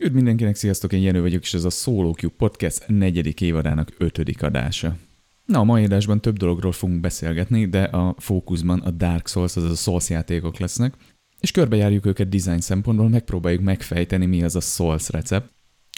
Üdv mindenkinek, sziasztok, én Jenő vagyok, és ez a Solo Cube Podcast negyedik évadának ötödik adása. Na, a mai adásban több dologról fogunk beszélgetni, de a fókuszban a Dark Souls, azaz a Souls játékok lesznek, és körbejárjuk őket design szempontból, megpróbáljuk megfejteni, mi az a Souls recept.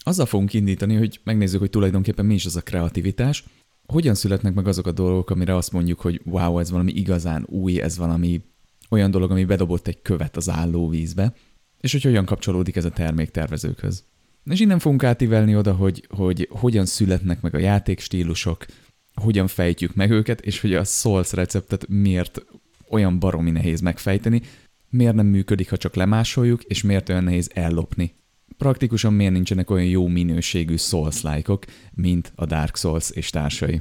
Azzal fogunk indítani, hogy megnézzük, hogy tulajdonképpen mi is az a kreativitás, hogyan születnek meg azok a dolgok, amire azt mondjuk, hogy wow, ez valami igazán új, ez valami olyan dolog, ami bedobott egy követ az állóvízbe, és hogy hogyan kapcsolódik ez a termék tervezőkhöz. És innen fogunk átívelni oda, hogy, hogy hogyan születnek meg a játékstílusok, hogyan fejtjük meg őket, és hogy a Souls receptet miért olyan baromi nehéz megfejteni, miért nem működik, ha csak lemásoljuk, és miért olyan nehéz ellopni. Praktikusan miért nincsenek olyan jó minőségű souls -like mint a Dark Souls és társai.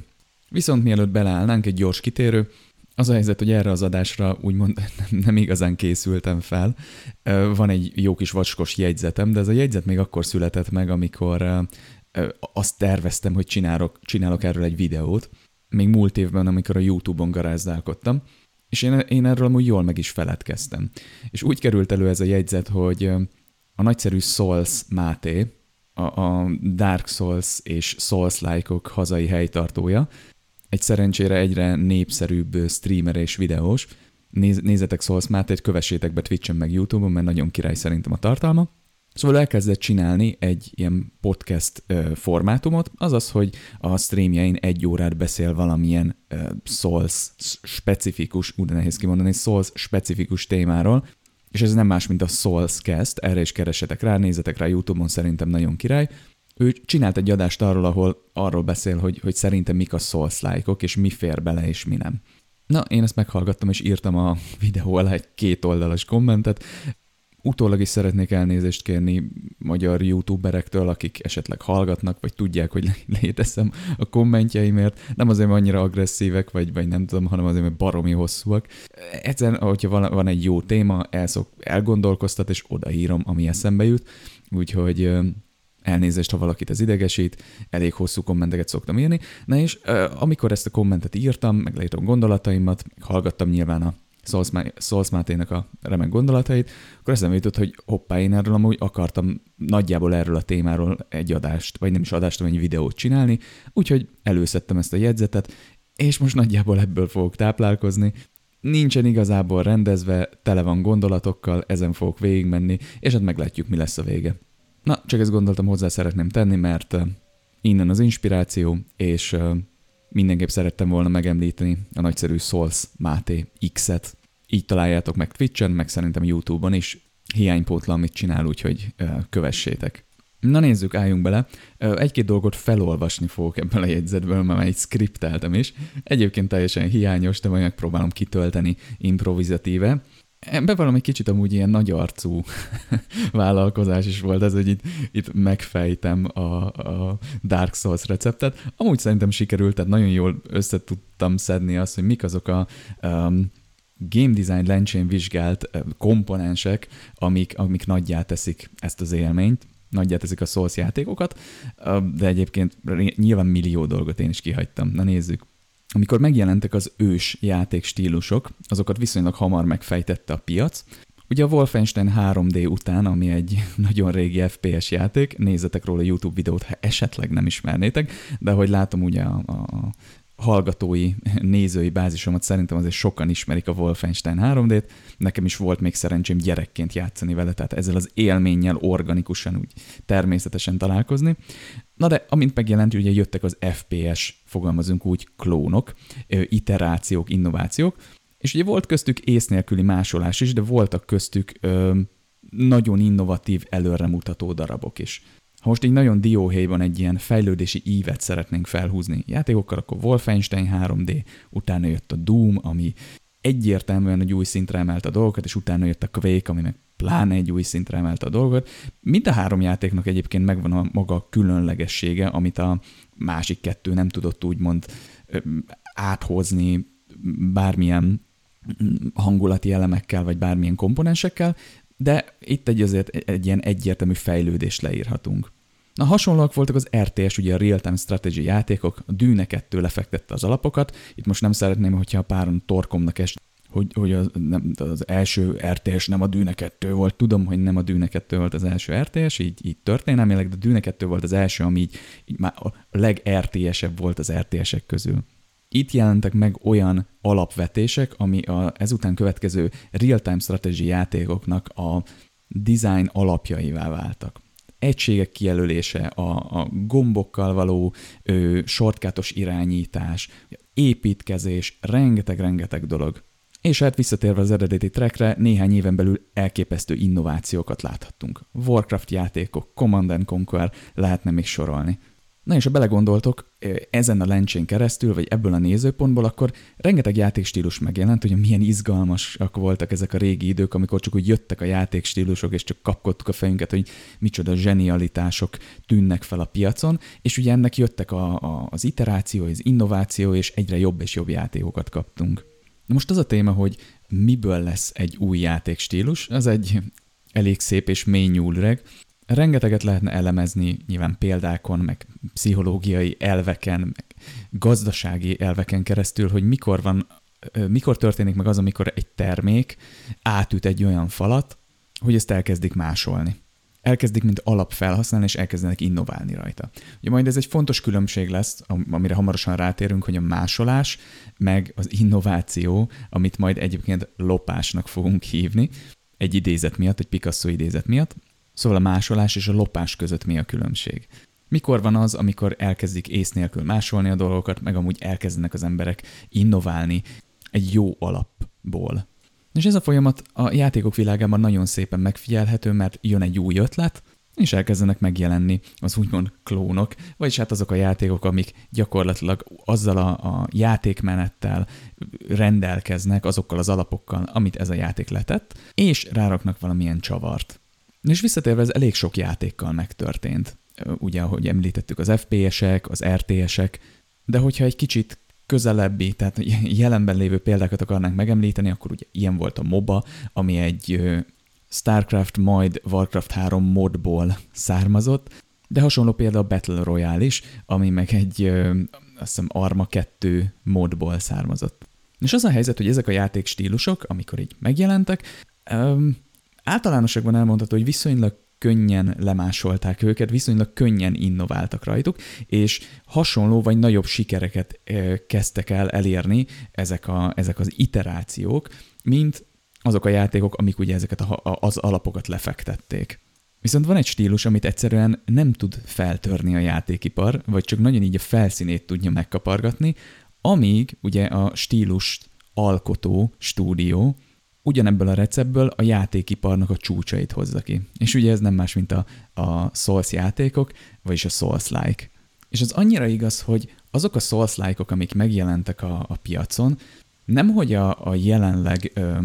Viszont mielőtt beleállnánk egy gyors kitérő, az a helyzet, hogy erre az adásra úgymond nem igazán készültem fel. Van egy jó kis vacskos jegyzetem, de ez a jegyzet még akkor született meg, amikor azt terveztem, hogy csinálok, csinálok erről egy videót, még múlt évben, amikor a YouTube-on garázdálkodtam, és én, én erről amúgy jól meg is feledkeztem. És úgy került elő ez a jegyzet, hogy a nagyszerű Souls Máté, a, a Dark Souls és Souls-like-ok hazai helytartója, egy szerencsére egyre népszerűbb streamer és videós. Néz, nézzetek Souls Mátét, kövessétek be Twitch-en meg YouTube-on, mert nagyon király szerintem a tartalma. Szóval elkezdett csinálni egy ilyen podcast ö, formátumot, azaz, hogy a streamjein egy órát beszél valamilyen ö, Souls specifikus, úgy nehéz kimondani, Souls specifikus témáról, és ez nem más, mint a Souls Cast, erre is keresetek rá, nézzetek rá YouTube-on, szerintem nagyon király. Ő csinált egy adást arról, ahol arról beszél, hogy, hogy szerintem mik a souls like és mi fér bele, és mi nem. Na, én ezt meghallgattam, és írtam a videó alá egy két oldalas kommentet. Utólag is szeretnék elnézést kérni magyar youtuberektől, akik esetleg hallgatnak, vagy tudják, hogy létezem a kommentjeimért. Nem azért, mert annyira agresszívek, vagy, vagy nem tudom, hanem azért, mert baromi hosszúak. Egyszerűen, hogyha van, van egy jó téma, elszok, elgondolkoztat, és odaírom, ami eszembe jut. Úgyhogy elnézést, ha valakit ez idegesít, elég hosszú kommenteket szoktam írni. Na és amikor ezt a kommentet írtam, meg gondolataimat, hallgattam nyilván a Souls Mátének a remek gondolatait, akkor eszembe jutott, hogy hoppá, én erről amúgy akartam nagyjából erről a témáról egy adást, vagy nem is adást, hanem egy videót csinálni, úgyhogy előszedtem ezt a jegyzetet, és most nagyjából ebből fogok táplálkozni. Nincsen igazából rendezve, tele van gondolatokkal, ezen fogok végigmenni, és hát meglátjuk, mi lesz a vége. Na, csak ezt gondoltam hozzá szeretném tenni, mert innen az inspiráció, és mindenképp szerettem volna megemlíteni a nagyszerű Souls Máté X-et. Így találjátok meg Twitch-en, meg szerintem YouTube-on is. Hiánypótla, amit csinál, úgyhogy kövessétek. Na nézzük, álljunk bele. Egy-két dolgot felolvasni fogok ebből a jegyzetből, mert már egy skripteltem is. Egyébként teljesen hiányos, de majd megpróbálom kitölteni improvizatíve. Bevallom egy kicsit amúgy ilyen nagy arcú vállalkozás is volt ez, hogy itt, itt megfejtem a, a Dark Souls receptet. Amúgy szerintem sikerült, tehát nagyon jól összetudtam szedni azt, hogy mik azok a um, game design lencsén vizsgált komponensek, amik, amik nagyjá teszik ezt az élményt, nagyjá teszik a Souls játékokat, de egyébként nyilván millió dolgot én is kihagytam. Na nézzük. Amikor megjelentek az ős játékstílusok, azokat viszonylag hamar megfejtette a piac. Ugye a Wolfenstein 3D után, ami egy nagyon régi FPS játék, nézzetek róla YouTube videót, ha esetleg nem ismernétek, de ahogy látom ugye a, a hallgatói, nézői bázisomat szerintem azért sokan ismerik a Wolfenstein 3D-t, nekem is volt még szerencsém gyerekként játszani vele, tehát ezzel az élménnyel organikusan úgy természetesen találkozni. Na de amint megjelent, ugye jöttek az FPS, fogalmazunk úgy, klónok, iterációk, innovációk, és ugye volt köztük ész nélküli másolás is, de voltak köztük ö, nagyon innovatív, előremutató darabok is. Most így nagyon dióhéjban egy ilyen fejlődési ívet szeretnénk felhúzni játékokkal, akkor Wolfenstein 3D, utána jött a Doom, ami egyértelműen egy új szintre emelte a dolgokat, és utána jött a Quake, ami meg pláne egy új szintre emelte a dolgot. Mind a három játéknak egyébként megvan a maga különlegessége, amit a másik kettő nem tudott úgymond áthozni bármilyen hangulati elemekkel, vagy bármilyen komponensekkel, de itt egy azért egy ilyen egyértelmű fejlődést leírhatunk. Na hasonlóak voltak az RTS, ugye a Real-Time Strategy játékok, a Dűne 2 lefektette az alapokat, itt most nem szeretném, hogyha a páron torkomnak est, hogy, hogy az, nem, az első RTS nem a Dűne 2 volt. Tudom, hogy nem a Dűne 2 volt az első RTS, így, így történelmileg, de a Dűne 2 volt az első, ami így, így már a leg RTS-ebb volt az RTS-ek közül. Itt jelentek meg olyan alapvetések, ami a ezután következő real-time strategy játékoknak a design alapjaivá váltak. Egységek kijelölése, a, a gombokkal való ö, shortcutos irányítás, építkezés, rengeteg-rengeteg dolog. És hát visszatérve az eredeti trackre, néhány éven belül elképesztő innovációkat láthattunk. Warcraft játékok, Command Conquer, lehetne még sorolni. Na és ha belegondoltok, ezen a lencsén keresztül, vagy ebből a nézőpontból, akkor rengeteg játékstílus megjelent, hogy milyen izgalmasak voltak ezek a régi idők, amikor csak úgy jöttek a játékstílusok, és csak kapkodtuk a fejünket, hogy micsoda zsenialitások tűnnek fel a piacon, és ugye ennek jöttek a, a, az iteráció, az innováció, és egyre jobb és jobb játékokat kaptunk. Na most az a téma, hogy miből lesz egy új játékstílus, az egy elég szép és mély nyúlreg, rengeteget lehetne elemezni, nyilván példákon, meg pszichológiai elveken, meg gazdasági elveken keresztül, hogy mikor van, mikor történik meg az, amikor egy termék átüt egy olyan falat, hogy ezt elkezdik másolni. Elkezdik, mint alap felhasználni, és elkezdenek innoválni rajta. Ugye majd ez egy fontos különbség lesz, amire hamarosan rátérünk, hogy a másolás, meg az innováció, amit majd egyébként lopásnak fogunk hívni, egy idézet miatt, egy Picasso idézet miatt, Szóval a másolás és a lopás között mi a különbség? Mikor van az, amikor elkezdik ész nélkül másolni a dolgokat, meg amúgy elkezdenek az emberek innoválni egy jó alapból? És ez a folyamat a játékok világában nagyon szépen megfigyelhető, mert jön egy új ötlet, és elkezdenek megjelenni az úgymond klónok, vagyis hát azok a játékok, amik gyakorlatilag azzal a, a játékmenettel rendelkeznek, azokkal az alapokkal, amit ez a játék letett, és ráraknak valamilyen csavart. És visszatérve ez elég sok játékkal megtörtént. Ugye, ahogy említettük, az FPS-ek, az RTS-ek, de hogyha egy kicsit közelebbi, tehát jelenben lévő példákat akarnánk megemlíteni, akkor ugye ilyen volt a MOBA, ami egy StarCraft, majd Warcraft 3 modból származott, de hasonló példa a Battle Royale is, ami meg egy azt hiszem Arma 2 modból származott. És az a helyzet, hogy ezek a játékstílusok, amikor így megjelentek, általánosságban elmondható, hogy viszonylag könnyen lemásolták őket, viszonylag könnyen innováltak rajtuk, és hasonló vagy nagyobb sikereket kezdtek el elérni ezek, a, ezek az iterációk, mint azok a játékok, amik ugye ezeket a, az alapokat lefektették. Viszont van egy stílus, amit egyszerűen nem tud feltörni a játékipar, vagy csak nagyon így a felszínét tudja megkapargatni, amíg ugye a stílust alkotó stúdió ugyanebből a receptből a játékiparnak a csúcsait hozza ki. És ugye ez nem más, mint a, a Souls játékok, vagyis a Souls-like. És az annyira igaz, hogy azok a Souls-like-ok, amik megjelentek a, a piacon, nem hogy a, a jelenleg ö,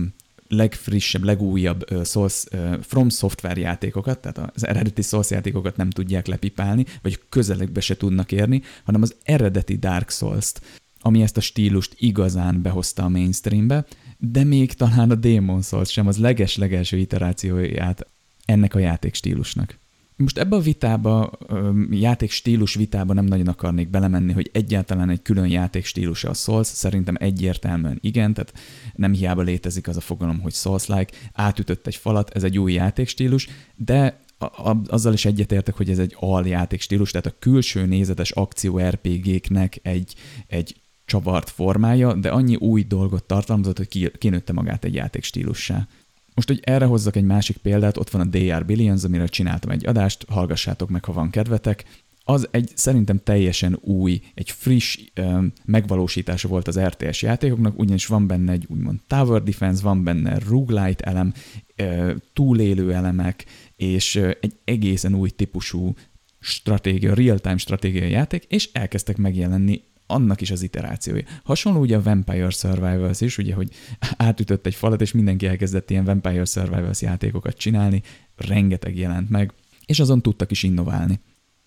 legfrissebb, legújabb Souls, From Software játékokat, tehát az eredeti Souls játékokat nem tudják lepipálni, vagy közelekbe se tudnak érni, hanem az eredeti Dark Souls-t, ami ezt a stílust igazán behozta a mainstreambe, de még talán a Demon Souls sem az leges-legelső iterációját ennek a játékstílusnak. Most ebbe a vitába, játékstílus vitába nem nagyon akarnék belemenni, hogy egyáltalán egy külön játékstílusa a Souls, szerintem egyértelműen igen, tehát nem hiába létezik az a fogalom, hogy Souls-like, átütött egy falat, ez egy új játékstílus, de azzal is egyetértek, hogy ez egy aljátékstílus, tehát a külső nézetes akció RPG-knek egy, egy csavart formája, de annyi új dolgot tartalmazott, hogy kinőtte magát egy játékstílussá. Most, hogy erre hozzak egy másik példát, ott van a DR Billions, amire csináltam egy adást, hallgassátok meg, ha van kedvetek. Az egy szerintem teljesen új, egy friss ö, megvalósítása volt az RTS játékoknak, ugyanis van benne egy úgymond tower defense, van benne roguelite elem, ö, túlélő elemek, és ö, egy egészen új típusú stratégia, real-time stratégia játék, és elkezdtek megjelenni annak is az iterációja. Hasonló ugye a Vampire Survivors is, ugye, hogy átütött egy falat, és mindenki elkezdett ilyen Vampire Survivors játékokat csinálni, rengeteg jelent meg, és azon tudtak is innoválni.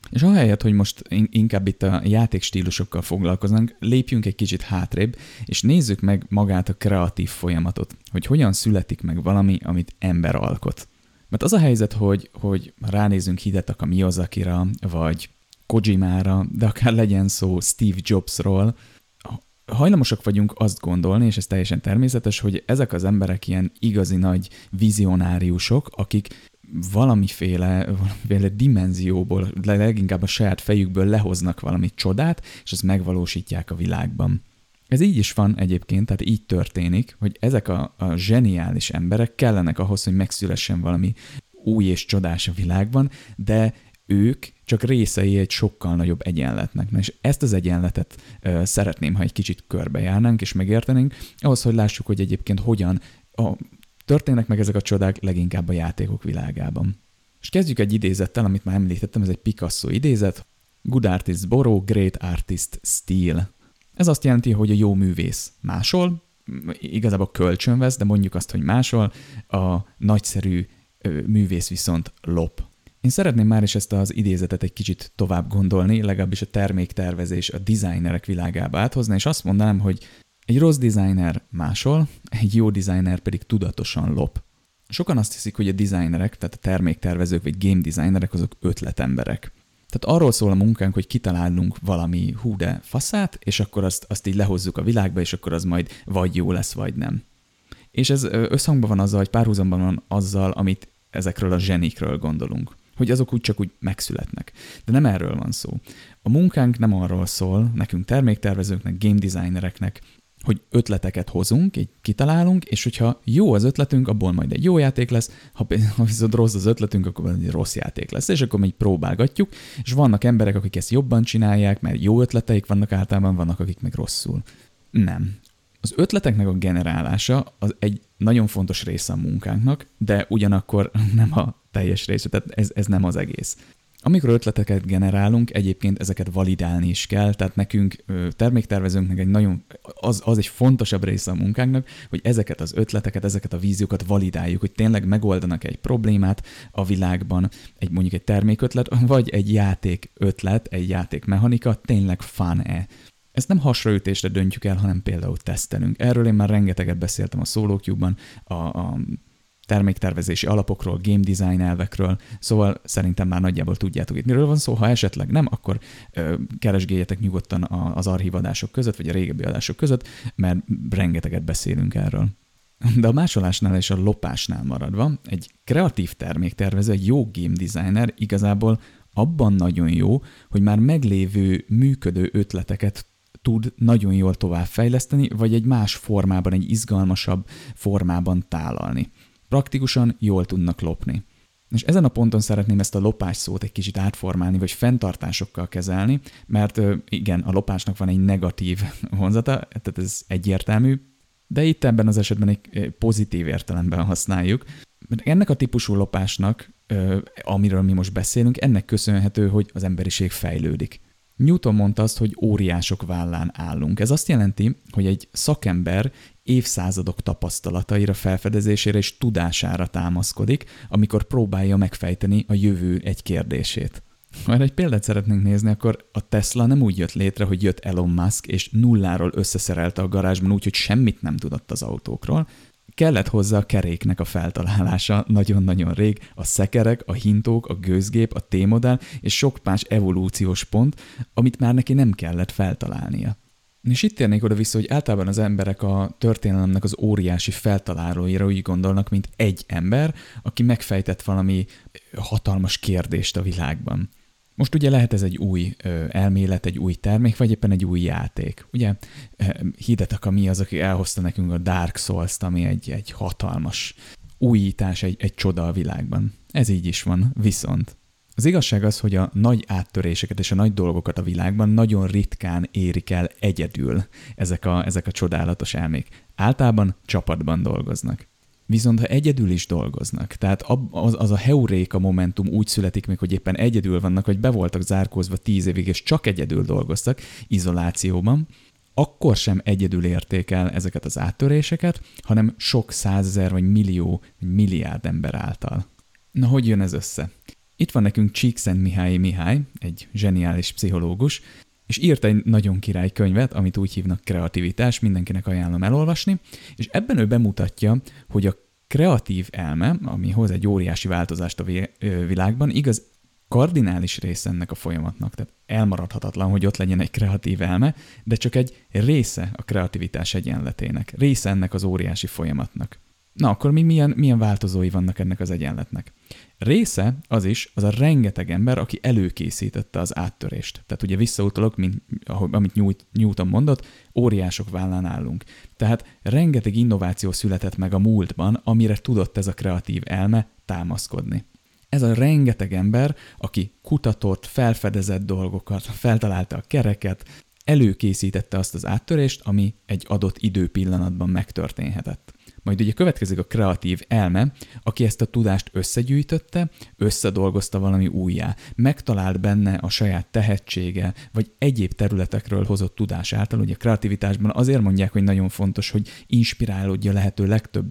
És ahelyett, hogy most inkább itt a játékstílusokkal foglalkoznánk, lépjünk egy kicsit hátrébb, és nézzük meg magát a kreatív folyamatot, hogy hogyan születik meg valami, amit ember alkot. Mert az a helyzet, hogy, hogy ránézünk Hidetaka Miyazaki-ra, vagy Kojimára, de akár legyen szó Steve Jobsról, hajlamosak vagyunk azt gondolni, és ez teljesen természetes, hogy ezek az emberek ilyen igazi nagy vizionáriusok, akik valamiféle, valamiféle dimenzióból, leginkább a saját fejükből lehoznak valami csodát, és azt megvalósítják a világban. Ez így is van egyébként, tehát így történik, hogy ezek a, a zseniális emberek kellenek ahhoz, hogy megszülessen valami új és csodás a világban, de ők csak részei egy sokkal nagyobb egyenletnek. Na és ezt az egyenletet ö, szeretném, ha egy kicsit körbejárnánk és megértenénk, ahhoz, hogy lássuk, hogy egyébként hogyan a, történnek meg ezek a csodák leginkább a játékok világában. És kezdjük egy idézettel, amit már említettem, ez egy Picasso idézet. Good artist borrow, great artist steal. Ez azt jelenti, hogy a jó művész másol, igazából kölcsönvesz, de mondjuk azt, hogy másol, a nagyszerű művész viszont lop. Én szeretném már is ezt az idézetet egy kicsit tovább gondolni, legalábbis a terméktervezés, a designerek világába áthozni, és azt mondanám, hogy egy rossz designer másol, egy jó designer pedig tudatosan lop. Sokan azt hiszik, hogy a designerek, tehát a terméktervezők vagy game designerek azok ötletemberek. Tehát arról szól a munkánk, hogy kitalálunk valami hú de faszát, és akkor azt, azt így lehozzuk a világba, és akkor az majd vagy jó lesz, vagy nem. És ez összhangban van azzal, vagy párhuzamban van azzal, amit ezekről a zsenikről gondolunk. Hogy azok úgy csak úgy megszületnek. De nem erről van szó. A munkánk nem arról szól, nekünk terméktervezőknek, game designereknek, hogy ötleteket hozunk, egy kitalálunk, és hogyha jó az ötletünk, abból majd egy jó játék lesz, ha, viszont rossz az ötletünk, akkor egy rossz játék lesz, és akkor még próbálgatjuk, és vannak emberek, akik ezt jobban csinálják, mert jó ötleteik vannak általában, vannak, akik meg rosszul. Nem. Az ötleteknek a generálása az egy nagyon fontos része a munkánknak, de ugyanakkor nem a teljes része, tehát ez, ez nem az egész. Amikor ötleteket generálunk, egyébként ezeket validálni is kell, tehát nekünk terméktervezőnknek egy nagyon, az, az egy fontosabb része a munkánknak, hogy ezeket az ötleteket, ezeket a víziókat validáljuk, hogy tényleg megoldanak egy problémát a világban, egy mondjuk egy termékötlet, vagy egy játék ötlet, egy játékmechanika tényleg fan-e. Ezt nem hasraütésre döntjük el, hanem például tesztelünk. Erről én már rengeteget beszéltem a SoloCube-ban, a, a terméktervezési alapokról, game design elvekről, szóval szerintem már nagyjából tudjátok itt miről van szó, ha esetleg nem, akkor ö, keresgéljetek nyugodtan az archívadások között, vagy a régebbi adások között, mert rengeteget beszélünk erről. De a másolásnál és a lopásnál maradva, egy kreatív terméktervező, egy jó game designer igazából abban nagyon jó, hogy már meglévő működő ötleteket tud nagyon jól továbbfejleszteni, vagy egy más formában, egy izgalmasabb formában tálalni praktikusan jól tudnak lopni. És ezen a ponton szeretném ezt a lopás szót egy kicsit átformálni, vagy fenntartásokkal kezelni, mert igen, a lopásnak van egy negatív vonzata, tehát ez egyértelmű, de itt ebben az esetben egy pozitív értelemben használjuk. Ennek a típusú lopásnak, amiről mi most beszélünk, ennek köszönhető, hogy az emberiség fejlődik. Newton mondta azt, hogy óriások vállán állunk. Ez azt jelenti, hogy egy szakember évszázadok tapasztalataira, felfedezésére és tudására támaszkodik, amikor próbálja megfejteni a jövő egy kérdését. Ha egy példát szeretnénk nézni, akkor a Tesla nem úgy jött létre, hogy jött Elon Musk, és nulláról összeszerelte a garázsban úgy, hogy semmit nem tudott az autókról, kellett hozzá a keréknek a feltalálása nagyon-nagyon rég, a szekerek, a hintók, a gőzgép, a T-modell és sok más evolúciós pont, amit már neki nem kellett feltalálnia. És itt térnék oda vissza, hogy általában az emberek a történelemnek az óriási feltalálóira úgy gondolnak, mint egy ember, aki megfejtett valami hatalmas kérdést a világban. Most ugye lehet ez egy új elmélet, egy új termék, vagy éppen egy új játék. Ugye Hidetaka mi az, aki elhozta nekünk a Dark Souls-t, ami egy, egy hatalmas újítás, egy, egy csoda a világban. Ez így is van, viszont az igazság az, hogy a nagy áttöréseket és a nagy dolgokat a világban nagyon ritkán érik el egyedül ezek a, ezek a csodálatos elmék. Általában csapatban dolgoznak. Viszont ha egyedül is dolgoznak, tehát az, az a heuréka momentum úgy születik még, hogy éppen egyedül vannak, vagy be voltak zárkózva tíz évig, és csak egyedül dolgoztak, izolációban, akkor sem egyedül értékel ezeket az áttöréseket, hanem sok százezer, vagy millió, vagy milliárd ember által. Na, hogy jön ez össze? Itt van nekünk Csíkszent Mihály Mihály, egy zseniális pszichológus, és írt egy nagyon király könyvet, amit úgy hívnak kreativitás, mindenkinek ajánlom elolvasni, és ebben ő bemutatja, hogy a kreatív elme, ami hoz egy óriási változást a világban, igaz, kardinális része ennek a folyamatnak, tehát elmaradhatatlan, hogy ott legyen egy kreatív elme, de csak egy része a kreativitás egyenletének, része ennek az óriási folyamatnak. Na, akkor mi milyen, milyen változói vannak ennek az egyenletnek? Része az is, az a rengeteg ember, aki előkészítette az áttörést. Tehát ugye visszautalok, mint, amit Newton mondott, óriások vállán állunk. Tehát rengeteg innováció született meg a múltban, amire tudott ez a kreatív elme támaszkodni. Ez a rengeteg ember, aki kutatott, felfedezett dolgokat, feltalálta a kereket, előkészítette azt az áttörést, ami egy adott időpillanatban megtörténhetett. Majd ugye következik a kreatív elme, aki ezt a tudást összegyűjtötte, összedolgozta valami újjá, megtalált benne a saját tehetsége, vagy egyéb területekről hozott tudás által. Ugye a kreativitásban azért mondják, hogy nagyon fontos, hogy inspirálódja lehető legtöbb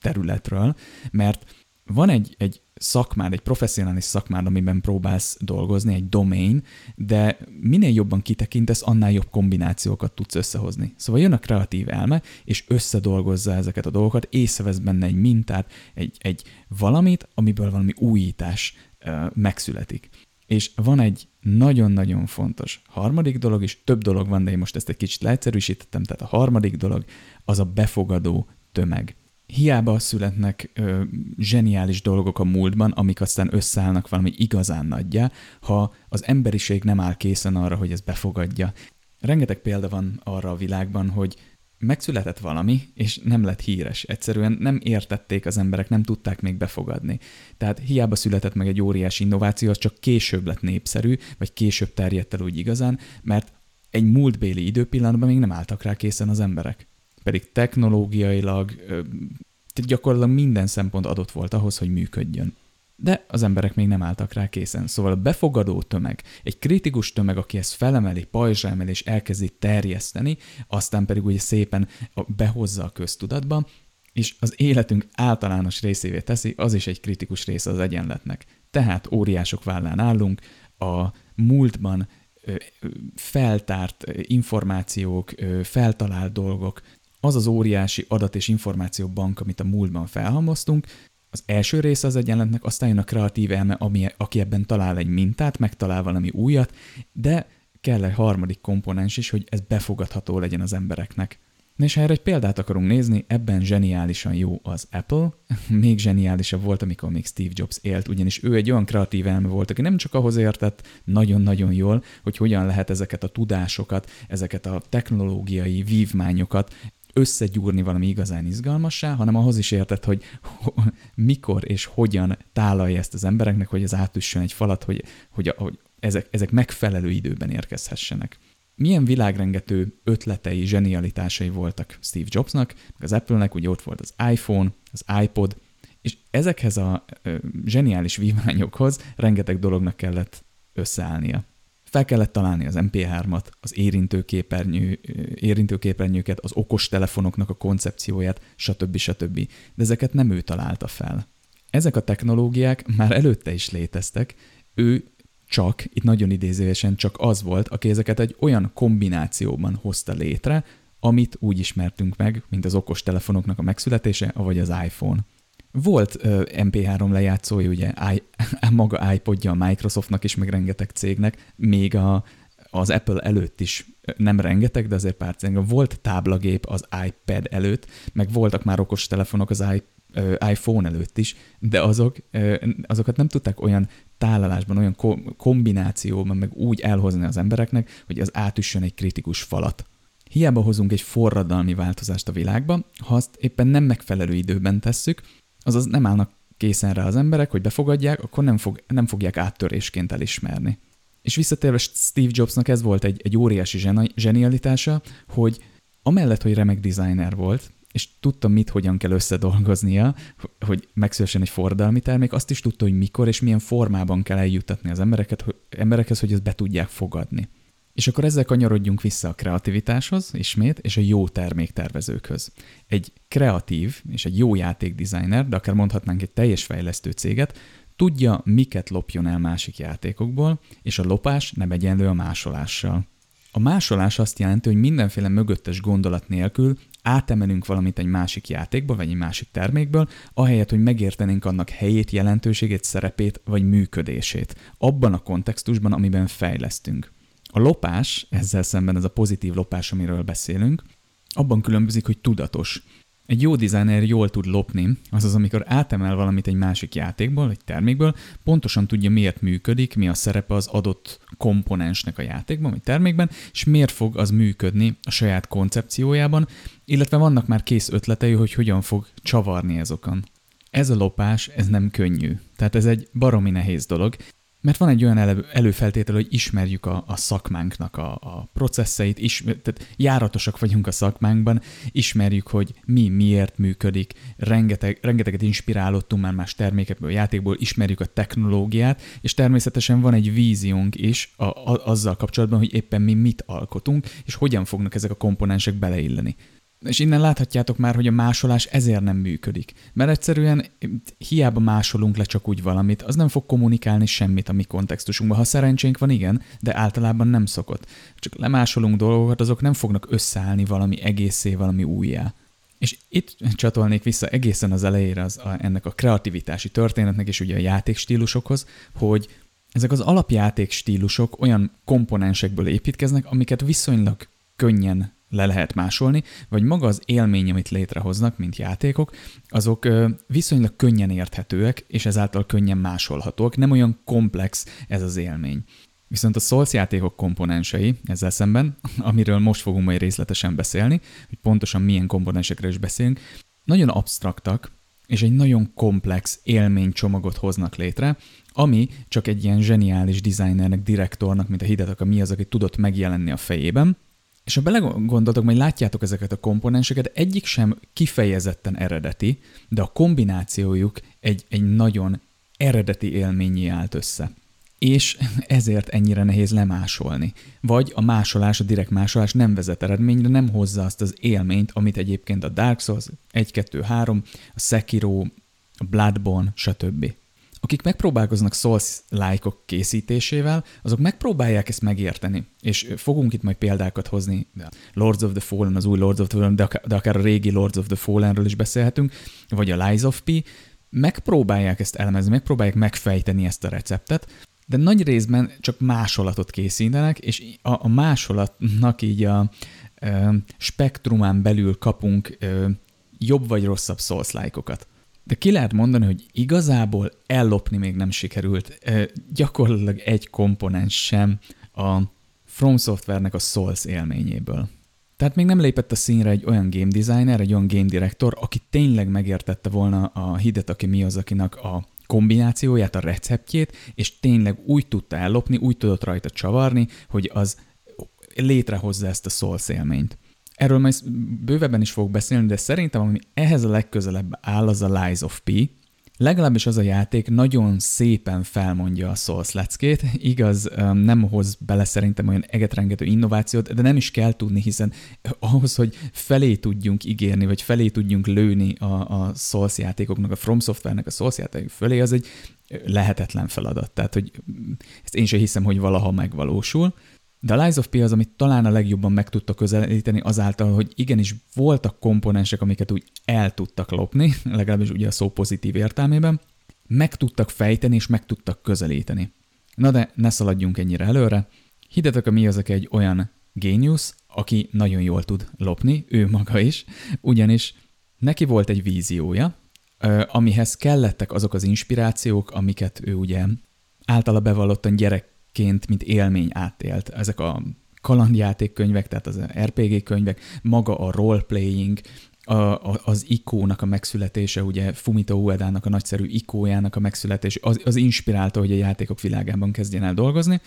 területről, mert van egy, egy szakmád, egy professzionális szakmád, amiben próbálsz dolgozni, egy domain, de minél jobban kitekintesz, annál jobb kombinációkat tudsz összehozni. Szóval jön a kreatív elme, és összedolgozza ezeket a dolgokat, észrevesz benne egy mintát, egy, egy valamit, amiből valami újítás uh, megszületik. És van egy nagyon-nagyon fontos harmadik dolog, és több dolog van, de én most ezt egy kicsit leegyszerűsítettem, tehát a harmadik dolog az a befogadó tömeg hiába születnek ö, zseniális dolgok a múltban, amik aztán összeállnak valami igazán nagyjá, ha az emberiség nem áll készen arra, hogy ez befogadja. Rengeteg példa van arra a világban, hogy megszületett valami, és nem lett híres. Egyszerűen nem értették az emberek, nem tudták még befogadni. Tehát hiába született meg egy óriási innováció, az csak később lett népszerű, vagy később terjedt el úgy igazán, mert egy múltbéli időpillanatban még nem álltak rá készen az emberek pedig technológiailag gyakorlatilag minden szempont adott volt ahhoz, hogy működjön. De az emberek még nem álltak rá készen. Szóval a befogadó tömeg, egy kritikus tömeg, aki ezt felemeli, pajzsra emeli és elkezdi terjeszteni, aztán pedig ugye szépen behozza a köztudatba, és az életünk általános részévé teszi, az is egy kritikus része az egyenletnek. Tehát óriások vállán állunk, a múltban feltárt információk, feltalált dolgok az az óriási adat- és információbank, amit a múltban felhalmoztunk, az első része az egyenletnek, aztán jön a kreatív elme, ami, aki ebben talál egy mintát, megtalál valami újat, de kell egy harmadik komponens is, hogy ez befogadható legyen az embereknek. Na és ha erre egy példát akarunk nézni, ebben zseniálisan jó az Apple, még zseniálisabb volt, amikor még Steve Jobs élt, ugyanis ő egy olyan kreatív elme volt, aki nem csak ahhoz értett nagyon-nagyon jól, hogy hogyan lehet ezeket a tudásokat, ezeket a technológiai vívmányokat összegyúrni valami igazán izgalmassá, hanem ahhoz is értett, hogy mikor és hogyan tálalja ezt az embereknek, hogy az átüssön egy falat, hogy, hogy, hogy ezek, ezek megfelelő időben érkezhessenek. Milyen világrengető ötletei, zsenialitásai voltak Steve Jobsnak, az Apple-nek, ugye ott volt az iPhone, az iPod, és ezekhez a ö, zseniális vívmányokhoz rengeteg dolognak kellett összeállnia. Fel kellett találni az MP3-at, az érintőképernyő, érintőképernyőket, az okos telefonoknak a koncepcióját, stb. stb. De ezeket nem ő találta fel. Ezek a technológiák már előtte is léteztek, ő csak, itt nagyon idézőesen csak az volt, aki ezeket egy olyan kombinációban hozta létre, amit úgy ismertünk meg, mint az okos telefonoknak a megszületése, vagy az iPhone. Volt uh, MP3 lejátszója, ugye I, maga iPodja a Microsoftnak is, meg rengeteg cégnek, még a, az Apple előtt is nem rengeteg, de azért pár cégnek volt táblagép az iPad előtt, meg voltak már okos telefonok az I, uh, iPhone előtt is, de azok, azokat nem tudták olyan tálalásban, olyan ko- kombinációban meg úgy elhozni az embereknek, hogy az átüssön egy kritikus falat. Hiába hozunk egy forradalmi változást a világba, ha azt éppen nem megfelelő időben tesszük, azaz nem állnak készen rá az emberek, hogy befogadják, akkor nem, fog, nem fogják áttörésként elismerni. És visszatérve Steve Jobsnak ez volt egy, egy óriási zsenialitása, hogy amellett, hogy remek designer volt, és tudta, mit, hogyan kell összedolgoznia, hogy megszülessen egy forradalmi termék, azt is tudta, hogy mikor és milyen formában kell eljuttatni az embereket, emberekhez, hogy ezt be tudják fogadni. És akkor ezzel kanyarodjunk vissza a kreativitáshoz ismét, és a jó terméktervezőkhöz. Egy kreatív és egy jó játékdesigner, de akár mondhatnánk egy teljes fejlesztő céget, tudja, miket lopjon el másik játékokból, és a lopás nem egyenlő a másolással. A másolás azt jelenti, hogy mindenféle mögöttes gondolat nélkül átemelünk valamit egy másik játékba, vagy egy másik termékből, ahelyett, hogy megértenénk annak helyét, jelentőségét, szerepét, vagy működését, abban a kontextusban, amiben fejlesztünk. A lopás, ezzel szemben ez a pozitív lopás, amiről beszélünk, abban különbözik, hogy tudatos. Egy jó designer jól tud lopni, azaz amikor átemel valamit egy másik játékból, egy termékből, pontosan tudja miért működik, mi a szerepe az adott komponensnek a játékban, vagy termékben, és miért fog az működni a saját koncepciójában, illetve vannak már kész ötletei, hogy hogyan fog csavarni ezokon. Ez a lopás, ez nem könnyű. Tehát ez egy baromi nehéz dolog, mert van egy olyan elő, előfeltétel, hogy ismerjük a, a szakmánknak a, a processzeit, is, tehát járatosak vagyunk a szakmánkban, ismerjük, hogy mi miért működik, rengeteg, rengeteget inspirálódtunk már más termékekből, játékból, ismerjük a technológiát, és természetesen van egy víziónk is a, a, azzal kapcsolatban, hogy éppen mi mit alkotunk, és hogyan fognak ezek a komponensek beleilleni. És innen láthatjátok már, hogy a másolás ezért nem működik. Mert egyszerűen hiába másolunk le csak úgy valamit, az nem fog kommunikálni semmit a mi kontextusunkban. Ha szerencsénk van, igen, de általában nem szokott. Csak lemásolunk dolgokat, azok nem fognak összeállni valami egészé, valami újjá. És itt csatolnék vissza egészen az elejére az, a, ennek a kreativitási történetnek és ugye a játékstílusokhoz, hogy ezek az alapjáték stílusok olyan komponensekből építkeznek, amiket viszonylag könnyen le lehet másolni, vagy maga az élmény, amit létrehoznak, mint játékok, azok viszonylag könnyen érthetőek, és ezáltal könnyen másolhatóak, nem olyan komplex ez az élmény. Viszont a Souls játékok komponensei ezzel szemben, amiről most fogunk majd részletesen beszélni, hogy pontosan milyen komponensekre is beszélünk, nagyon absztraktak, és egy nagyon komplex élménycsomagot hoznak létre, ami csak egy ilyen zseniális designernek, direktornak, mint a Hidetaka mi az, aki tudott megjelenni a fejében, és ha belegondoltok, majd látjátok ezeket a komponenseket, egyik sem kifejezetten eredeti, de a kombinációjuk egy, egy nagyon eredeti élményi állt össze. És ezért ennyire nehéz lemásolni. Vagy a másolás, a direkt másolás nem vezet eredményre, nem hozza azt az élményt, amit egyébként a Dark Souls 1, 2, 3, a Sekiro, a Bloodborne, stb akik megpróbálkoznak souls lájkok készítésével, azok megpróbálják ezt megérteni. És fogunk itt majd példákat hozni, Lords of the Fallen, az új Lords of the Fallen, de akár, a régi Lords of the Fallenről is beszélhetünk, vagy a Lies of P, megpróbálják ezt elemezni, megpróbálják megfejteni ezt a receptet, de nagy részben csak másolatot készítenek, és a, a másolatnak így a a spektrumán belül kapunk a, jobb vagy rosszabb souls lájkokat. De ki lehet mondani, hogy igazából ellopni még nem sikerült. Gyakorlatilag egy komponens sem a From Software-nek a Souls élményéből. Tehát még nem lépett a színre egy olyan game designer, egy olyan game director, aki tényleg megértette volna a Hidetaki Miyazakinak a kombinációját, a receptjét, és tényleg úgy tudta ellopni, úgy tudott rajta csavarni, hogy az létrehozza ezt a Souls élményt. Erről majd bővebben is fogok beszélni, de szerintem ami ehhez a legközelebb áll, az a Lies of P. Legalábbis az a játék nagyon szépen felmondja a Souls leckét, igaz, nem hoz bele szerintem olyan egetrengető innovációt, de nem is kell tudni, hiszen ahhoz, hogy felé tudjunk ígérni, vagy felé tudjunk lőni a, a Souls játékoknak, a From Software-nek a Souls játékok fölé, az egy lehetetlen feladat. Tehát, hogy ezt én sem hiszem, hogy valaha megvalósul. De a Lies of P az, amit talán a legjobban meg tudta közelíteni azáltal, hogy igenis voltak komponensek, amiket úgy el tudtak lopni, legalábbis ugye a szó pozitív értelmében, meg tudtak fejteni és meg tudtak közelíteni. Na de ne szaladjunk ennyire előre. Hidetaka Miyazaki egy olyan géniusz, aki nagyon jól tud lopni, ő maga is, ugyanis neki volt egy víziója, amihez kellettek azok az inspirációk, amiket ő ugye általa bevallottan gyerek ként, mint élmény átélt. Ezek a kalandjátékkönyvek, tehát az RPG könyvek, maga a roleplaying, a, a, az ikónak a megszületése, ugye Fumito Uedának a nagyszerű ikójának a megszületése, az, az inspirálta, hogy a játékok világában kezdjen el dolgozni,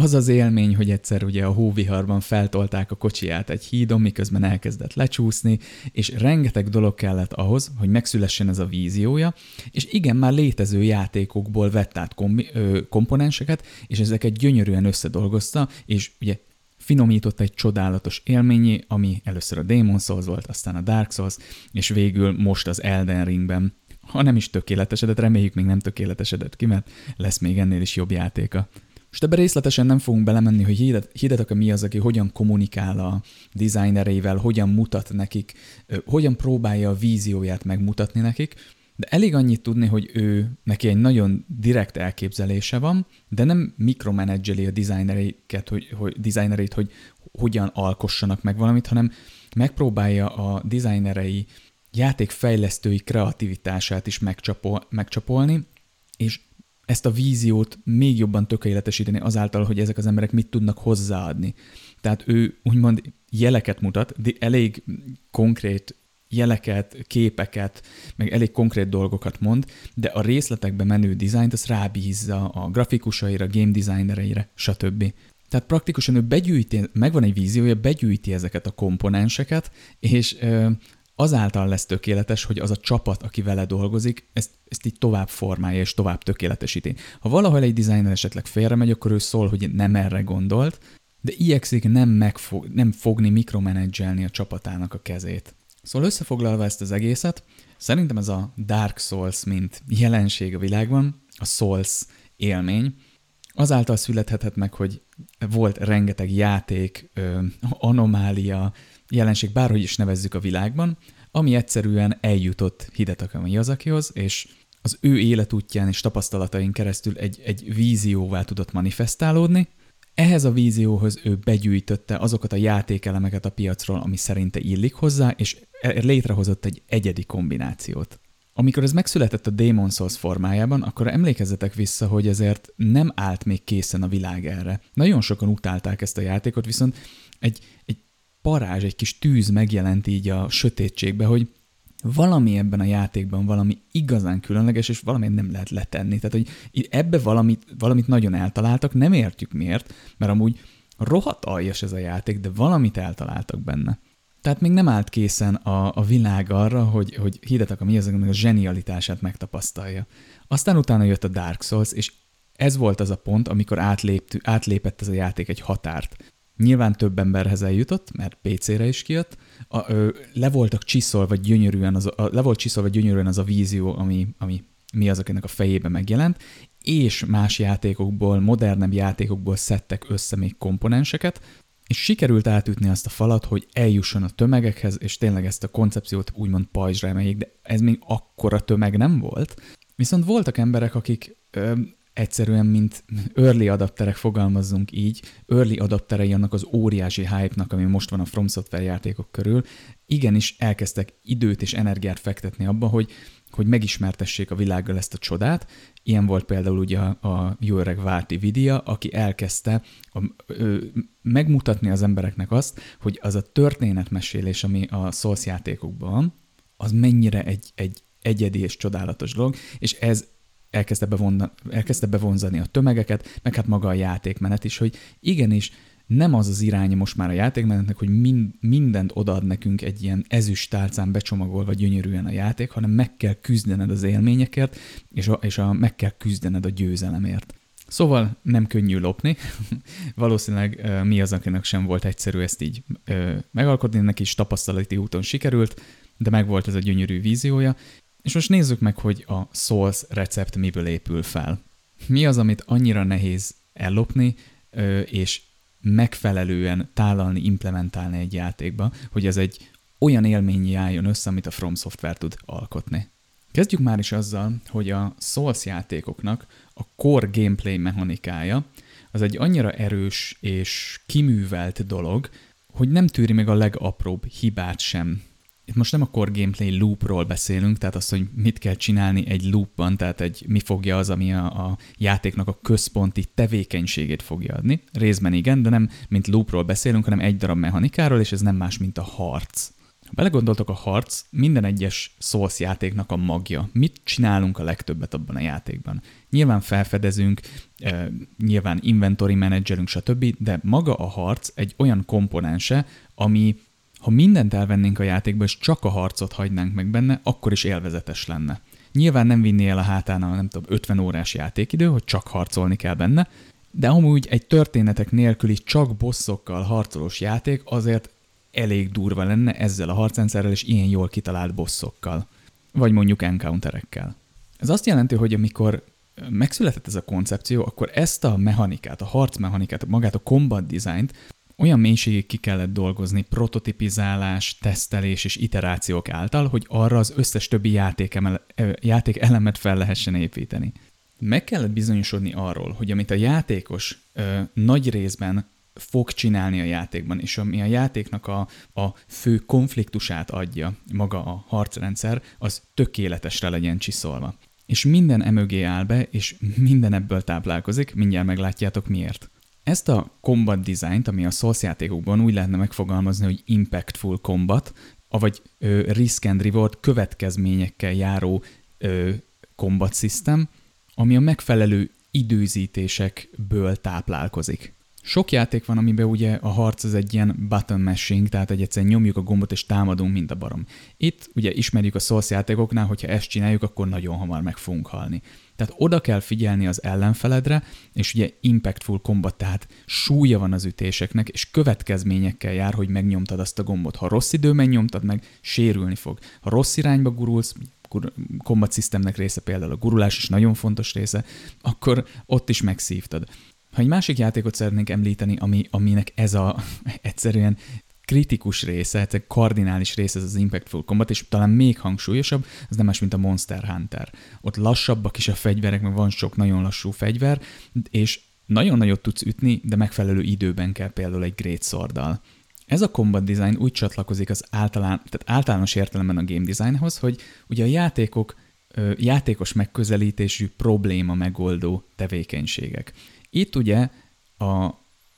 az az élmény, hogy egyszer ugye a hóviharban feltolták a kocsiját egy hídon, miközben elkezdett lecsúszni, és rengeteg dolog kellett ahhoz, hogy megszülessen ez a víziója, és igen, már létező játékokból vett át kombi, ö, komponenseket, és ezeket gyönyörűen összedolgozta, és ugye finomított egy csodálatos élményé, ami először a Demon Souls volt, aztán a Dark Souls, és végül most az Elden Ringben, ha nem is tökéletesedett, reméljük még nem tökéletesedett ki, mert lesz még ennél is jobb játéka. Most ebben részletesen nem fogunk belemenni, hogy Hidetaka mi az, aki hogyan kommunikál a designereivel, hogyan mutat nekik, hogyan próbálja a vízióját megmutatni nekik, de elég annyit tudni, hogy ő neki egy nagyon direkt elképzelése van, de nem mikromenedzseli a designereiket, hogy, hogy, designereit, hogy hogyan alkossanak meg valamit, hanem megpróbálja a designerei játékfejlesztői kreativitását is megcsapol, megcsapolni, és ezt a víziót még jobban tökéletesíteni azáltal, hogy ezek az emberek mit tudnak hozzáadni. Tehát ő úgymond jeleket mutat, de elég konkrét jeleket, képeket, meg elég konkrét dolgokat mond, de a részletekbe menő dizájnt az rábízza a grafikusaira, game designereire, stb. Tehát praktikusan ő begyűjti, megvan egy víziója, begyűjti ezeket a komponenseket, és azáltal lesz tökéletes, hogy az a csapat, aki vele dolgozik, ezt, ezt így tovább formálja és tovább tökéletesíti. Ha valahol egy designer esetleg félremegy, akkor ő szól, hogy nem erre gondolt, de igyekszik nem, megfog, nem fogni, mikromenedzselni a csapatának a kezét. Szóval összefoglalva ezt az egészet, szerintem ez a Dark Souls, mint jelenség a világban, a Souls élmény, azáltal születhetett meg, hogy volt rengeteg játék, anomália, jelenség, bárhogy is nevezzük a világban, ami egyszerűen eljutott Hidetaka Miyazakihoz, és az ő életútján és tapasztalatain keresztül egy, egy vízióvá tudott manifestálódni. Ehhez a vízióhoz ő begyűjtötte azokat a játékelemeket a piacról, ami szerinte illik hozzá, és e, létrehozott egy egyedi kombinációt. Amikor ez megszületett a Demon Souls formájában, akkor emlékezzetek vissza, hogy ezért nem állt még készen a világ erre. Nagyon sokan utálták ezt a játékot, viszont egy, egy parázs, egy kis tűz megjelent így a sötétségbe, hogy valami ebben a játékban valami igazán különleges, és valami nem lehet letenni. Tehát, hogy ebbe valamit, valamit nagyon eltaláltak, nem értjük miért, mert amúgy rohadt aljas ez a játék, de valamit eltaláltak benne. Tehát még nem állt készen a, a világ arra, hogy, hogy Hidetaka Miyazaki a zsenialitását megtapasztalja. Aztán utána jött a Dark Souls, és ez volt az a pont, amikor átlépt, átlépett ez a játék egy határt. Nyilván több emberhez eljutott, mert PC-re is kijött. A, ö, le voltak csiszolva gyönyörűen az a, le volt csiszolva gyönyörűen az a vízió, ami, ami mi az, akinek a fejébe megjelent, és más játékokból, modernebb játékokból szedtek össze még komponenseket, és sikerült átütni azt a falat, hogy eljusson a tömegekhez, és tényleg ezt a koncepciót úgymond pajzsra emeljék, de ez még akkora tömeg nem volt. Viszont voltak emberek, akik ö, egyszerűen, mint early adapterek fogalmazzunk így, early adapterei annak az óriási hype-nak, ami most van a From Software játékok körül, igenis elkezdtek időt és energiát fektetni abba, hogy, hogy megismertessék a világgal ezt a csodát. Ilyen volt például ugye a, jó öreg Várti Vidia, aki elkezdte a, ö, megmutatni az embereknek azt, hogy az a történetmesélés, ami a Souls játékokban van, az mennyire egy, egy egyedi és csodálatos dolog, és ez elkezdte, bevonna, elkezdte bevonzani a tömegeket, meg hát maga a játékmenet is, hogy igenis nem az az iránya most már a játékmenetnek, hogy mind, mindent odaad nekünk egy ilyen ezüst tálcán becsomagolva gyönyörűen a játék, hanem meg kell küzdened az élményekért, és, a, és a, meg kell küzdened a győzelemért. Szóval nem könnyű lopni. Valószínűleg mi az, akinek sem volt egyszerű ezt így uh, megalkotni, neki is tapasztalati úton sikerült, de megvolt ez a gyönyörű víziója, és most nézzük meg, hogy a Souls recept miből épül fel. Mi az, amit annyira nehéz ellopni, és megfelelően tálalni, implementálni egy játékba, hogy ez egy olyan élmény álljon össze, amit a From Software tud alkotni. Kezdjük már is azzal, hogy a Souls játékoknak a core gameplay mechanikája az egy annyira erős és kiművelt dolog, hogy nem tűri meg a legapróbb hibát sem itt most nem a core gameplay loopról beszélünk, tehát az, hogy mit kell csinálni egy loopban, tehát egy mi fogja az, ami a, a játéknak a központi tevékenységét fogja adni. Részben igen, de nem mint loopról beszélünk, hanem egy darab mechanikáról, és ez nem más, mint a harc. Ha belegondoltok a harc, minden egyes Souls játéknak a magja. Mit csinálunk a legtöbbet abban a játékban? Nyilván felfedezünk, nyilván inventory menedzserünk, stb., de maga a harc egy olyan komponense, ami ha mindent elvennénk a játékba, és csak a harcot hagynánk meg benne, akkor is élvezetes lenne. Nyilván nem vinné el a hátán a nem tudom, 50 órás játékidő, hogy csak harcolni kell benne, de amúgy egy történetek nélküli csak bosszokkal harcolós játék azért elég durva lenne ezzel a harcrendszerrel és ilyen jól kitalált bosszokkal. Vagy mondjuk encounterekkel. Ez azt jelenti, hogy amikor megszületett ez a koncepció, akkor ezt a mechanikát, a harc mechanikát, magát a combat designt olyan mélységig ki kellett dolgozni prototipizálás, tesztelés és iterációk által, hogy arra az összes többi játék, emel, játék elemet fel lehessen építeni. Meg kellett bizonyosodni arról, hogy amit a játékos ö, nagy részben fog csinálni a játékban, és ami a játéknak a, a fő konfliktusát adja maga a harcrendszer, az tökéletesre legyen csiszolva. És minden emögé áll be, és minden ebből táplálkozik, mindjárt meglátjátok miért. Ezt a combat designt, ami a Souls játékokban úgy lehetne megfogalmazni, hogy impactful combat, avagy ö, risk and reward következményekkel járó ö, combat system, ami a megfelelő időzítésekből táplálkozik. Sok játék van, amiben ugye a harc az egy ilyen button mashing, tehát egy egyszerűen nyomjuk a gombot és támadunk, mint a barom. Itt ugye ismerjük a Souls játékoknál, hogyha ezt csináljuk, akkor nagyon hamar meg fogunk halni. Tehát oda kell figyelni az ellenfeledre, és ugye impactful combat, tehát súlya van az ütéseknek, és következményekkel jár, hogy megnyomtad azt a gombot. Ha rossz időben nyomtad meg, sérülni fog. Ha rossz irányba gurulsz, combat systemnek része például a gurulás is nagyon fontos része, akkor ott is megszívtad. Ha egy másik játékot szeretnénk említeni, ami, aminek ez a egyszerűen kritikus része, egy kardinális része ez az Impactful Combat, és talán még hangsúlyosabb, az nem más, mint a Monster Hunter. Ott lassabbak is a fegyverek, meg van sok nagyon lassú fegyver, és nagyon nagyot tudsz ütni, de megfelelő időben kell például egy Great Sword-dal. Ez a combat design úgy csatlakozik az általán, tehát általános értelemben a game designhoz, hogy ugye a játékok játékos megközelítésű probléma megoldó tevékenységek. Itt ugye a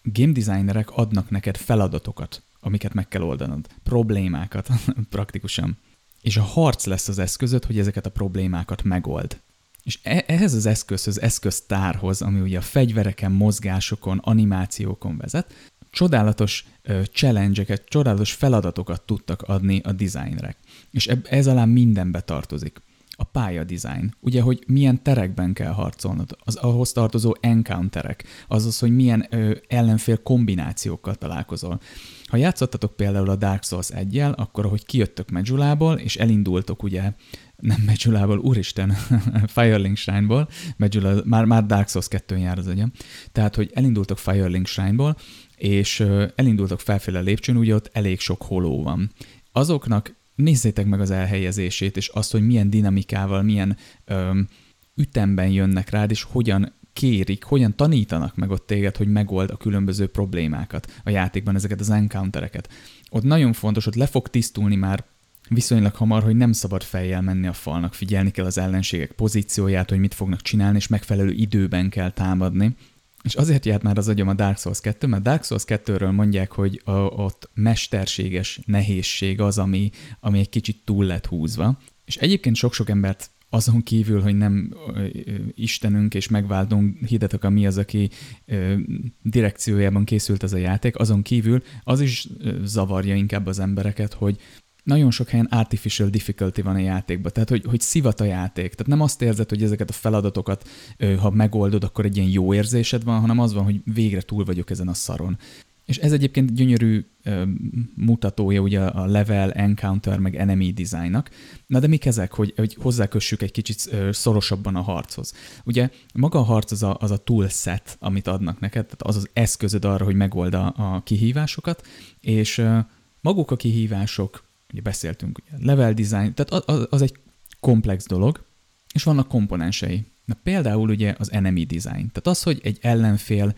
game designerek adnak neked feladatokat, amiket meg kell oldanod, problémákat praktikusan. És a harc lesz az eszközöd, hogy ezeket a problémákat megold. És e- ehhez az eszközhöz, eszköztárhoz, ami ugye a fegyvereken, mozgásokon, animációkon vezet, csodálatos challenge-eket, csodálatos feladatokat tudtak adni a designerek. És ez alá mindenbe tartozik a pályadizájn. Ugye, hogy milyen terekben kell harcolnod, az ahhoz tartozó encounterek, azaz, hogy milyen ö, ellenfél kombinációkkal találkozol. Ha játszottatok például a Dark Souls 1 akkor ahogy kijöttök Medjulából, és elindultok ugye nem Medjulából, úristen, Firelink Shrine-ból, Medjula, már, már Dark Souls 2 jár az agyam, tehát, hogy elindultok Firelink Shrine-ból, és elindultok felfele a lépcsőn, ugye ott elég sok holó van. Azoknak nézzétek meg az elhelyezését, és azt, hogy milyen dinamikával, milyen öm, ütemben jönnek rád, és hogyan kérik, hogyan tanítanak meg ott téged, hogy megold a különböző problémákat a játékban, ezeket az encountereket. Ott nagyon fontos, hogy le fog tisztulni már viszonylag hamar, hogy nem szabad fejjel menni a falnak, figyelni kell az ellenségek pozícióját, hogy mit fognak csinálni, és megfelelő időben kell támadni, és azért járt már az agyam a Dark Souls 2, mert Dark Souls 2-ről mondják, hogy a, ott mesterséges nehézség az, ami, ami egy kicsit túl lett húzva. És egyébként sok-sok embert azon kívül, hogy nem ö, Istenünk és megváltunk hidetek, mi az, aki ö, direkciójában készült ez a játék, azon kívül az is zavarja inkább az embereket, hogy nagyon sok helyen artificial difficulty van a játékban, tehát hogy, hogy szivat a játék. Tehát nem azt érzed, hogy ezeket a feladatokat, ha megoldod, akkor egy ilyen jó érzésed van, hanem az van, hogy végre túl vagyok ezen a szaron. És ez egyébként gyönyörű mutatója ugye a level, encounter, meg enemy designnak. Na de mik ezek, hogy, hogy hozzákössük egy kicsit szorosabban a harchoz? Ugye maga a harc az a, az a tool set, amit adnak neked, tehát az az eszközöd arra, hogy megold a, a kihívásokat, és maguk a kihívások ugye beszéltünk, ugye level design, tehát az, egy komplex dolog, és vannak komponensei. Na például ugye az enemy design, tehát az, hogy egy ellenfél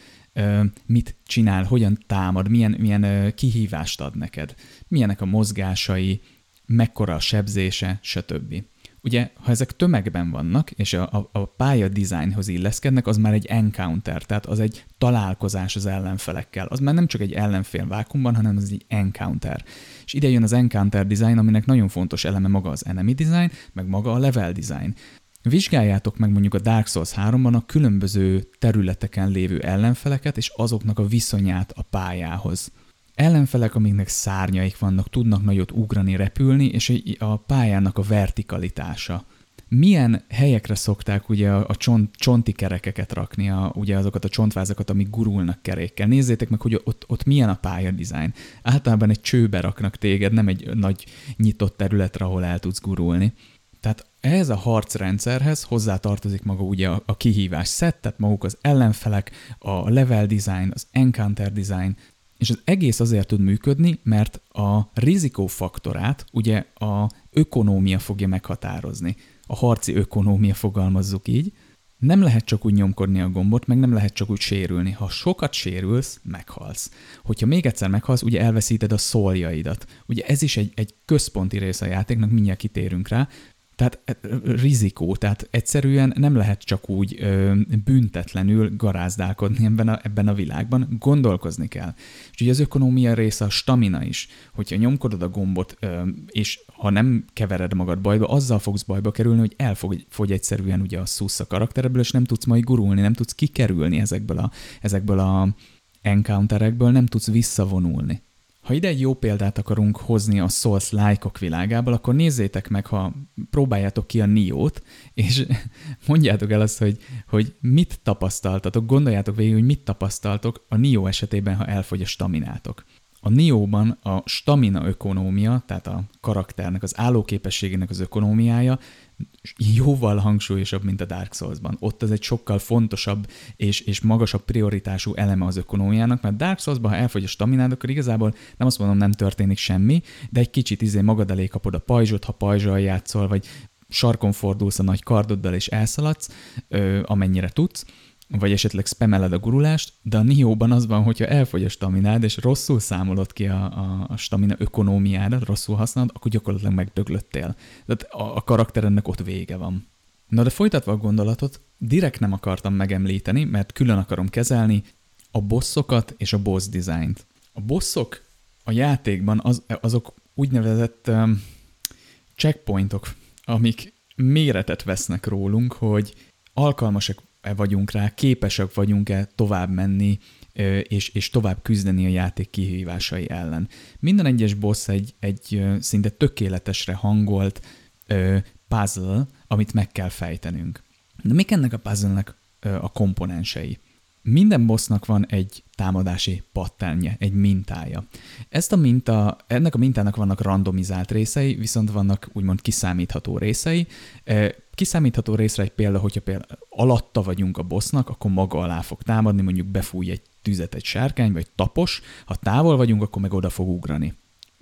mit csinál, hogyan támad, milyen, milyen kihívást ad neked, milyenek a mozgásai, mekkora a sebzése, stb. Ugye, ha ezek tömegben vannak, és a, a, a pálya designhoz illeszkednek, az már egy encounter, tehát az egy találkozás az ellenfelekkel. Az már nem csak egy ellenfél vákumban, hanem az egy encounter. És ide jön az encounter design, aminek nagyon fontos eleme maga az enemy design, meg maga a level design. Vizsgáljátok meg mondjuk a Dark Souls 3-ban a különböző területeken lévő ellenfeleket és azoknak a viszonyát a pályához ellenfelek, amiknek szárnyaik vannak, tudnak nagyot ugrani, repülni, és a pályának a vertikalitása. Milyen helyekre szokták ugye a, a csont, csonti kerekeket rakni, a, ugye azokat a csontvázakat, amik gurulnak kerékkel. Nézzétek meg, hogy ott, ott milyen a pálya design. Általában egy csőbe raknak téged, nem egy nagy nyitott területre, ahol el tudsz gurulni. Tehát ehhez a harcrendszerhez hozzátartozik maga ugye a, a kihívás set, tehát maguk az ellenfelek, a level design, az encounter design, és az egész azért tud működni, mert a rizikófaktorát ugye a ökonómia fogja meghatározni. A harci ökonómia fogalmazzuk így, nem lehet csak úgy nyomkodni a gombot, meg nem lehet csak úgy sérülni. Ha sokat sérülsz, meghalsz. Hogyha még egyszer meghalsz, ugye elveszíted a szóljaidat. Ugye ez is egy, egy központi része a játéknak, mindjárt kitérünk rá, tehát e, rizikó, tehát egyszerűen nem lehet csak úgy ö, büntetlenül garázdálkodni ebben a, ebben a világban, gondolkozni kell. És ugye az ökonómia része a stamina is. Hogyha nyomkodod a gombot, ö, és ha nem kevered magad bajba, azzal fogsz bajba kerülni, hogy elfogy egyszerűen ugye a szusz a karaktereből, és nem tudsz majd gurulni, nem tudsz kikerülni ezekből a, ezekből a encounterekből, nem tudsz visszavonulni. Ha ide egy jó példát akarunk hozni a Souls lájkok világából, akkor nézzétek meg, ha próbáljátok ki a Niót, és mondjátok el azt, hogy, hogy mit tapasztaltatok, gondoljátok végig, hogy mit tapasztaltok a Nió esetében, ha elfogy a staminátok. A Nióban a stamina ökonómia, tehát a karakternek, az állóképességének az ökonómiája jóval hangsúlyosabb, mint a Dark Souls-ban. Ott ez egy sokkal fontosabb és, és magasabb prioritású eleme az ökonómiának, mert Dark Souls-ban, ha elfogy a staminád, akkor igazából nem azt mondom, nem történik semmi, de egy kicsit izé magad elé kapod a pajzsot, ha pajzsal játszol, vagy sarkon fordulsz a nagy kardoddal és elszaladsz, ö, amennyire tudsz, vagy esetleg spameled a gurulást, de a Nihóban az van, hogyha elfogy a staminád, és rosszul számolod ki a, a, a stamina ökonómiádat, rosszul használod, akkor gyakorlatilag megdöglöttél. Tehát a, a karakterennek ott vége van. Na de folytatva a gondolatot, direkt nem akartam megemlíteni, mert külön akarom kezelni a bossokat és a boss designt. A bosszok a játékban az, azok úgynevezett um, checkpointok, amik méretet vesznek rólunk, hogy alkalmasak vagyunk rá, képesek vagyunk-e tovább menni, és, és tovább küzdeni a játék kihívásai ellen. Minden egyes boss egy, egy szinte tökéletesre hangolt puzzle, amit meg kell fejtenünk. De mik ennek a puzzle-nek a komponensei? Minden bossnak van egy támadási patternje, egy mintája. Ezt a minta, ennek a mintának vannak randomizált részei, viszont vannak úgymond kiszámítható részei. Kiszámítható részre egy példa, hogyha például alatta vagyunk a bossnak, akkor maga alá fog támadni, mondjuk befúj egy tüzet egy sárkány, vagy tapos, ha távol vagyunk, akkor meg oda fog ugrani.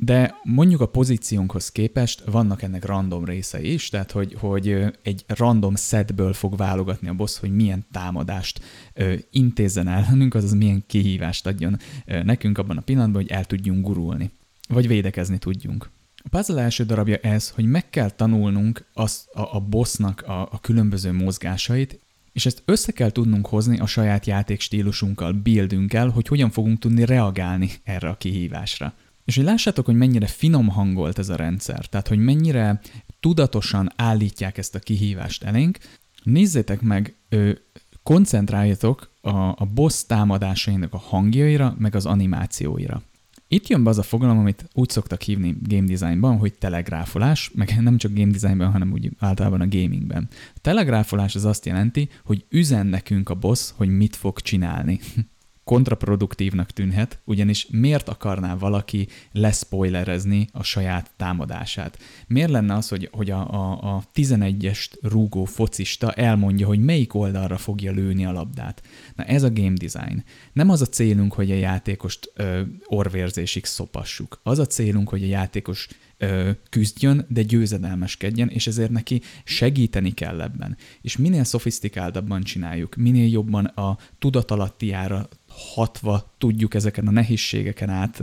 De mondjuk a pozíciónkhoz képest vannak ennek random részei is, tehát hogy, hogy egy random setből fog válogatni a boss, hogy milyen támadást ö, intézzen ellenünk, azaz milyen kihívást adjon ö, nekünk abban a pillanatban, hogy el tudjunk gurulni, vagy védekezni tudjunk. A puzzle első darabja ez, hogy meg kell tanulnunk az, a, a bossnak a, a különböző mozgásait, és ezt össze kell tudnunk hozni a saját játékstílusunkkal, buildünkkel, hogy hogyan fogunk tudni reagálni erre a kihívásra. És hogy lássátok, hogy mennyire finom hangolt ez a rendszer, tehát hogy mennyire tudatosan állítják ezt a kihívást elénk, nézzétek meg, koncentráljatok a, a boss támadásainak a hangjaira, meg az animációira. Itt jön be az a fogalom, amit úgy szoktak hívni game designban, hogy telegráfolás, meg nem csak game designban, hanem úgy általában a gamingben. A telegráfolás az azt jelenti, hogy üzen nekünk a boss, hogy mit fog csinálni. Kontraproduktívnak tűnhet, ugyanis miért akarná valaki leszpoilerezni a saját támadását? Miért lenne az, hogy, hogy a, a, a 11-est rúgó focista elmondja, hogy melyik oldalra fogja lőni a labdát? Na ez a game design. Nem az a célunk, hogy a játékost ö, orvérzésig szopassuk. Az a célunk, hogy a játékos küzdjön, de győzedelmeskedjen, és ezért neki segíteni kell ebben. És minél szofisztikáltabban csináljuk, minél jobban a tudatalattiára hatva tudjuk ezeken a nehézségeken át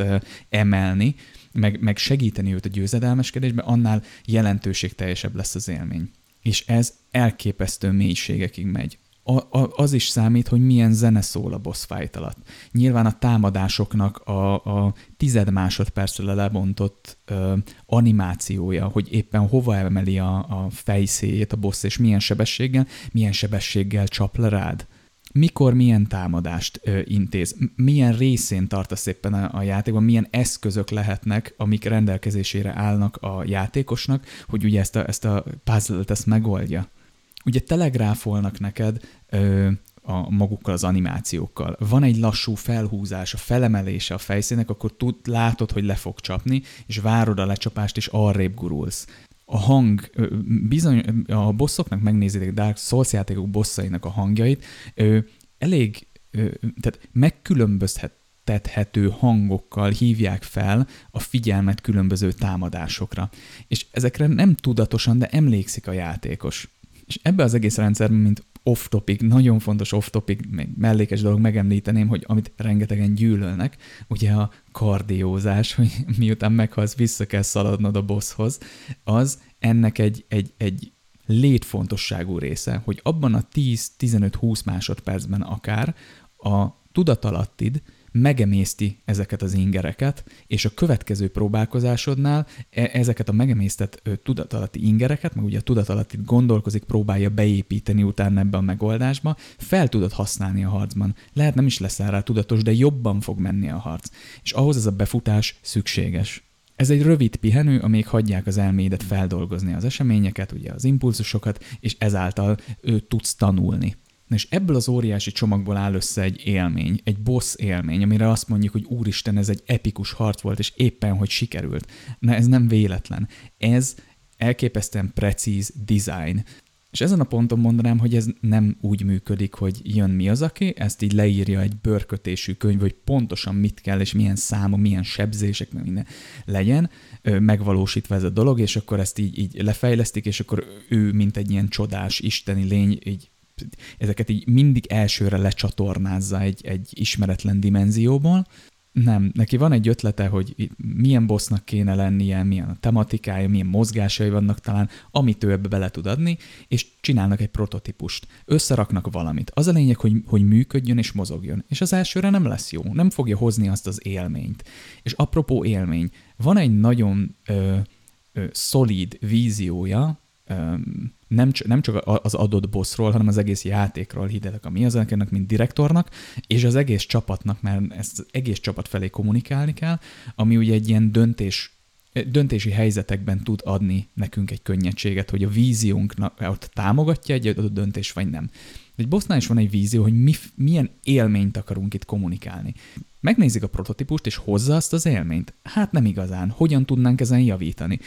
emelni, meg, meg segíteni őt a győzedelmeskedésben, annál jelentőségteljesebb lesz az élmény. És ez elképesztő mélységekig megy. A, a, az is számít, hogy milyen zene szól a boss fight alatt. Nyilván a támadásoknak a, a tized másodpercre lebontott ö, animációja, hogy éppen hova emeli a, a fejszéjét a boss, és milyen sebességgel, milyen sebességgel csap le rád mikor milyen támadást ö, intéz, milyen részén tartasz éppen a, a játékban, milyen eszközök lehetnek, amik rendelkezésére állnak a játékosnak, hogy ugye ezt a, ezt a puzzle-t ezt megoldja. Ugye telegráfolnak neked ö, a magukkal az animációkkal. Van egy lassú felhúzás, a felemelése a fejszének, akkor tud, látod, hogy le fog csapni, és várod a lecsapást, és arrébb gurulsz a hang, bizony, a bosszoknak megnézitek Dark Souls játékok bosszainak a hangjait, elég, tehát megkülönböztethető hangokkal hívják fel a figyelmet különböző támadásokra. És ezekre nem tudatosan, de emlékszik a játékos. És ebbe az egész rendszerben, mint off-topic, nagyon fontos off-topic, mellékes dolog megemlíteném, hogy amit rengetegen gyűlölnek, ugye a kardiózás, hogy miután meghalsz, vissza kell szaladnod a bosshoz, az ennek egy, egy, egy létfontosságú része, hogy abban a 10-15-20 másodpercben akár a tudatalattid megemészti ezeket az ingereket, és a következő próbálkozásodnál e- ezeket a megemésztett tudatalatti ingereket, meg ugye a tudatalatti gondolkozik, próbálja beépíteni utána ebbe a megoldásba, fel tudod használni a harcban. Lehet nem is leszel rá tudatos, de jobban fog menni a harc. És ahhoz ez a befutás szükséges. Ez egy rövid pihenő, amíg hagyják az elmédet feldolgozni az eseményeket, ugye az impulzusokat, és ezáltal ő tudsz tanulni. És ebből az óriási csomagból áll össze egy élmény, egy boss élmény, amire azt mondjuk, hogy úristen, ez egy epikus harc volt, és éppen, hogy sikerült. Na ez nem véletlen. Ez elképesztően precíz design. És ezen a ponton mondanám, hogy ez nem úgy működik, hogy jön mi az, aki ezt így leírja egy bőrkötésű könyv, hogy pontosan mit kell, és milyen száma, milyen sebzések, meg minden legyen, megvalósítva ez a dolog, és akkor ezt így, így lefejlesztik, és akkor ő, mint egy ilyen csodás isteni lény, így ezeket így mindig elsőre lecsatornázza egy, egy ismeretlen dimenzióból. Nem, neki van egy ötlete, hogy milyen bossnak kéne lennie, milyen a tematikája, milyen mozgásai vannak talán, amit ő ebbe bele tud adni, és csinálnak egy prototípust. Összeraknak valamit. Az a lényeg, hogy, hogy működjön és mozogjon. És az elsőre nem lesz jó, nem fogja hozni azt az élményt. És apropó élmény, van egy nagyon ö, ö, szolid víziója, ö, nem, nem csak az adott bossról, hanem az egész játékról hidelek a mi az ennek, mint direktornak, és az egész csapatnak, mert ezt az egész csapat felé kommunikálni kell, ami ugye egy ilyen döntés döntési helyzetekben tud adni nekünk egy könnyedséget, hogy a víziónknak ott támogatja egy adott döntés, vagy nem. Egy bossnál is van egy vízió, hogy mi, milyen élményt akarunk itt kommunikálni. Megnézik a prototípust, és hozza azt az élményt. Hát nem igazán. Hogyan tudnánk ezen javítani?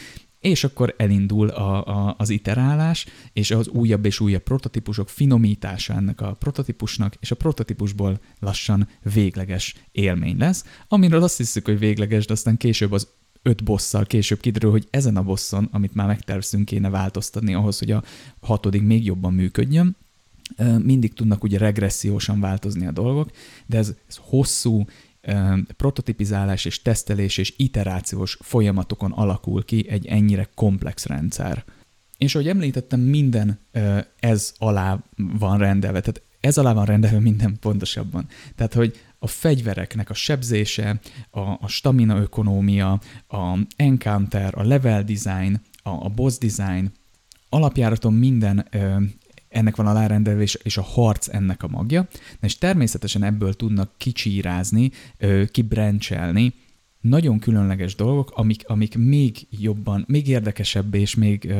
És akkor elindul a, a, az iterálás, és az újabb és újabb prototípusok finomítása ennek a prototípusnak, és a prototípusból lassan végleges élmény lesz, amiről azt hiszük, hogy végleges, de aztán később az öt bosszal később kiderül, hogy ezen a bosszon, amit már megtervezünk, kéne változtatni ahhoz, hogy a hatodik még jobban működjön. Mindig tudnak ugye regressziósan változni a dolgok, de ez, ez hosszú, prototipizálás és tesztelés és iterációs folyamatokon alakul ki egy ennyire komplex rendszer. És ahogy említettem, minden ez alá van rendelve, tehát ez alá van rendelve minden pontosabban. Tehát, hogy a fegyvereknek a sebzése, a, a stamina ökonómia, a encounter, a level design, a, a boss design, alapjáraton minden ennek van alárendelés, és a harc ennek a magja, és természetesen ebből tudnak kicsírázni, kibrencselni nagyon különleges dolgok, amik, amik még jobban, még érdekesebb és még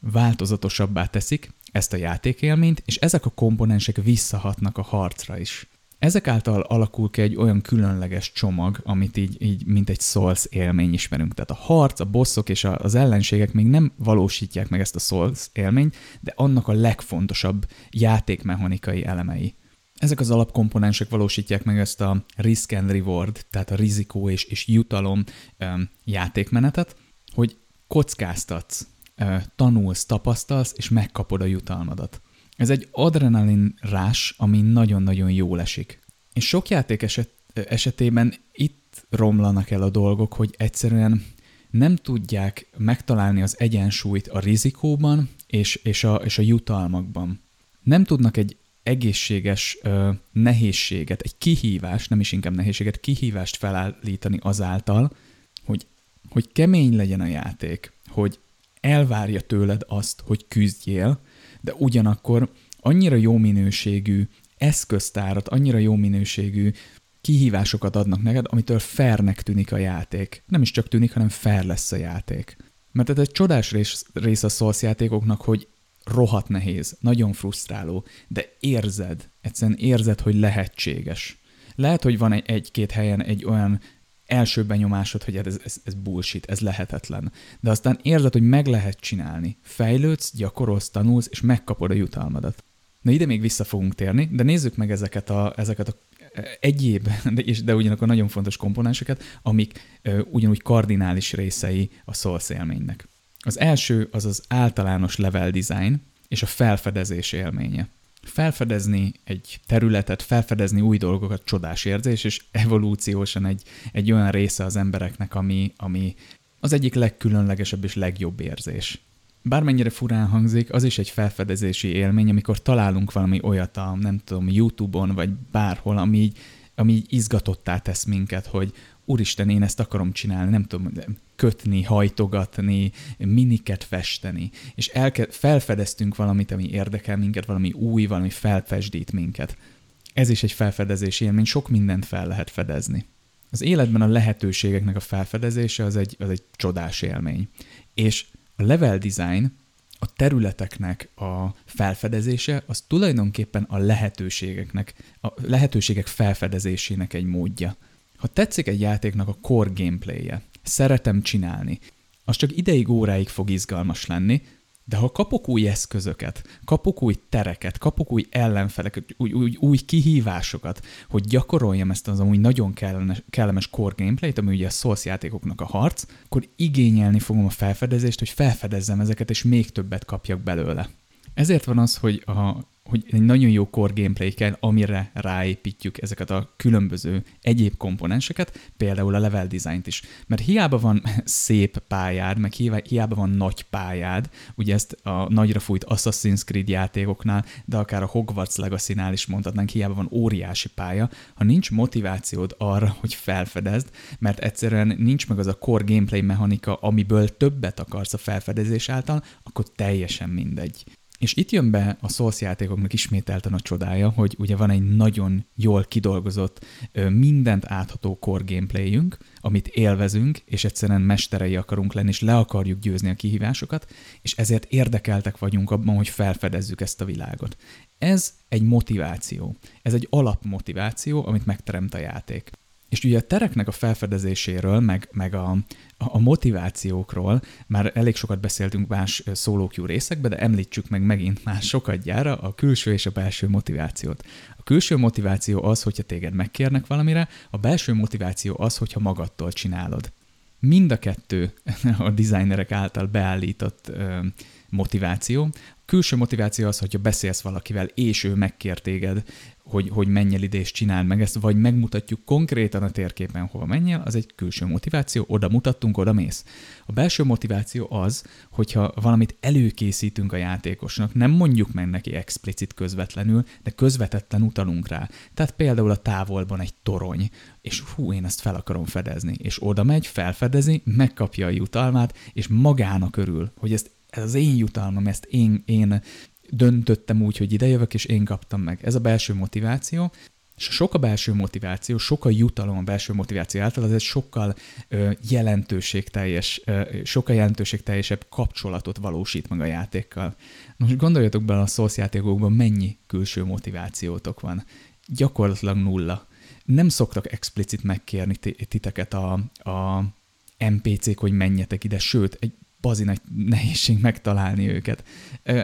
változatosabbá teszik ezt a játékélményt, és ezek a komponensek visszahatnak a harcra is. Ezek által alakul ki egy olyan különleges csomag, amit így, így mint egy Souls élmény ismerünk. Tehát a harc, a bosszok és az ellenségek még nem valósítják meg ezt a Souls élményt, de annak a legfontosabb játékmechanikai elemei. Ezek az alapkomponensek valósítják meg ezt a risk and reward, tehát a rizikó és, és jutalom um, játékmenetet, hogy kockáztatsz, tanulsz, tapasztalsz, és megkapod a jutalmadat. Ez egy adrenalin rás, ami nagyon-nagyon jól esik. És sok játék eset, esetében itt romlanak el a dolgok, hogy egyszerűen nem tudják megtalálni az egyensúlyt a rizikóban és, és, a, és a jutalmakban. Nem tudnak egy egészséges ö, nehézséget, egy kihívást, nem is inkább nehézséget, kihívást felállítani azáltal, hogy, hogy kemény legyen a játék, hogy elvárja tőled azt, hogy küzdjél, de ugyanakkor annyira jó minőségű eszköztárat, annyira jó minőségű kihívásokat adnak neked, amitől fairnek tűnik a játék. Nem is csak tűnik, hanem fair lesz a játék. Mert ez egy csodás rész, rész a Souls játékoknak, hogy rohadt nehéz, nagyon frusztráló, de érzed, egyszerűen érzed, hogy lehetséges. Lehet, hogy van egy-két helyen egy olyan első benyomásod, hogy ez, ez, ez bullshit, ez lehetetlen. De aztán érzed, hogy meg lehet csinálni. Fejlődsz, gyakorolsz, tanulsz, és megkapod a jutalmadat. Na ide még vissza fogunk térni, de nézzük meg ezeket a, ezeket a egyéb, de, és, de ugyanakkor nagyon fontos komponenseket, amik ö, ugyanúgy kardinális részei a Souls élménynek. Az első az az általános level design és a felfedezés élménye. Felfedezni egy területet, felfedezni új dolgokat csodás érzés, és evolúciósan egy, egy olyan része az embereknek, ami, ami az egyik legkülönlegesebb és legjobb érzés. Bármennyire furán hangzik, az is egy felfedezési élmény, amikor találunk valami olyat a, nem tudom, YouTube-on, vagy bárhol, ami így, ami így izgatottá tesz minket, hogy úristen, én ezt akarom csinálni, nem tudom, kötni, hajtogatni, miniket festeni, és elke- felfedeztünk valamit, ami érdekel minket, valami új, valami felfesdít minket. Ez is egy felfedezési élmény, sok mindent fel lehet fedezni. Az életben a lehetőségeknek a felfedezése az egy, az egy csodás élmény. És a level design, a területeknek a felfedezése, az tulajdonképpen a lehetőségeknek, a lehetőségek felfedezésének egy módja. Ha tetszik egy játéknak a core gameplayje, szeretem csinálni, az csak ideig, óráig fog izgalmas lenni, de ha kapok új eszközöket, kapok új tereket, kapok új ellenfeleket, új, új, új kihívásokat, hogy gyakoroljam ezt az amúgy nagyon kellemes, kellemes core gameplayt, ami ugye a Souls játékoknak a harc, akkor igényelni fogom a felfedezést, hogy felfedezzem ezeket, és még többet kapjak belőle. Ezért van az, hogy a hogy egy nagyon jó core gameplay kell, amire ráépítjük ezeket a különböző egyéb komponenseket, például a level design-t is. Mert hiába van szép pályád, meg hiába van nagy pályád, ugye ezt a nagyra fújt Assassin's Creed játékoknál, de akár a Hogwarts Legacy-nál is mondhatnánk, hiába van óriási pálya, ha nincs motivációd arra, hogy felfedezd, mert egyszerűen nincs meg az a core gameplay mechanika, amiből többet akarsz a felfedezés által, akkor teljesen mindegy. És itt jön be a Souls játékoknak ismételten a csodája, hogy ugye van egy nagyon jól kidolgozott, mindent átható core gameplayünk, amit élvezünk, és egyszerűen mesterei akarunk lenni, és le akarjuk győzni a kihívásokat, és ezért érdekeltek vagyunk abban, hogy felfedezzük ezt a világot. Ez egy motiváció. Ez egy alapmotiváció, amit megteremt a játék. És ugye a tereknek a felfedezéséről, meg, meg a, a motivációkról már elég sokat beszéltünk más szólókjú részekbe, de említsük meg megint már sokat gyára a külső és a belső motivációt. A külső motiváció az, hogyha téged megkérnek valamire, a belső motiváció az, hogyha magadtól csinálod. Mind a kettő a designerek által beállított motiváció. Külső motiváció az, hogyha beszélsz valakivel, és ő megkér téged hogy, hogy menj el ide és csináld meg ezt, vagy megmutatjuk konkrétan a térképen, hova menjél, az egy külső motiváció, oda mutattunk, oda mész. A belső motiváció az, hogyha valamit előkészítünk a játékosnak, nem mondjuk meg neki explicit közvetlenül, de közvetetten utalunk rá. Tehát például a távolban egy torony, és hú, én ezt fel akarom fedezni, és oda megy, felfedezi, megkapja a jutalmát, és magának örül, hogy ezt ez az én jutalmam, ezt én, én döntöttem úgy, hogy idejövök, és én kaptam meg. Ez a belső motiváció, és sok a belső motiváció, sok a jutalom a belső motiváció által, az egy sokkal ö, jelentőségteljes, ö, sokkal jelentőségteljesebb kapcsolatot valósít meg a játékkal. Most gondoljatok bele a Souls játékokban, mennyi külső motivációtok van. Gyakorlatilag nulla. Nem szoktak explicit megkérni titeket a, a NPC-k, hogy menjetek ide, sőt, egy bazi nagy nehézség megtalálni őket.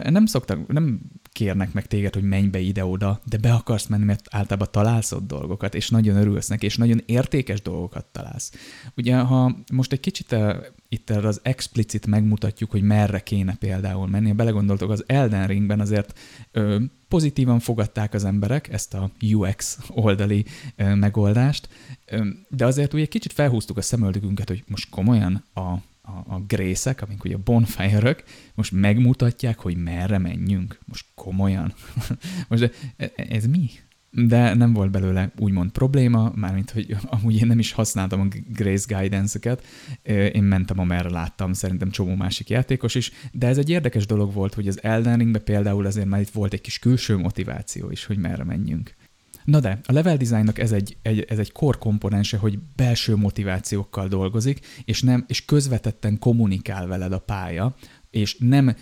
Nem szoktak, nem kérnek meg téged, hogy menj be ide-oda, de be akarsz menni, mert általában találsz ott dolgokat, és nagyon örülsz neki, és nagyon értékes dolgokat találsz. Ugye, ha most egy kicsit itt az explicit megmutatjuk, hogy merre kéne például menni, ha belegondoltok, az Elden Ringben azért ö, pozitívan fogadták az emberek ezt a UX oldali ö, megoldást, ö, de azért ugye kicsit felhúztuk a szemöldökünket, hogy most komolyan a a, a grészek, amik ugye a bonfire most megmutatják, hogy merre menjünk. Most komolyan. most de, e, ez mi? De nem volt belőle úgymond probléma, mármint, hogy amúgy én nem is használtam a Grace Guidance-eket, én mentem, amerre láttam, szerintem csomó másik játékos is, de ez egy érdekes dolog volt, hogy az Elden Ringben például azért már itt volt egy kis külső motiváció is, hogy merre menjünk. Na de, a level designnak ez egy, egy, ez egy core komponense, hogy belső motivációkkal dolgozik, és, nem, és közvetetten kommunikál veled a pálya, és nem,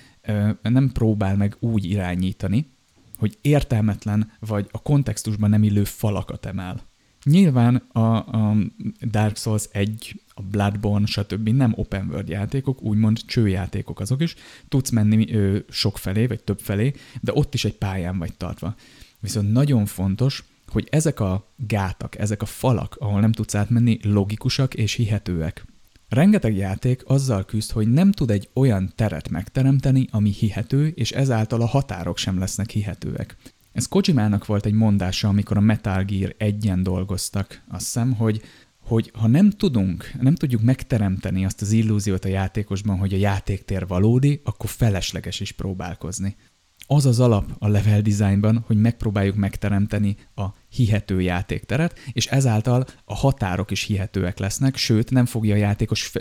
nem próbál meg úgy irányítani, hogy értelmetlen vagy a kontextusban nem illő falakat emel. Nyilván a, a Dark Souls 1, a Bloodborne, stb. nem open world játékok, úgymond csőjátékok azok is. Tudsz menni ö, sok felé, vagy több felé, de ott is egy pályán vagy tartva. Viszont nagyon fontos, hogy ezek a gátak, ezek a falak, ahol nem tudsz átmenni, logikusak és hihetőek. Rengeteg játék azzal küzd, hogy nem tud egy olyan teret megteremteni, ami hihető, és ezáltal a határok sem lesznek hihetőek. Ez Kojimának volt egy mondása, amikor a Metal Gear egyen dolgoztak. Azt hiszem, hogy hogy ha nem tudunk, nem tudjuk megteremteni azt az illúziót a játékosban, hogy a játéktér valódi, akkor felesleges is próbálkozni. Az az alap a level designban, hogy megpróbáljuk megteremteni a hihető játékteret, és ezáltal a határok is hihetőek lesznek, sőt nem fogja a játékos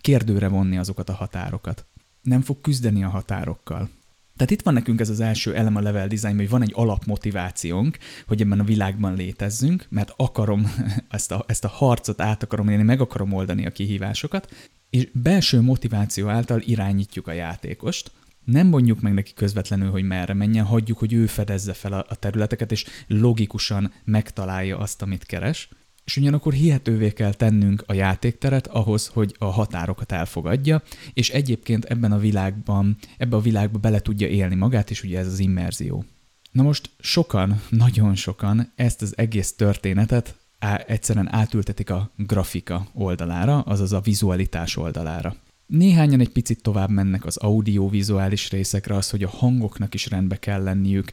kérdőre vonni azokat a határokat. Nem fog küzdeni a határokkal. Tehát itt van nekünk ez az első elem a level design, hogy van egy alapmotivációnk, hogy ebben a világban létezzünk, mert akarom ezt a, ezt a harcot át akarom élni, meg akarom oldani a kihívásokat, és belső motiváció által irányítjuk a játékost, nem mondjuk meg neki közvetlenül, hogy merre menjen, hagyjuk, hogy ő fedezze fel a, területeket, és logikusan megtalálja azt, amit keres, és ugyanakkor hihetővé kell tennünk a játékteret ahhoz, hogy a határokat elfogadja, és egyébként ebben a világban, ebbe a világba bele tudja élni magát, és ugye ez az immerzió. Na most sokan, nagyon sokan ezt az egész történetet egyszerűen átültetik a grafika oldalára, azaz a vizualitás oldalára. Néhányan egy picit tovább mennek az audiovizuális részekre, az, hogy a hangoknak is rendbe kell lenniük,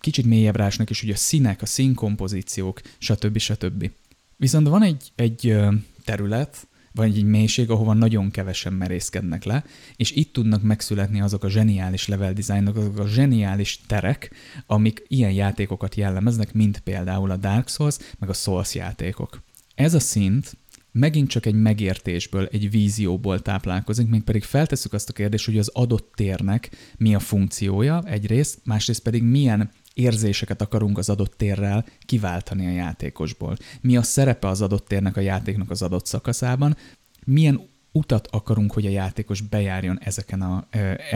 kicsit mélyebb rásnak is, hogy a színek, a színkompozíciók, stb. stb. Viszont van egy, egy terület, vagy egy mélység, ahova nagyon kevesen merészkednek le, és itt tudnak megszületni azok a zseniális level designok, azok a zseniális terek, amik ilyen játékokat jellemeznek, mint például a Dark Souls, meg a Souls játékok. Ez a szint megint csak egy megértésből, egy vízióból táplálkozik, még pedig feltesszük azt a kérdést, hogy az adott térnek mi a funkciója egyrészt, másrészt pedig milyen érzéseket akarunk az adott térrel kiváltani a játékosból. Mi a szerepe az adott térnek a játéknak az adott szakaszában, milyen utat akarunk, hogy a játékos bejárjon ezeken a,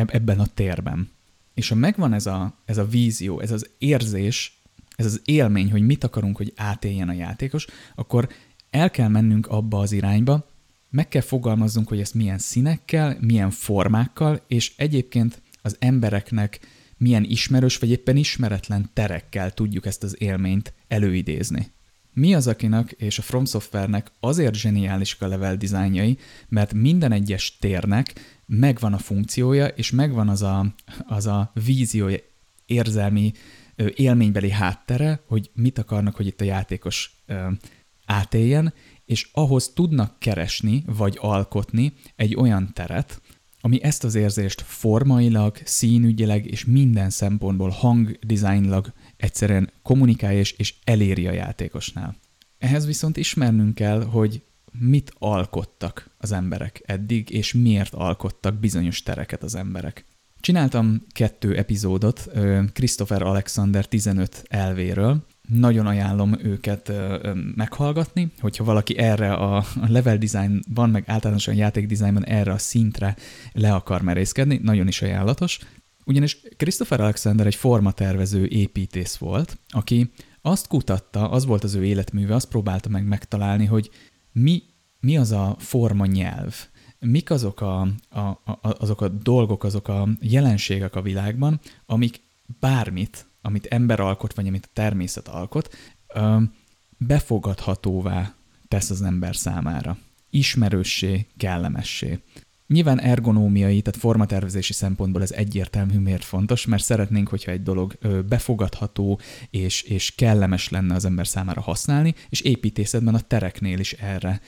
ebben a térben. És ha megvan ez a, ez a vízió, ez az érzés, ez az élmény, hogy mit akarunk, hogy átéljen a játékos, akkor el kell mennünk abba az irányba, meg kell fogalmaznunk, hogy ezt milyen színekkel, milyen formákkal, és egyébként az embereknek milyen ismerős vagy éppen ismeretlen terekkel tudjuk ezt az élményt előidézni. Mi az, akinek és a From Software-nek azért zseniálisak a level dizájnjai, mert minden egyes térnek megvan a funkciója, és megvan az a, az a víziója, érzelmi, élménybeli háttere, hogy mit akarnak, hogy itt a játékos átéljen, és ahhoz tudnak keresni vagy alkotni egy olyan teret, ami ezt az érzést formailag, színügyileg és minden szempontból hangdizájnlag egyszerűen kommunikálja és, és eléri a játékosnál. Ehhez viszont ismernünk kell, hogy mit alkottak az emberek eddig, és miért alkottak bizonyos tereket az emberek. Csináltam kettő epizódot Christopher Alexander 15 elvéről, nagyon ajánlom őket meghallgatni, hogyha valaki erre a level designban, meg általánosan játék designban erre a szintre le akar merészkedni, nagyon is ajánlatos. Ugyanis Christopher Alexander egy formatervező építész volt, aki azt kutatta, az volt az ő életműve, azt próbálta meg megtalálni, hogy mi, mi az a forma nyelv, mik azok a, a, a, azok a dolgok, azok a jelenségek a világban, amik bármit amit ember alkot, vagy amit a természet alkot, befogadhatóvá tesz az ember számára. Ismerőssé, kellemessé. Nyilván ergonómiai, tehát formatervezési szempontból ez egyértelmű miért fontos, mert szeretnénk, hogyha egy dolog befogadható és, és kellemes lenne az ember számára használni, és építészetben a tereknél is erre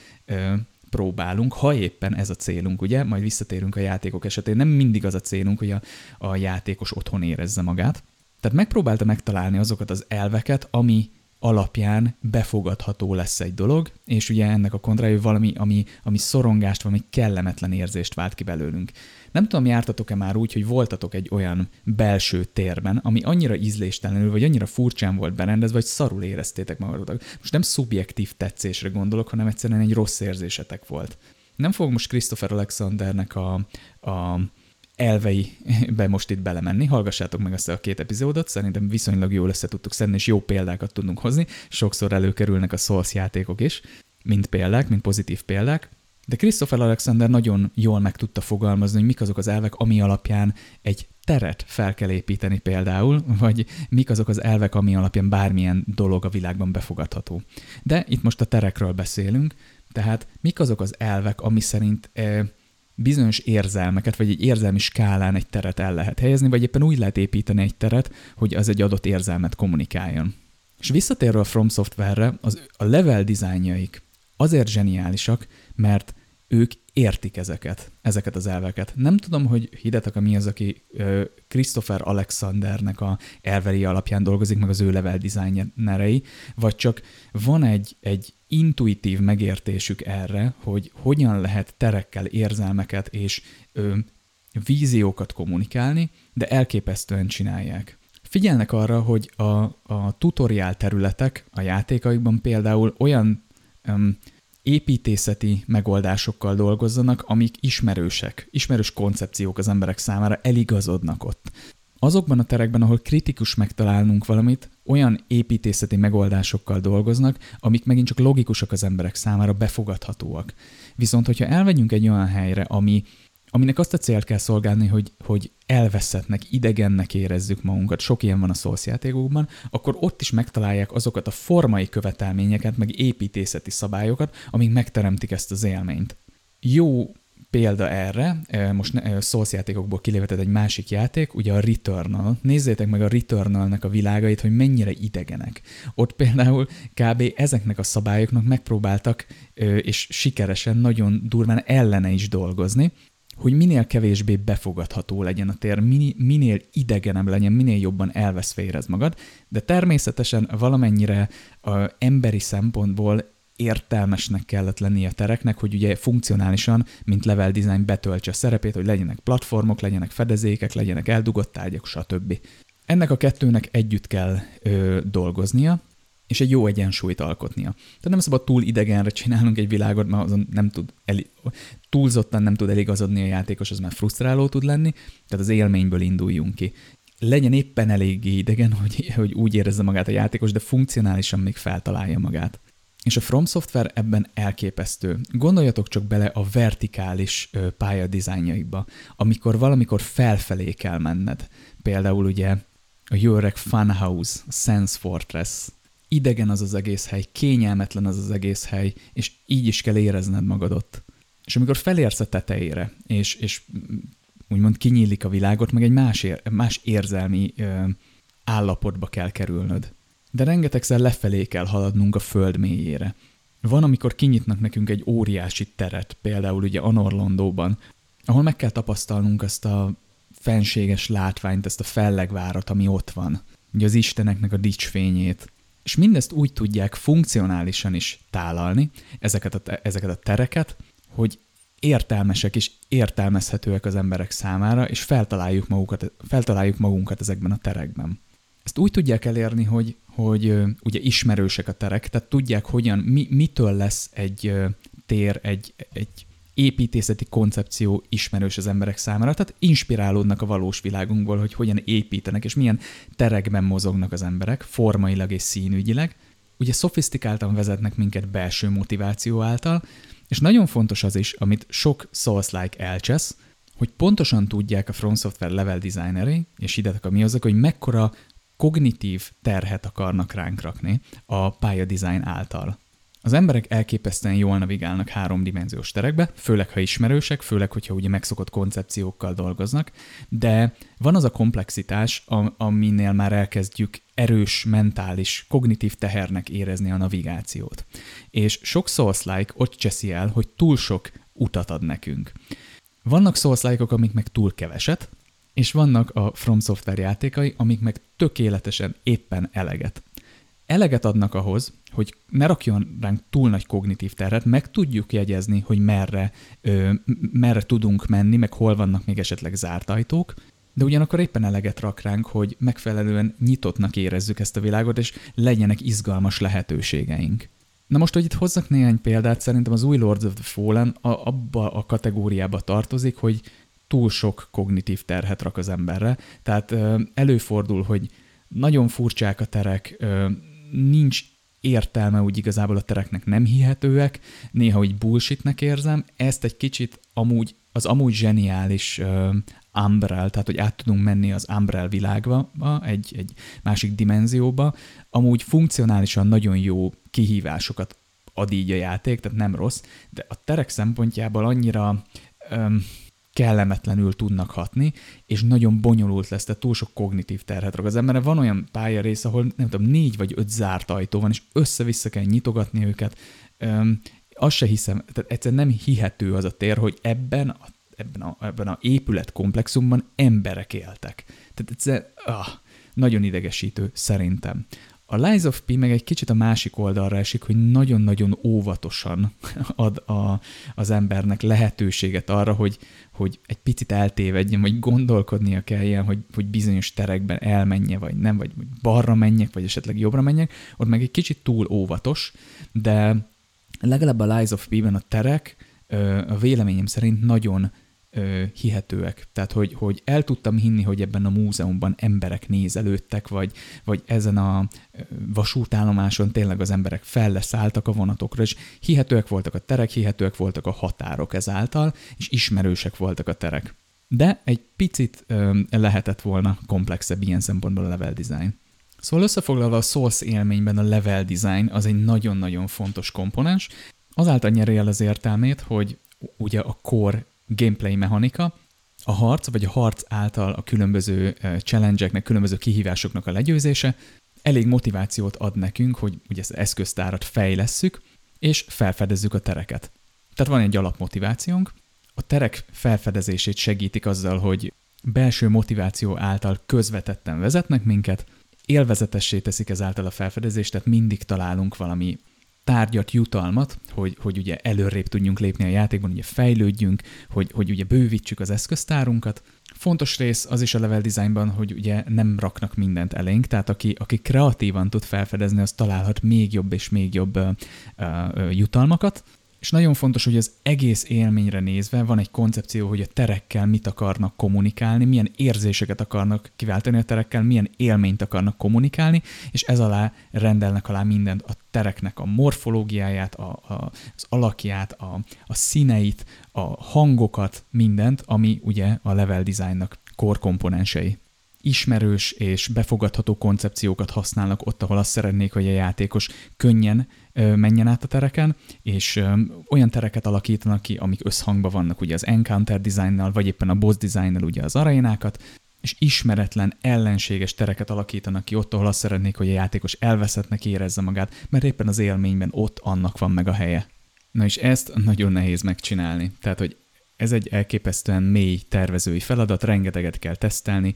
próbálunk, ha éppen ez a célunk, ugye? Majd visszatérünk a játékok esetén. Nem mindig az a célunk, hogy a, a játékos otthon érezze magát, tehát megpróbálta megtalálni azokat az elveket, ami alapján befogadható lesz egy dolog, és ugye ennek a kontrája valami, ami, ami szorongást, valami kellemetlen érzést vált ki belőlünk. Nem tudom, jártatok-e már úgy, hogy voltatok egy olyan belső térben, ami annyira ízléstelenül, vagy annyira furcsán volt berendezve, vagy szarul éreztétek magatokat. Most nem szubjektív tetszésre gondolok, hanem egyszerűen egy rossz érzésetek volt. Nem fogok most Christopher Alexandernek a, a elveibe most itt belemenni. Hallgassátok meg ezt a két epizódot, szerintem viszonylag jól össze tudtuk szedni, és jó példákat tudunk hozni. Sokszor előkerülnek a Souls játékok is, mint példák, mint pozitív példák. De Christopher Alexander nagyon jól meg tudta fogalmazni, hogy mik azok az elvek, ami alapján egy teret fel kell építeni például, vagy mik azok az elvek, ami alapján bármilyen dolog a világban befogadható. De itt most a terekről beszélünk, tehát mik azok az elvek, ami szerint e, bizonyos érzelmeket, vagy egy érzelmi skálán egy teret el lehet helyezni, vagy éppen úgy lehet építeni egy teret, hogy az egy adott érzelmet kommunikáljon. És visszatérve a From Software-re, az, a level dizájnjaik azért zseniálisak, mert ők értik ezeket, ezeket az elveket. Nem tudom, hogy Hidetaka mi az, aki ö, Christopher Alexandernek a elvei alapján dolgozik, meg az ő level designerei, vagy csak van egy, egy intuitív megértésük erre, hogy hogyan lehet terekkel érzelmeket és ö, víziókat kommunikálni, de elképesztően csinálják. Figyelnek arra, hogy a, a tutoriál területek a játékaikban például olyan öm, építészeti megoldásokkal dolgozzanak, amik ismerősek, ismerős koncepciók az emberek számára eligazodnak ott. Azokban a terekben, ahol kritikus megtalálnunk valamit, olyan építészeti megoldásokkal dolgoznak, amik megint csak logikusak az emberek számára, befogadhatóak. Viszont, hogyha elvegyünk egy olyan helyre, ami aminek azt a célt kell szolgálni, hogy, hogy elveszettnek, idegennek érezzük magunkat, sok ilyen van a Souls játékokban, akkor ott is megtalálják azokat a formai követelményeket, meg építészeti szabályokat, amik megteremtik ezt az élményt. Jó példa erre, most Souls játékokból kilévetett egy másik játék, ugye a Returnal. Nézzétek meg a Returnalnek a világait, hogy mennyire idegenek. Ott például kb. ezeknek a szabályoknak megpróbáltak, és sikeresen, nagyon durván ellene is dolgozni, hogy minél kevésbé befogadható legyen a tér, minél idegenebb legyen, minél jobban elveszve érez magad, de természetesen valamennyire a emberi szempontból értelmesnek kellett lennie a tereknek, hogy ugye funkcionálisan, mint level design betöltse a szerepét, hogy legyenek platformok, legyenek fedezékek, legyenek eldugott tárgyak, stb. Ennek a kettőnek együtt kell ö, dolgoznia, és egy jó egyensúlyt alkotnia. Tehát nem szabad túl idegenre csinálnunk egy világot, mert azon nem tud el, túlzottan nem tud eligazodni a játékos, az már frusztráló tud lenni, tehát az élményből induljunk ki. Legyen éppen eléggé idegen, hogy, hogy úgy érezze magát a játékos, de funkcionálisan még feltalálja magát. És a From Software ebben elképesztő. Gondoljatok csak bele a vertikális pályadizájnjaikba, amikor valamikor felfelé kell menned. Például ugye a Jörek Funhouse, a Sense Fortress, idegen az az egész hely, kényelmetlen az az egész hely, és így is kell érezned magad ott. És amikor felérsz a tetejére, és, és úgymond kinyílik a világot, meg egy más, ér, más érzelmi ö, állapotba kell kerülnöd. De rengetegszer lefelé kell haladnunk a föld mélyére. Van, amikor kinyitnak nekünk egy óriási teret, például ugye Anorlondóban, ahol meg kell tapasztalnunk ezt a fenséges látványt, ezt a fellegvárat, ami ott van. Ugye az isteneknek a dicsfényét, és mindezt úgy tudják funkcionálisan is tálalni, ezeket a, ezeket a tereket, hogy értelmesek és értelmezhetőek az emberek számára, és feltaláljuk magunkat, feltaláljuk magunkat ezekben a terekben. Ezt úgy tudják elérni, hogy, hogy ugye ismerősek a terek, tehát tudják, hogyan, mi, mitől lesz egy tér, egy, egy építészeti koncepció ismerős az emberek számára, tehát inspirálódnak a valós világunkból, hogy hogyan építenek, és milyen terekben mozognak az emberek, formailag és színügyileg. Ugye szofisztikáltan vezetnek minket belső motiváció által, és nagyon fontos az is, amit sok Souls-like elcsesz, hogy pontosan tudják a From Software level designeri, és ide mi azok, hogy mekkora kognitív terhet akarnak ránk rakni a pálya design által. Az emberek elképesztően jól navigálnak háromdimenziós terekbe, főleg ha ismerősek, főleg, hogyha ugye megszokott koncepciókkal dolgoznak, de van az a komplexitás, aminél már elkezdjük erős, mentális, kognitív tehernek érezni a navigációt. És sok Souls-like ott cseszi el, hogy túl sok utat ad nekünk. Vannak souls amik meg túl keveset, és vannak a From Software játékai, amik meg tökéletesen éppen eleget eleget adnak ahhoz, hogy ne rakjon ránk túl nagy kognitív terhet, meg tudjuk jegyezni, hogy merre, ö, merre tudunk menni, meg hol vannak még esetleg zárt ajtók, de ugyanakkor éppen eleget rak ránk, hogy megfelelően nyitottnak érezzük ezt a világot, és legyenek izgalmas lehetőségeink. Na most, hogy itt hozzak néhány példát, szerintem az új Lords of the Fallen a, abba a kategóriába tartozik, hogy túl sok kognitív terhet rak az emberre. Tehát előfordul, hogy nagyon furcsák a terek, nincs értelme úgy igazából a tereknek nem hihetőek, néha úgy bullshitnek érzem, ezt egy kicsit amúgy, az amúgy zseniális Umbrel, tehát hogy át tudunk menni az Umbrel világba, egy, egy másik dimenzióba, amúgy funkcionálisan nagyon jó kihívásokat ad így a játék, tehát nem rossz, de a terek szempontjából annyira um, kellemetlenül tudnak hatni, és nagyon bonyolult lesz, tehát túl sok kognitív terhet rak az emberre. Van olyan pályarész, ahol nem tudom, négy vagy öt zárt ajtó van, és össze-vissza kell nyitogatni őket. Um, azt se hiszem, tehát egyszerűen nem hihető az a tér, hogy ebben a, ebben a, ebben a épületkomplexumban emberek éltek. Tehát egyszerűen ah, nagyon idegesítő szerintem. A Lies of P meg egy kicsit a másik oldalra esik, hogy nagyon-nagyon óvatosan ad a, az embernek lehetőséget arra, hogy, hogy egy picit eltévedjen, vagy gondolkodnia kelljen, hogy, hogy bizonyos terekben elmenje, vagy nem, vagy balra menjek, vagy esetleg jobbra menjek, ott meg egy kicsit túl óvatos, de legalább a Lies of P-ben a terek a véleményem szerint nagyon ö, hihetőek. Tehát, hogy, hogy el tudtam hinni, hogy ebben a múzeumban emberek nézelődtek, vagy, vagy ezen a vasútállomáson tényleg az emberek felleszálltak a vonatokra, és hihetőek voltak a terek, hihetőek voltak a határok ezáltal, és ismerősek voltak a terek. De egy picit ö, lehetett volna komplexebb ilyen szempontból a level design. Szóval összefoglalva a Souls élményben a level design az egy nagyon-nagyon fontos komponens, azáltal nyeri el az értelmét, hogy ugye a core gameplay mechanika, a harc, vagy a harc által a különböző challenge-eknek, különböző kihívásoknak a legyőzése elég motivációt ad nekünk, hogy ugye ezt az eszköztárat fejlesszük, és felfedezzük a tereket. Tehát van egy alapmotivációnk, a terek felfedezését segítik azzal, hogy belső motiváció által közvetetten vezetnek minket, élvezetessé teszik ezáltal a felfedezést, tehát mindig találunk valami tárgyat, jutalmat, hogy, hogy ugye előrébb tudjunk lépni a játékban, ugye fejlődjünk, hogy, hogy ugye bővítsük az eszköztárunkat. Fontos rész az is a level designban, hogy ugye nem raknak mindent elénk, tehát aki, aki kreatívan tud felfedezni, az találhat még jobb és még jobb uh, uh, jutalmakat, és nagyon fontos, hogy az egész élményre nézve van egy koncepció, hogy a terekkel mit akarnak kommunikálni, milyen érzéseket akarnak kiváltani a terekkel, milyen élményt akarnak kommunikálni, és ez alá rendelnek alá mindent, a tereknek a morfológiáját, a, a, az alakját, a, a színeit, a hangokat, mindent, ami ugye a level designnak core ismerős és befogadható koncepciókat használnak ott, ahol azt szeretnék, hogy a játékos könnyen menjen át a tereken, és olyan tereket alakítanak ki, amik összhangban vannak ugye az encounter designnal, vagy éppen a boss designnal ugye az arénákat, és ismeretlen, ellenséges tereket alakítanak ki ott, ahol azt szeretnék, hogy a játékos elveszettnek érezze magát, mert éppen az élményben ott annak van meg a helye. Na és ezt nagyon nehéz megcsinálni. Tehát, hogy ez egy elképesztően mély tervezői feladat, rengeteget kell tesztelni,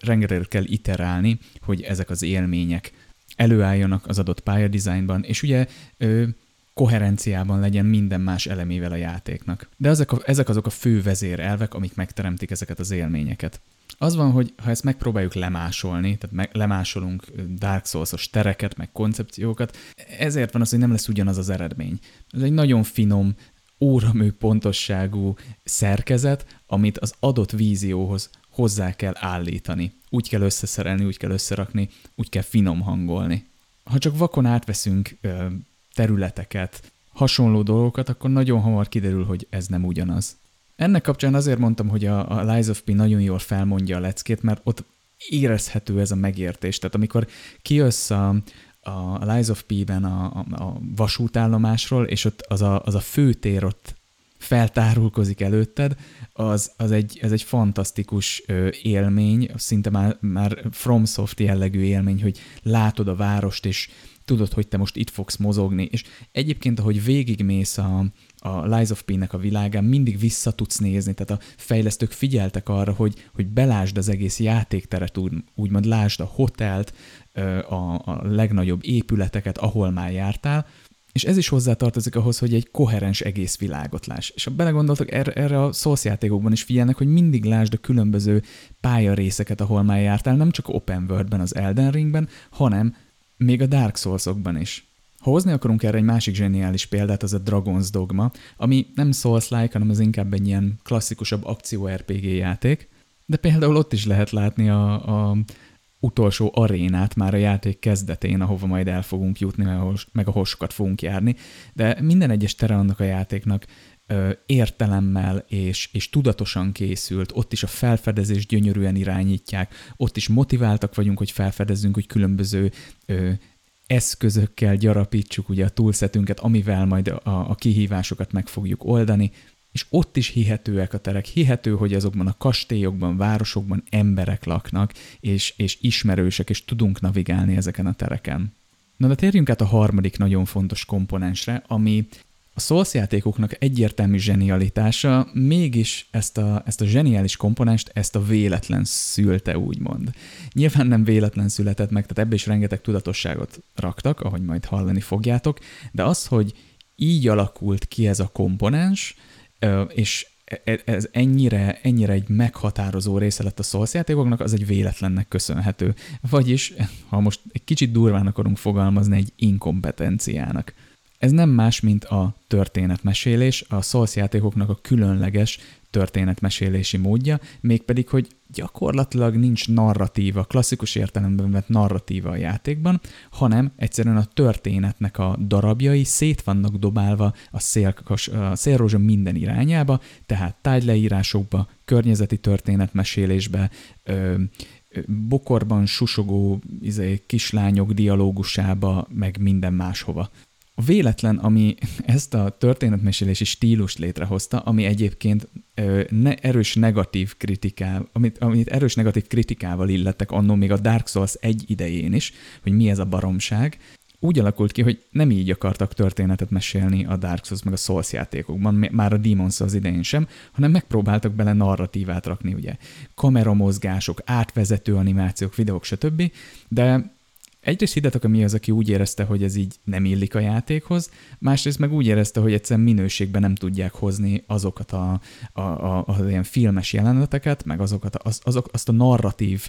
rengeteget kell iterálni, hogy ezek az élmények előálljanak az adott pályadizájnban, és ugye ö, koherenciában legyen minden más elemével a játéknak. De ezek, a, ezek azok a fő vezérelvek, amik megteremtik ezeket az élményeket. Az van, hogy ha ezt megpróbáljuk lemásolni, tehát meg, lemásolunk Dark Souls-os tereket, meg koncepciókat, ezért van az, hogy nem lesz ugyanaz az eredmény. Ez egy nagyon finom, óramű pontosságú szerkezet, amit az adott vízióhoz hozzá kell állítani. Úgy kell összeszerelni, úgy kell összerakni, úgy kell finom hangolni. Ha csak vakon átveszünk ö, területeket, hasonló dolgokat, akkor nagyon hamar kiderül, hogy ez nem ugyanaz. Ennek kapcsán azért mondtam, hogy a, a Lies of P nagyon jól felmondja a leckét, mert ott érezhető ez a megértés. Tehát amikor kijössz a, a Lies of P-ben a, a, a vasútállomásról, és ott az a, az a főtér ott feltárulkozik előtted, az, az egy, ez egy fantasztikus élmény, szinte már, már FromSoft jellegű élmény, hogy látod a várost, és tudod, hogy te most itt fogsz mozogni, és egyébként, ahogy végigmész a, a Lies of P-nek a világán, mindig vissza tudsz nézni, tehát a fejlesztők figyeltek arra, hogy, hogy belásd az egész játékteret, úgy, úgymond lásd a hotelt, a, a legnagyobb épületeket, ahol már jártál, és ez is hozzátartozik ahhoz, hogy egy koherens egész világot láss. És ha belegondoltok, erre, erre a szószjátékokban is figyelnek, hogy mindig lásd a különböző pályarészeket, ahol már jártál, nem csak open worldben, az Elden Ringben, hanem még a Dark Souls-okban is. Ha hozni akarunk erre egy másik zseniális példát, az a Dragon's Dogma, ami nem Souls-like, hanem az inkább egy ilyen klasszikusabb akció-RPG játék, de például ott is lehet látni a, a utolsó arénát már a játék kezdetén, ahova majd el fogunk jutni, meg ahol sokat fogunk járni, de minden egyes tere annak a játéknak ö, értelemmel és, és tudatosan készült, ott is a felfedezés gyönyörűen irányítják, ott is motiváltak vagyunk, hogy felfedezzünk, hogy különböző ö, eszközökkel gyarapítsuk ugye a túlszetünket, amivel majd a, a kihívásokat meg fogjuk oldani, és ott is hihetőek a terek. Hihető, hogy azokban a kastélyokban, városokban emberek laknak, és, és ismerősek, és tudunk navigálni ezeken a tereken. Na de térjünk át a harmadik nagyon fontos komponensre, ami a Souls játékoknak egyértelmű zsenialitása, mégis ezt a, ezt a zseniális komponenst, ezt a véletlen szülte, úgymond. Nyilván nem véletlen született meg, tehát ebbe is rengeteg tudatosságot raktak, ahogy majd hallani fogjátok, de az, hogy így alakult ki ez a komponens, és e, e, ez ennyire, ennyire egy meghatározó része lett a Souls játékoknak, az egy véletlennek köszönhető. Vagyis, ha most egy kicsit durván akarunk fogalmazni, egy inkompetenciának. Ez nem más, mint a történetmesélés, a Souls játékoknak a különleges történetmesélési módja, mégpedig, hogy gyakorlatilag nincs narratíva, klasszikus értelemben vett narratíva a játékban, hanem egyszerűen a történetnek a darabjai szét vannak dobálva a, szélkas, a szélrózsa minden irányába, tehát tájleírásokba, környezeti történetmesélésbe, ö, bokorban susogó izé, kislányok dialógusába, meg minden máshova. A véletlen, ami ezt a történetmesélési stílust létrehozta, ami egyébként ö, ne, erős negatív kritikával, amit, amit erős negatív kritikával illettek annó még a Dark Souls egy idején is, hogy mi ez a baromság, úgy alakult ki, hogy nem így akartak történetet mesélni a Dark Souls meg a Souls játékokban, már a Demon's Souls idején sem, hanem megpróbáltak bele narratívát rakni, ugye kameramozgások, átvezető animációk, videók, stb. De egyrészt higgyétek, mi az, aki úgy érezte, hogy ez így nem illik a játékhoz, másrészt meg úgy érezte, hogy egyszerűen minőségben nem tudják hozni azokat a, a, a, a ilyen filmes jeleneteket, meg azokat, az, azok, azt a narratív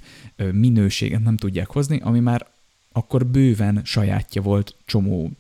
minőséget nem tudják hozni, ami már akkor bőven sajátja volt csomó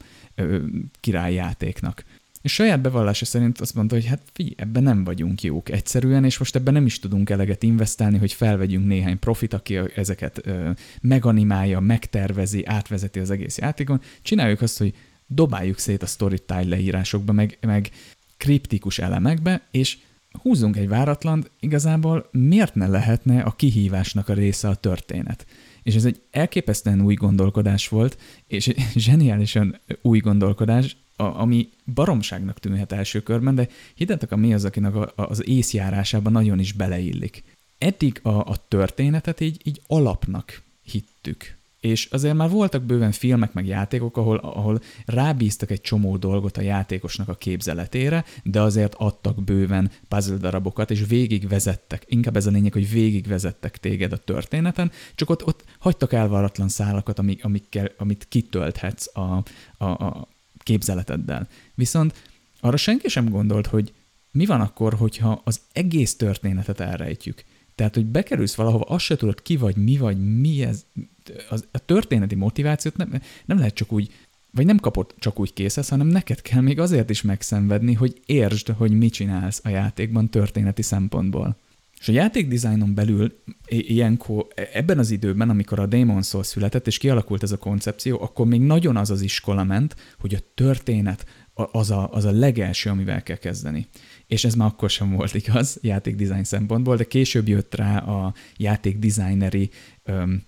királyjátéknak. És saját bevallása szerint azt mondta, hogy hát figyelj, ebben nem vagyunk jók egyszerűen, és most ebben nem is tudunk eleget investálni, hogy felvegyünk néhány profit, aki ezeket ö, meganimálja, megtervezi, átvezeti az egész játékon. Csináljuk azt, hogy dobáljuk szét a storytile leírásokba, meg, meg kriptikus elemekbe, és húzzunk egy váratlan, igazából miért ne lehetne a kihívásnak a része a történet? És ez egy elképesztően új gondolkodás volt, és zseniálisan új gondolkodás, ami baromságnak tűnhet első körben, de higgyétek, a mi az, akinek a, az észjárásában nagyon is beleillik. Eddig a, a történetet így, így alapnak hittük. És azért már voltak bőven filmek meg játékok, ahol, ahol rábíztak egy csomó dolgot a játékosnak a képzeletére, de azért adtak bőven puzzle darabokat, és végigvezettek. Inkább ez a lényeg, hogy végigvezettek téged a történeten, csak ott, ott hagytak elvaratlan szálakat, amik, amikkel, amit kitölthetsz a, a, a, képzeleteddel. Viszont arra senki sem gondolt, hogy mi van akkor, hogyha az egész történetet elrejtjük. Tehát, hogy bekerülsz valahova, azt se tudod ki vagy, mi vagy, mi ez. Az, a történeti motivációt nem, nem lehet csak úgy, vagy nem kapod csak úgy készesz, hanem neked kell még azért is megszenvedni, hogy értsd, hogy mit csinálsz a játékban történeti szempontból. És a játékdizájnon belül ilyenkor, ebben az időben, amikor a Demon Souls született, és kialakult ez a koncepció, akkor még nagyon az az iskola ment, hogy a történet az a, az a legelső, amivel kell kezdeni. És ez már akkor sem volt igaz játékdizájn szempontból, de később jött rá a játékdesigneri öm,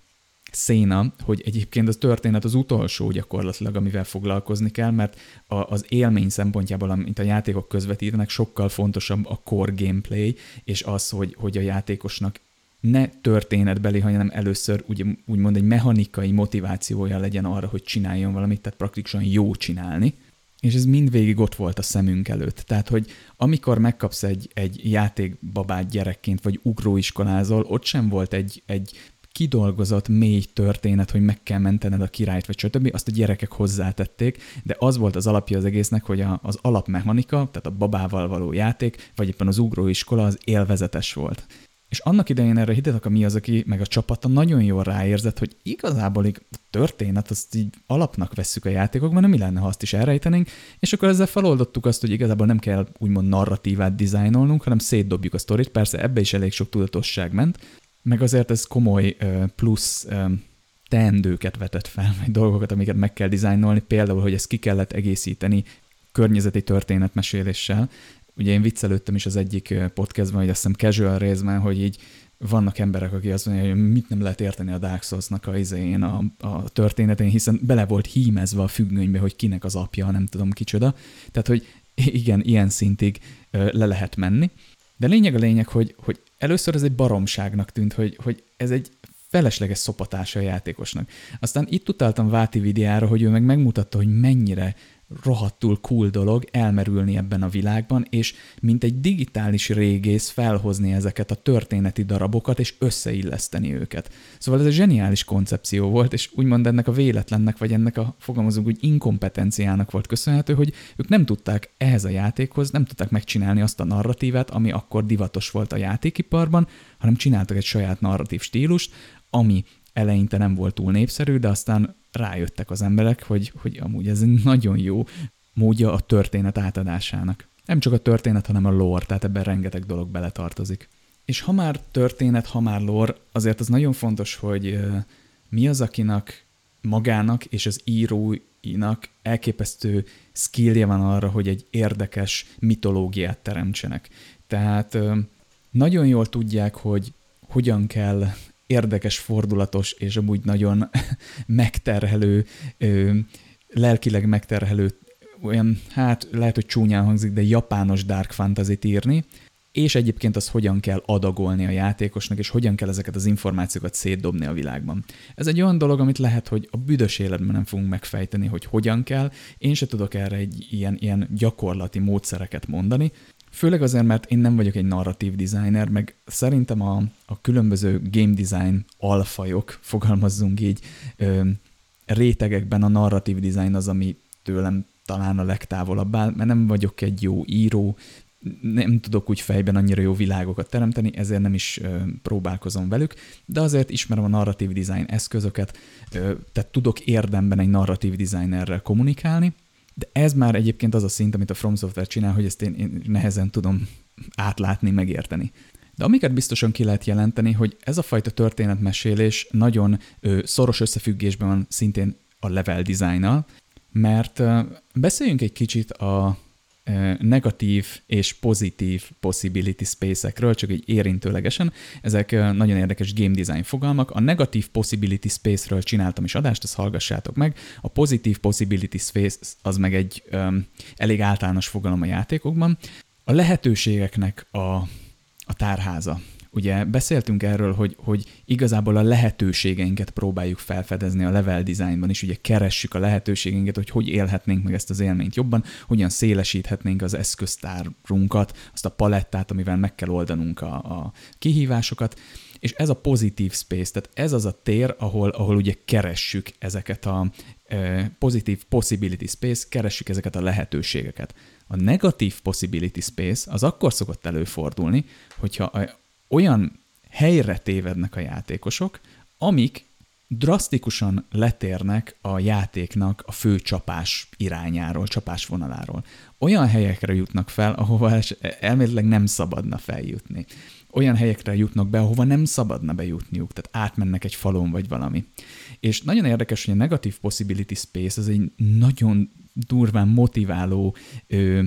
széna, hogy egyébként az történet az utolsó gyakorlatilag, amivel foglalkozni kell, mert a, az élmény szempontjából, amit a játékok közvetítenek, sokkal fontosabb a core gameplay, és az, hogy, hogy a játékosnak ne történetbeli, hanem először úgy, úgymond egy mechanikai motivációja legyen arra, hogy csináljon valamit, tehát praktikusan jó csinálni. És ez mindvégig ott volt a szemünk előtt. Tehát, hogy amikor megkapsz egy, egy játékbabát gyerekként, vagy ugróiskolázol, ott sem volt egy, egy kidolgozott mély történet, hogy meg kell mentened a királyt, vagy stb. Azt a gyerekek hozzátették, de az volt az alapja az egésznek, hogy a, az alapmechanika, tehát a babával való játék, vagy éppen az ugróiskola az élvezetes volt. És annak idején erre Hidetaka Miyazaki meg a csapata nagyon jól ráérzett, hogy igazából így történet, azt így alapnak vesszük a játékokban, de mi lenne, ha azt is elrejtenénk, és akkor ezzel feloldottuk azt, hogy igazából nem kell úgymond narratívát dizájnolnunk, hanem szétdobjuk a sztorit, persze ebbe is elég sok tudatosság ment, meg azért ez komoly plusz teendőket vetett fel, vagy dolgokat, amiket meg kell dizájnolni, például, hogy ezt ki kellett egészíteni környezeti történetmeséléssel. Ugye én viccelődtem is az egyik podcastban, hogy azt hiszem casual részben, hogy így vannak emberek, akik azt mondják, hogy mit nem lehet érteni a Dark Souls-nak a, izén, a, a történetén, hiszen bele volt hímezve a függönybe, hogy kinek az apja, nem tudom kicsoda. Tehát, hogy igen, ilyen szintig le lehet menni. De lényeg a lényeg, hogy, hogy először ez egy baromságnak tűnt, hogy, hogy ez egy felesleges szopatása a játékosnak. Aztán itt utáltam Váti videára, hogy ő meg megmutatta, hogy mennyire rohadtul cool dolog elmerülni ebben a világban, és mint egy digitális régész felhozni ezeket a történeti darabokat, és összeilleszteni őket. Szóval ez egy zseniális koncepció volt, és úgymond ennek a véletlennek, vagy ennek a fogalmazunk úgy inkompetenciának volt köszönhető, hogy ők nem tudták ehhez a játékhoz, nem tudták megcsinálni azt a narratívát, ami akkor divatos volt a játékiparban, hanem csináltak egy saját narratív stílust, ami eleinte nem volt túl népszerű, de aztán rájöttek az emberek, hogy, hogy amúgy ez nagyon jó módja a történet átadásának. Nem csak a történet, hanem a lore, tehát ebben rengeteg dolog beletartozik. És ha már történet, ha már lore, azért az nagyon fontos, hogy mi az, akinek magának és az íróinak elképesztő skillje van arra, hogy egy érdekes mitológiát teremtsenek. Tehát nagyon jól tudják, hogy hogyan kell érdekes, fordulatos és amúgy nagyon megterhelő, lelkileg megterhelő, olyan, hát lehet, hogy csúnyán hangzik, de japános dark fantasy írni, és egyébként az hogyan kell adagolni a játékosnak, és hogyan kell ezeket az információkat szétdobni a világban. Ez egy olyan dolog, amit lehet, hogy a büdös életben nem fogunk megfejteni, hogy hogyan kell. Én se tudok erre egy ilyen, ilyen gyakorlati módszereket mondani, Főleg azért, mert én nem vagyok egy narratív designer, meg szerintem a, a különböző game design alfajok, fogalmazzunk így, ö, rétegekben a narratív design az, ami tőlem talán a legtávolabb áll, mert nem vagyok egy jó író, nem tudok úgy fejben annyira jó világokat teremteni, ezért nem is ö, próbálkozom velük, de azért ismerem a narratív design eszközöket, ö, tehát tudok érdemben egy narratív designerrel kommunikálni, de ez már egyébként az a szint, amit a From Software csinál, hogy ezt én, én nehezen tudom átlátni, megérteni. De amiket biztosan ki lehet jelenteni, hogy ez a fajta történetmesélés nagyon ö, szoros összefüggésben van szintén a level design mert ö, beszéljünk egy kicsit a negatív és pozitív possibility space-ekről, csak egy érintőlegesen. Ezek nagyon érdekes game design fogalmak. A negatív possibility space-ről csináltam is adást, ezt hallgassátok meg. A pozitív possibility space az meg egy um, elég általános fogalom a játékokban. A lehetőségeknek a, a tárháza. Ugye beszéltünk erről, hogy, hogy igazából a lehetőségeinket próbáljuk felfedezni a level designban is, ugye keressük a lehetőségeinket, hogy hogy élhetnénk meg ezt az élményt jobban, hogyan szélesíthetnénk az eszköztárunkat, azt a palettát, amivel meg kell oldanunk a, a kihívásokat, és ez a pozitív space, tehát ez az a tér, ahol, ahol ugye keressük ezeket a e, pozitív possibility space, keressük ezeket a lehetőségeket. A negatív possibility space az akkor szokott előfordulni, hogyha a, olyan helyre tévednek a játékosok, amik drasztikusan letérnek a játéknak a fő csapás irányáról, csapás vonaláról. Olyan helyekre jutnak fel, ahova elméletileg nem szabadna feljutni. Olyan helyekre jutnak be, ahova nem szabadna bejutniuk, tehát átmennek egy falon vagy valami. És nagyon érdekes, hogy a negatív possibility space az egy nagyon durván motiváló, ö,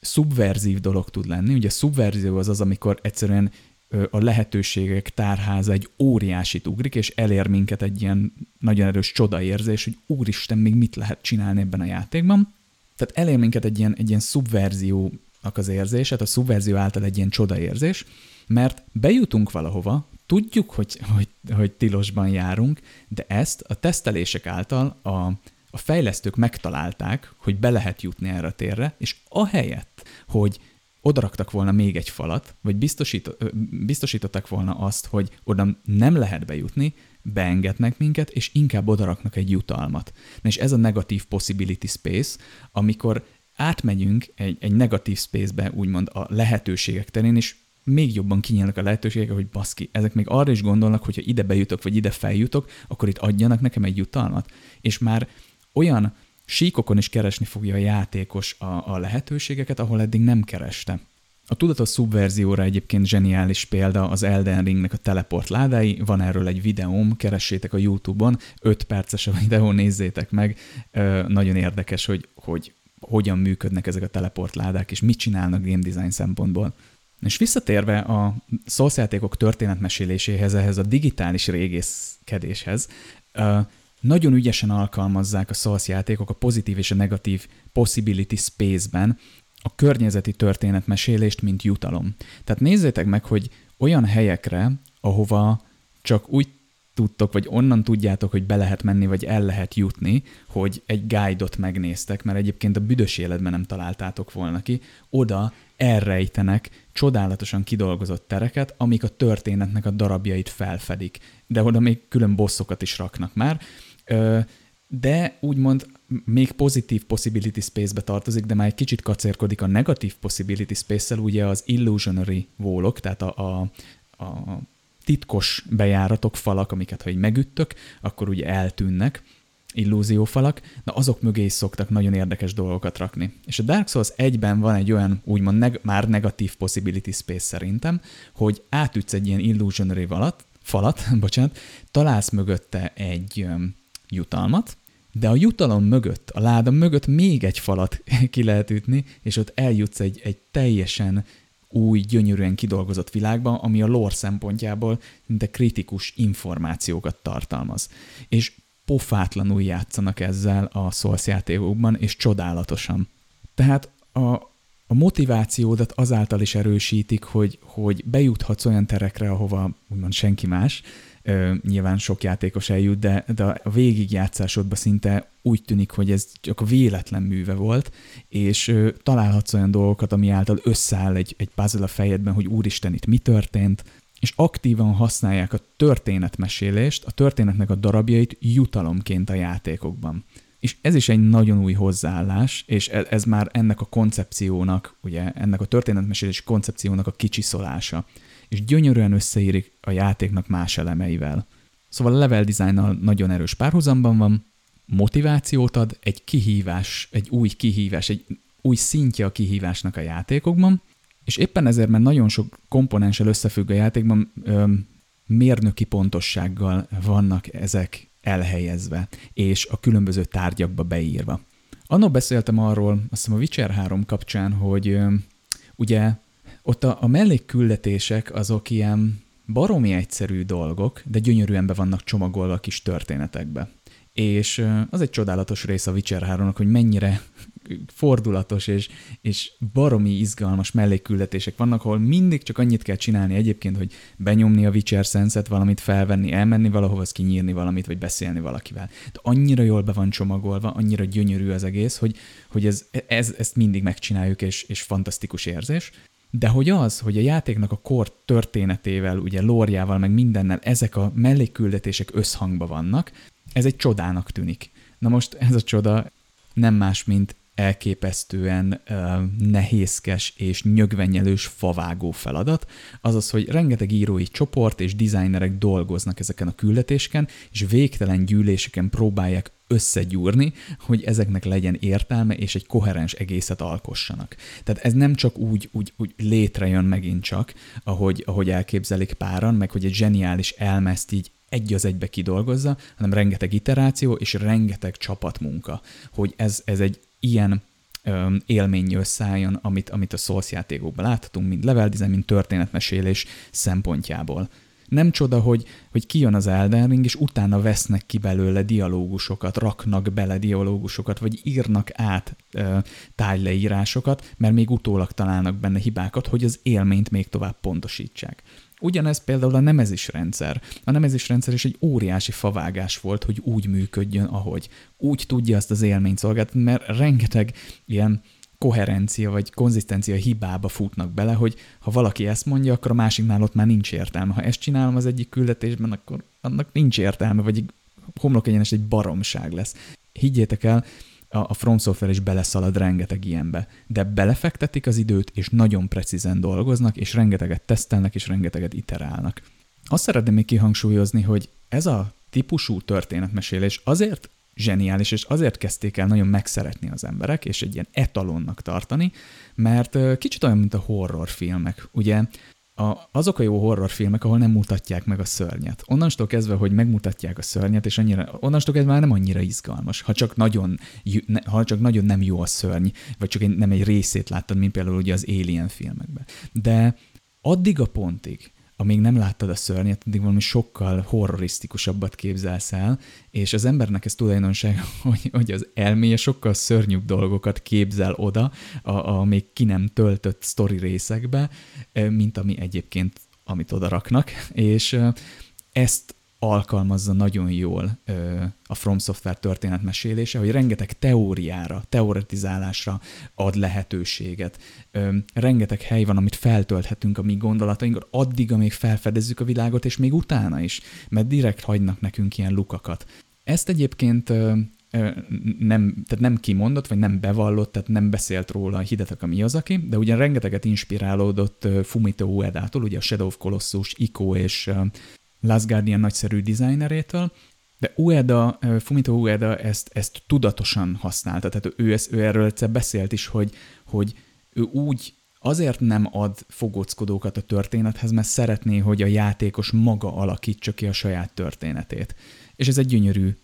szubverzív dolog tud lenni. Ugye a szubverzió az az, amikor egyszerűen a lehetőségek tárháza egy óriásit ugrik, és elér minket egy ilyen nagyon erős csodaérzés, hogy úristen, még mit lehet csinálni ebben a játékban. Tehát elér minket egy ilyen, egy ilyen szubverziónak az érzés, hát a szubverzió által egy ilyen csodaérzés, mert bejutunk valahova, tudjuk, hogy, hogy, hogy tilosban járunk, de ezt a tesztelések által a, a fejlesztők megtalálták, hogy be lehet jutni erre a térre, és ahelyett, hogy odaraktak volna még egy falat, vagy biztosít, biztosítottak volna azt, hogy oda nem lehet bejutni, beengednek minket, és inkább odaraknak egy jutalmat. Na és ez a negatív possibility space, amikor átmegyünk egy, egy negatív space-be, úgymond a lehetőségek terén, és még jobban kinyílnak a lehetőségek, hogy baszki, ezek még arra is gondolnak, hogyha ide bejutok, vagy ide feljutok, akkor itt adjanak nekem egy jutalmat. És már olyan síkokon is keresni fogja a játékos a, a lehetőségeket, ahol eddig nem kereste. A tudatos szubverzióra egyébként zseniális példa az Elden Ringnek a teleport ládái, van erről egy videóm, keressétek a Youtube-on, 5 perces a videó, nézzétek meg, Ö, nagyon érdekes, hogy, hogy hogyan működnek ezek a teleport ládák, és mit csinálnak game design szempontból. És visszatérve a szószjátékok történetmeséléséhez, ehhez a digitális régészkedéshez, nagyon ügyesen alkalmazzák a szószjátékok a pozitív és a negatív possibility space-ben a környezeti történetmesélést, mint jutalom. Tehát nézzétek meg, hogy olyan helyekre, ahova csak úgy tudtok, vagy onnan tudjátok, hogy be lehet menni, vagy el lehet jutni, hogy egy guide-ot megnéztek, mert egyébként a büdös életben nem találtátok volna ki, oda elrejtenek csodálatosan kidolgozott tereket, amik a történetnek a darabjait felfedik. De oda még külön bosszokat is raknak már. De úgymond még pozitív possibility space-be tartozik, de már egy kicsit kacérkodik a negatív possibility space-szel, ugye az illusionary wallok, tehát a, a, a titkos bejáratok, falak, amiket ha így megüttök, akkor ugye eltűnnek, illúziófalak, na azok mögé is szoktak nagyon érdekes dolgokat rakni. És a Dark Souls egyben van egy olyan úgymond neg- már negatív possibility space szerintem, hogy átütsz egy ilyen illusionary falat, falat, bocsánat, találsz mögötte egy jutalmat, de a jutalom mögött, a láda mögött még egy falat ki lehet ütni, és ott eljutsz egy, egy teljesen új, gyönyörűen kidolgozott világba, ami a lore szempontjából de kritikus információkat tartalmaz. És pofátlanul játszanak ezzel a Souls játékokban, és csodálatosan. Tehát a, a motivációdat azáltal is erősítik, hogy, hogy bejuthatsz olyan terekre, ahova úgymond senki más, Ö, nyilván sok játékos eljut, de, de a végigjátszásodban szinte úgy tűnik, hogy ez csak véletlen műve volt, és ö, találhatsz olyan dolgokat, ami által összeáll egy, egy puzzle a fejedben, hogy úristen, itt mi történt, és aktívan használják a történetmesélést, a történetnek a darabjait jutalomként a játékokban. És ez is egy nagyon új hozzáállás, és e, ez már ennek a koncepciónak, ugye ennek a történetmesélés koncepciónak a kicsiszolása. És gyönyörűen összeírik a játéknak más elemeivel. Szóval a level designnal nagyon erős párhuzamban van, motivációt ad, egy kihívás, egy új kihívás, egy új szintje a kihívásnak a játékokban, és éppen ezért, mert nagyon sok komponenssel összefügg a játékban, ö, mérnöki pontossággal vannak ezek elhelyezve, és a különböző tárgyakba beírva. Anno beszéltem arról, azt hiszem a Witcher 3 kapcsán, hogy ö, ugye ott a, a mellékküldetések azok ilyen baromi egyszerű dolgok, de gyönyörűen be vannak csomagolva a kis történetekbe. És az egy csodálatos rész a Witcher 3 hogy mennyire fordulatos és, és baromi izgalmas mellékküldetések vannak, ahol mindig csak annyit kell csinálni egyébként, hogy benyomni a Witcher sense valamit felvenni, elmenni valahova, az kinyírni valamit, vagy beszélni valakivel. De annyira jól be van csomagolva, annyira gyönyörű az egész, hogy, hogy ez, ez, ezt mindig megcsináljuk, és, és fantasztikus érzés. De hogy az, hogy a játéknak a kor történetével, ugye lórjával, meg mindennel ezek a mellékküldetések összhangban vannak, ez egy csodának tűnik. Na most ez a csoda nem más, mint elképesztően uh, nehézkes és nyögvenyelős favágó feladat, azaz, hogy rengeteg írói csoport és designerek dolgoznak ezeken a küldetésken, és végtelen gyűléseken próbálják összegyúrni, hogy ezeknek legyen értelme, és egy koherens egészet alkossanak. Tehát ez nem csak úgy, úgy, úgy létrejön megint csak, ahogy, ahogy elképzelik páran, meg hogy egy zseniális elmezt így egy az egybe kidolgozza, hanem rengeteg iteráció és rengeteg csapatmunka, hogy ez, ez egy ilyen élmény összeálljon, amit, amit a Souls játékokban láthatunk, mind level design, mind történetmesélés szempontjából. Nem csoda, hogy, hogy kijön az Elden Ring, és utána vesznek ki belőle dialógusokat, raknak bele dialógusokat, vagy írnak át e, tájleírásokat, mert még utólag találnak benne hibákat, hogy az élményt még tovább pontosítsák. Ugyanez például a nemezis rendszer. A nemezis rendszer is egy óriási favágás volt, hogy úgy működjön, ahogy. Úgy tudja azt az élményt szolgáltatni, mert rengeteg ilyen koherencia vagy konzisztencia hibába futnak bele, hogy ha valaki ezt mondja, akkor a másiknál ott már nincs értelme. Ha ezt csinálom az egyik küldetésben, akkor annak nincs értelme, vagy homlok egyenes egy baromság lesz. Higgyétek el, a, a From Software is beleszalad rengeteg ilyenbe, de belefektetik az időt, és nagyon precízen dolgoznak, és rengeteget tesztelnek, és rengeteget iterálnak. Azt szeretném még kihangsúlyozni, hogy ez a típusú történetmesélés azért zseniális, és azért kezdték el nagyon megszeretni az emberek, és egy ilyen etalonnak tartani, mert kicsit olyan, mint a horrorfilmek. Ugye a, azok a jó horrorfilmek, ahol nem mutatják meg a szörnyet. Onnantól kezdve, hogy megmutatják a szörnyet, és annyira, onnantól kezdve már nem annyira izgalmas, ha csak nagyon, ha csak nagyon nem jó a szörny, vagy csak nem egy részét láttad, mint például ugye az Alien filmekben. De addig a pontig, amíg nem láttad a szörnyet, addig valami sokkal horrorisztikusabbat képzelsz el, és az embernek ez tulajdonság, hogy, hogy az elméje sokkal szörnyűbb dolgokat képzel oda, a, a még ki nem töltött sztori részekbe, mint ami egyébként, amit oda raknak, és ezt alkalmazza nagyon jól ö, a From Software történetmesélése, hogy rengeteg teóriára, teoretizálásra ad lehetőséget. Ö, rengeteg hely van, amit feltölthetünk a mi gondolatainkat, addig, amíg felfedezzük a világot, és még utána is, mert direkt hagynak nekünk ilyen lukakat. Ezt egyébként ö, nem, tehát nem kimondott, vagy nem bevallott, tehát nem beszélt róla Hidetaka Miyazaki, de ugyan rengeteget inspirálódott Fumito Uedától, ugye a Shadow of Colossus, Ico és Last Guardian nagyszerű designerétől, de Ueda, Fumito Ueda ezt, ezt tudatosan használta, tehát ő, ezt, ő erről egyszer beszélt is, hogy, hogy ő úgy azért nem ad fogóckodókat a történethez, mert szeretné, hogy a játékos maga alakítsa ki a saját történetét. És ez egy gyönyörű,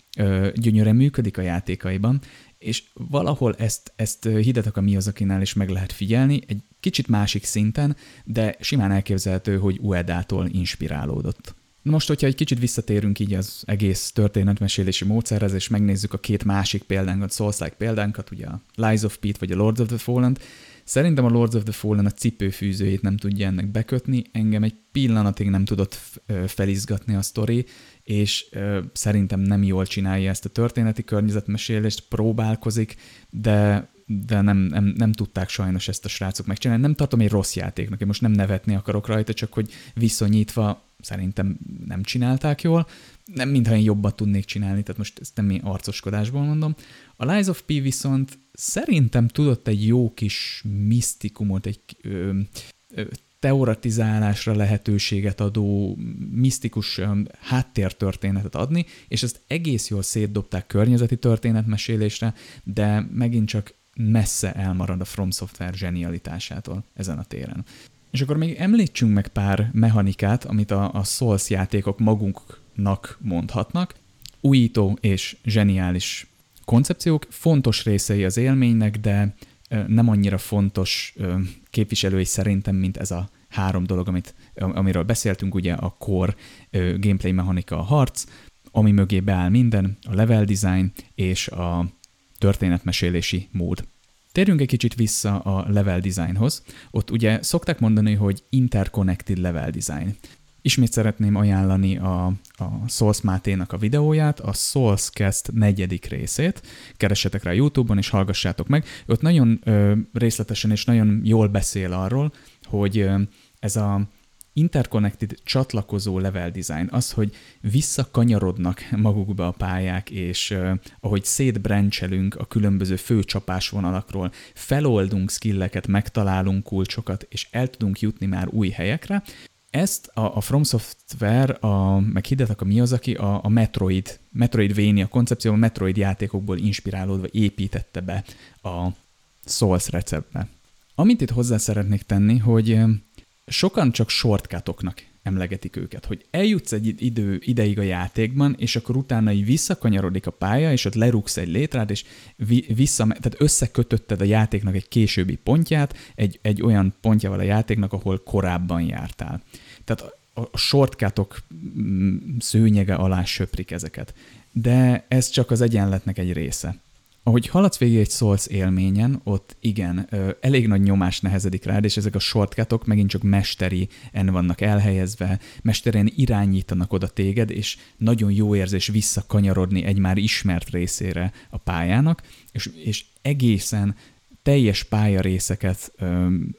gyönyörűen működik a játékaiban, és valahol ezt, ezt Hidetaka Miyazakinál is meg lehet figyelni, egy kicsit másik szinten, de simán elképzelhető, hogy Uedától inspirálódott. Most, hogyha egy kicsit visszatérünk így az egész történetmesélési módszerhez, és megnézzük a két másik példánkat, Souls-like példánkat, ugye a Lies of Pete vagy a Lords of the Fallen, szerintem a Lords of the Fallen a cipőfűzőjét nem tudja ennek bekötni, engem egy pillanatig nem tudott felizgatni a sztori, és szerintem nem jól csinálja ezt a történeti környezetmesélést, próbálkozik, de de nem, nem, nem tudták sajnos ezt a srácok megcsinálni. Nem tartom egy rossz játéknak, én most nem nevetni akarok rajta, csak hogy viszonyítva szerintem nem csinálták jól. Nem mintha én jobbat tudnék csinálni, tehát most ezt nem én arcoskodásból mondom. A Lies of P viszont szerintem tudott egy jó kis misztikumot, egy ö, ö, teoretizálásra lehetőséget adó, misztikus háttértörténetet adni, és ezt egész jól szétdobták környezeti történetmesélésre, de megint csak messze elmarad a From Software zsenialitásától ezen a téren. És akkor még említsünk meg pár mechanikát, amit a, a Souls játékok magunknak mondhatnak. Újító és zseniális koncepciók, fontos részei az élménynek, de nem annyira fontos képviselői szerintem, mint ez a három dolog, amit, amiről beszéltünk, ugye a core gameplay mechanika, a harc, ami mögé beáll minden, a level design és a történetmesélési mód. Térjünk egy kicsit vissza a level designhoz. Ott ugye szokták mondani, hogy interconnected level design. Ismét szeretném ajánlani a, a Souls Máténak a videóját, a Soulscast negyedik részét. Keressetek rá YouTube-on és hallgassátok meg. Ott nagyon ö, részletesen és nagyon jól beszél arról, hogy ö, ez a interconnected csatlakozó level design, az, hogy visszakanyarodnak magukba a pályák, és uh, ahogy szétbrencselünk a különböző fő csapásvonalakról, feloldunk skilleket, megtalálunk kulcsokat, és el tudunk jutni már új helyekre, ezt a, a From Software, a, meg Hidetaka Miyazaki a, a Metroid, Metroidvania koncepció, a Metroid játékokból inspirálódva építette be a Souls receptbe. Amit itt hozzá szeretnék tenni, hogy sokan csak shortcutoknak emlegetik őket, hogy eljutsz egy idő ideig a játékban, és akkor utána így visszakanyarodik a pálya, és ott lerúgsz egy létrát, és vi- vissza, tehát összekötötted a játéknak egy későbbi pontját, egy, egy olyan pontjával a játéknak, ahol korábban jártál. Tehát a shortcutok mm, szőnyege alá söprik ezeket. De ez csak az egyenletnek egy része. Ahogy haladsz végig egy Souls élményen, ott igen, elég nagy nyomás nehezedik rád, és ezek a shortcutok megint csak mesteri en vannak elhelyezve, mesterien irányítanak oda téged, és nagyon jó érzés visszakanyarodni egy már ismert részére a pályának, és, és egészen teljes pályarészeket,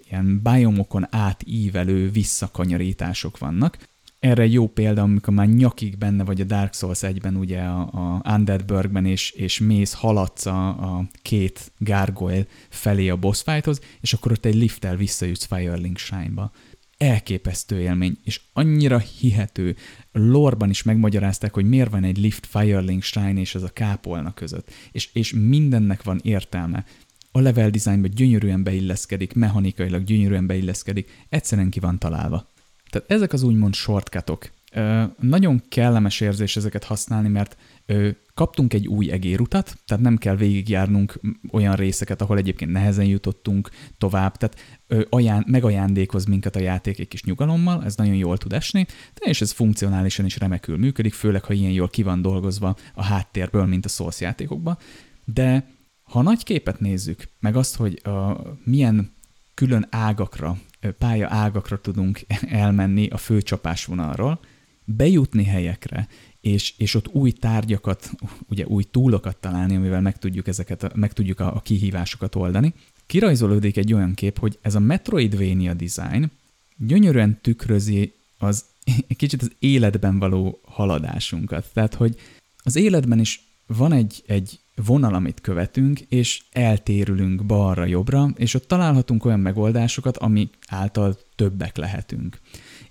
ilyen biomokon átívelő visszakanyarítások vannak, Erre jó példa, amikor már nyakig benne vagy a Dark Souls 1-ben, ugye a, a Underbergben, és, és mész, haladsz a, a két gargoyle felé a boss fighthoz, és akkor ott egy lifttel visszajutsz Firelink Shrine-ba. Elképesztő élmény, és annyira hihető. Lorban is megmagyarázták, hogy miért van egy lift Firelink Shrine és ez a kápolna között. És, és mindennek van értelme a level designba gyönyörűen beilleszkedik, mechanikailag gyönyörűen beilleszkedik, egyszerűen ki van találva. Tehát ezek az úgymond shortcutok. Nagyon kellemes érzés ezeket használni, mert kaptunk egy új egérutat, tehát nem kell végigjárnunk olyan részeket, ahol egyébként nehezen jutottunk tovább, tehát aján, megajándékoz minket a játék egy kis nyugalommal, ez nagyon jól tud esni, de és ez funkcionálisan is remekül működik, főleg ha ilyen jól ki van dolgozva a háttérből, mint a Souls játékokban. De ha nagy képet nézzük, meg azt, hogy a, milyen külön ágakra, pálya ágakra tudunk elmenni a főcsapásvonalról, bejutni helyekre, és, és ott új tárgyakat, ugye új túlokat találni, amivel meg tudjuk, ezeket, meg tudjuk a, a kihívásokat oldani, kirajzolódik egy olyan kép, hogy ez a Metroidvania design gyönyörűen tükrözi az kicsit az életben való haladásunkat. Tehát, hogy az életben is van egy, egy vonal, amit követünk, és eltérülünk balra-jobbra, és ott találhatunk olyan megoldásokat, ami által többek lehetünk.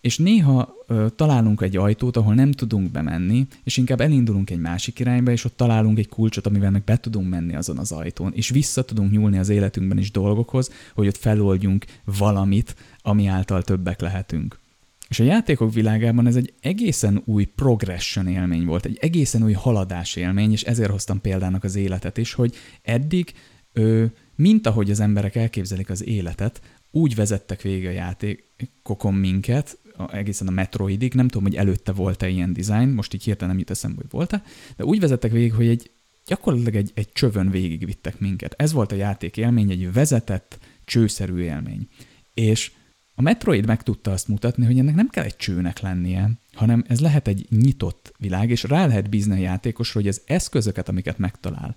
És néha ö, találunk egy ajtót, ahol nem tudunk bemenni, és inkább elindulunk egy másik irányba, és ott találunk egy kulcsot, amivel meg be tudunk menni azon az ajtón, és vissza tudunk nyúlni az életünkben is dolgokhoz, hogy ott feloldjunk valamit, ami által többek lehetünk. És a játékok világában ez egy egészen új progression élmény volt, egy egészen új haladás élmény, és ezért hoztam példának az életet is, hogy eddig, ö, mint ahogy az emberek elképzelik az életet, úgy vezettek végig a játékokon minket, egészen a Metroidig, nem tudom, hogy előtte volt-e ilyen design, most így hirtelen nem jut eszembe, hogy volt-e, de úgy vezettek végig, hogy egy gyakorlatilag egy, egy csövön végigvittek minket. Ez volt a játék élmény, egy vezetett, csőszerű élmény. És a Metroid meg tudta azt mutatni, hogy ennek nem kell egy csőnek lennie, hanem ez lehet egy nyitott világ, és rá lehet bízni a játékosra, hogy az eszközöket, amiket megtalál,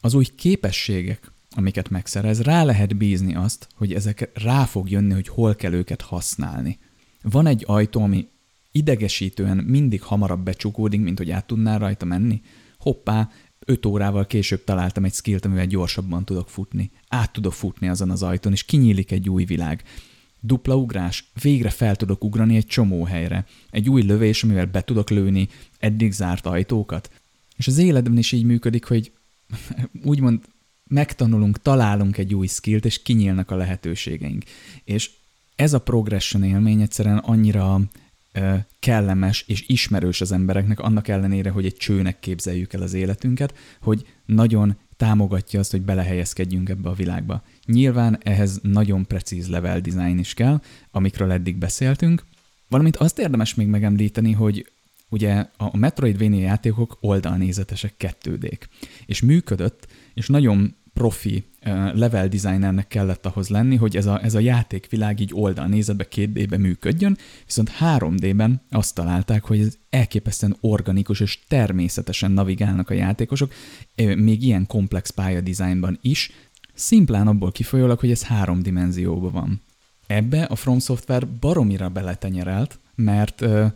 az új képességek, amiket megszerez, rá lehet bízni azt, hogy ezek rá fog jönni, hogy hol kell őket használni. Van egy ajtó, ami idegesítően mindig hamarabb becsukódik, mint hogy át tudnál rajta menni. Hoppá, öt órával később találtam egy skillt, amivel gyorsabban tudok futni. Át tudok futni azon az ajtón, és kinyílik egy új világ. Dupla ugrás, végre fel tudok ugrani egy csomó helyre. Egy új lövés, amivel be tudok lőni eddig zárt ajtókat. És az életben is így működik, hogy úgymond megtanulunk, találunk egy új skillt, és kinyílnak a lehetőségeink. És ez a progression élmény egyszerűen annyira kellemes és ismerős az embereknek, annak ellenére, hogy egy csőnek képzeljük el az életünket, hogy nagyon támogatja azt, hogy belehelyezkedjünk ebbe a világba. Nyilván ehhez nagyon precíz level design is kell, amikről eddig beszéltünk, valamint azt érdemes még megemlíteni, hogy ugye a Metroidvania játékok oldalnézetesek 2 és működött, és nagyon profi level designernek kellett ahhoz lenni, hogy ez a, ez a játékvilág így oldalnézetbe, 2 d működjön, viszont 3D-ben azt találták, hogy ez elképesztően organikus és természetesen navigálnak a játékosok, még ilyen komplex pályadizájnban is, szimplán abból kifolyólag, hogy ez három dimenzióban van. Ebbe a From Software baromira beletenyerelt, mert ö,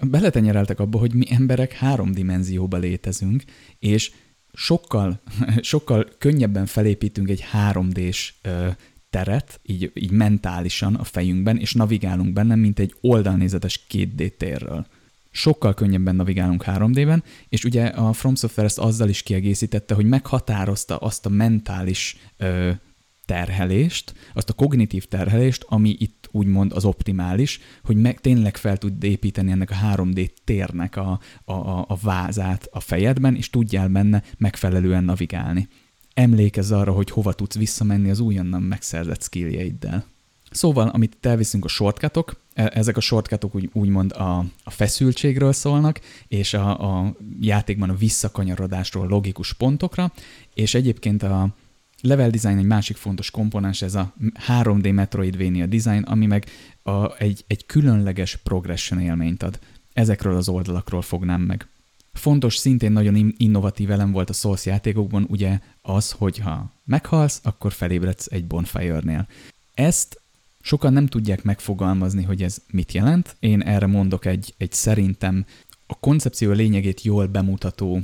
beletenyereltek abba, hogy mi emberek három dimenzióba létezünk, és sokkal, sokkal könnyebben felépítünk egy 3D-s ö, teret, így, így mentálisan a fejünkben, és navigálunk benne, mint egy oldalnézetes 2D térről. Sokkal könnyebben navigálunk 3D-ben, és ugye a From Software ezt azzal is kiegészítette, hogy meghatározta azt a mentális ö, terhelést, azt a kognitív terhelést, ami itt úgymond az optimális, hogy meg tényleg fel tud építeni ennek a 3D térnek a, a, a vázát a fejedben, és tudjál benne megfelelően navigálni. Emlékezz arra, hogy hova tudsz visszamenni az újonnan megszerzett skilljeiddel. Szóval, amit elviszünk a shortcutok, e, ezek a shortcutok úgy, úgymond a, a feszültségről szólnak, és a, a játékban a visszakanyarodásról, logikus pontokra, és egyébként a, level design egy másik fontos komponens, ez a 3D Metroidvania design, ami meg a, egy, egy különleges progression élményt ad. Ezekről az oldalakról fognám meg. Fontos, szintén nagyon innovatív elem volt a Souls játékokban ugye az, hogy ha meghalsz, akkor felébredsz egy bonfire-nél. Ezt Sokan nem tudják megfogalmazni, hogy ez mit jelent. Én erre mondok egy, egy szerintem a koncepció lényegét jól bemutató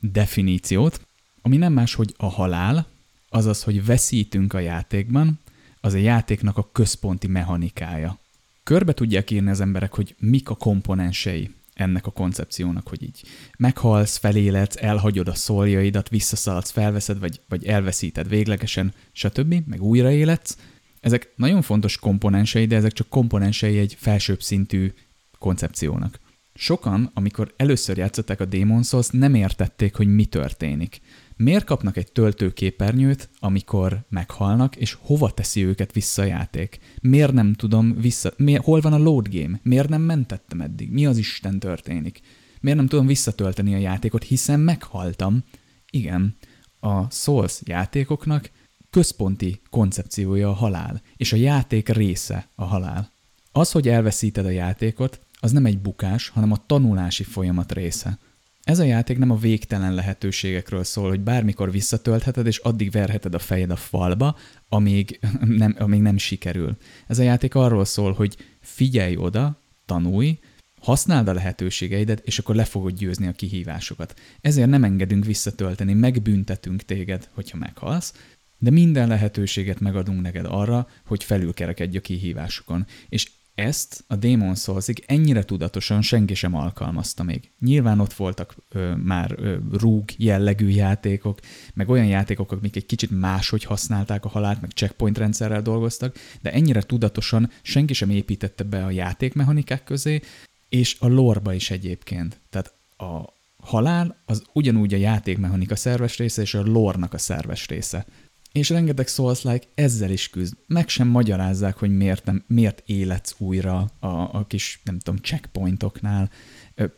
definíciót, ami nem más, hogy a halál, azaz, hogy veszítünk a játékban, az a játéknak a központi mechanikája. Körbe tudják írni az emberek, hogy mik a komponensei ennek a koncepciónak, hogy így meghalsz, feléletsz, elhagyod a szóljaidat, visszaszaladsz, felveszed, vagy, vagy elveszíted véglegesen, stb., meg újraéletsz. Ezek nagyon fontos komponensei, de ezek csak komponensei egy felsőbb szintű koncepciónak. Sokan, amikor először játszották a Demon's Souls, nem értették, hogy mi történik. Miért kapnak egy töltőképernyőt, amikor meghalnak, és hova teszi őket vissza a játék? Miért nem tudom vissza... Miért, hol van a load game? Miért nem mentettem eddig? Mi az Isten történik? Miért nem tudom visszatölteni a játékot, hiszen meghaltam? Igen, a Souls játékoknak központi koncepciója a halál, és a játék része a halál. Az, hogy elveszíted a játékot, az nem egy bukás, hanem a tanulási folyamat része. Ez a játék nem a végtelen lehetőségekről szól, hogy bármikor visszatöltheted, és addig verheted a fejed a falba, amíg nem, amíg nem sikerül. Ez a játék arról szól, hogy figyelj oda, tanulj, használd a lehetőségeidet, és akkor le fogod győzni a kihívásokat. Ezért nem engedünk visszatölteni, megbüntetünk téged, hogyha meghalsz, de minden lehetőséget megadunk neked arra, hogy felülkerekedj a kihívásokon. És ezt a Demon souls ennyire tudatosan senki sem alkalmazta még. Nyilván ott voltak ö, már ö, rúg jellegű játékok, meg olyan játékok, amik egy kicsit máshogy használták a halált, meg checkpoint rendszerrel dolgoztak, de ennyire tudatosan senki sem építette be a játékmechanikák közé, és a lorba is egyébként. Tehát a halál az ugyanúgy a játékmechanika szerves része, és a lornak a szerves része. És rengeteg Souls-like ezzel is küzd. Meg sem magyarázzák, hogy miért, nem, miért életsz újra a, a kis, nem tudom, checkpointoknál.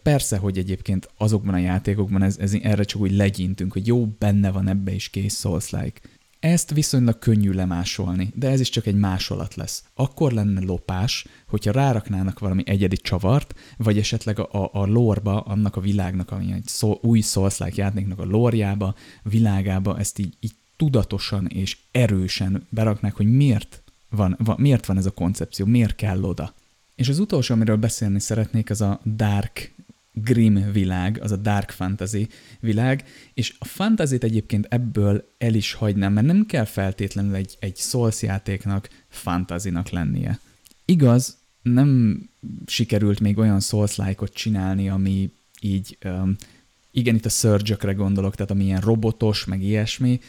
Persze, hogy egyébként azokban a játékokban ez, ez, erre csak úgy legyintünk, hogy jó, benne van ebbe is kész Souls-like. Ezt viszonylag könnyű lemásolni, de ez is csak egy másolat lesz. Akkor lenne lopás, hogyha ráraknának valami egyedi csavart, vagy esetleg a, a, a annak a világnak, ami egy szó, új Souls-like játéknak a lórjába, világába, ezt így, így tudatosan és erősen beraknák, hogy miért van, van, miért van ez a koncepció, miért kell oda. És az utolsó, amiről beszélni szeretnék, az a dark grim világ, az a dark fantasy világ, és a fantasy egyébként ebből el is hagynám, mert nem kell feltétlenül egy, egy Souls játéknak fantazinak lennie. Igaz, nem sikerült még olyan Souls-like-ot csinálni, ami így, um, igen, itt a surge gondolok, tehát ami ilyen robotos, meg ilyesmi,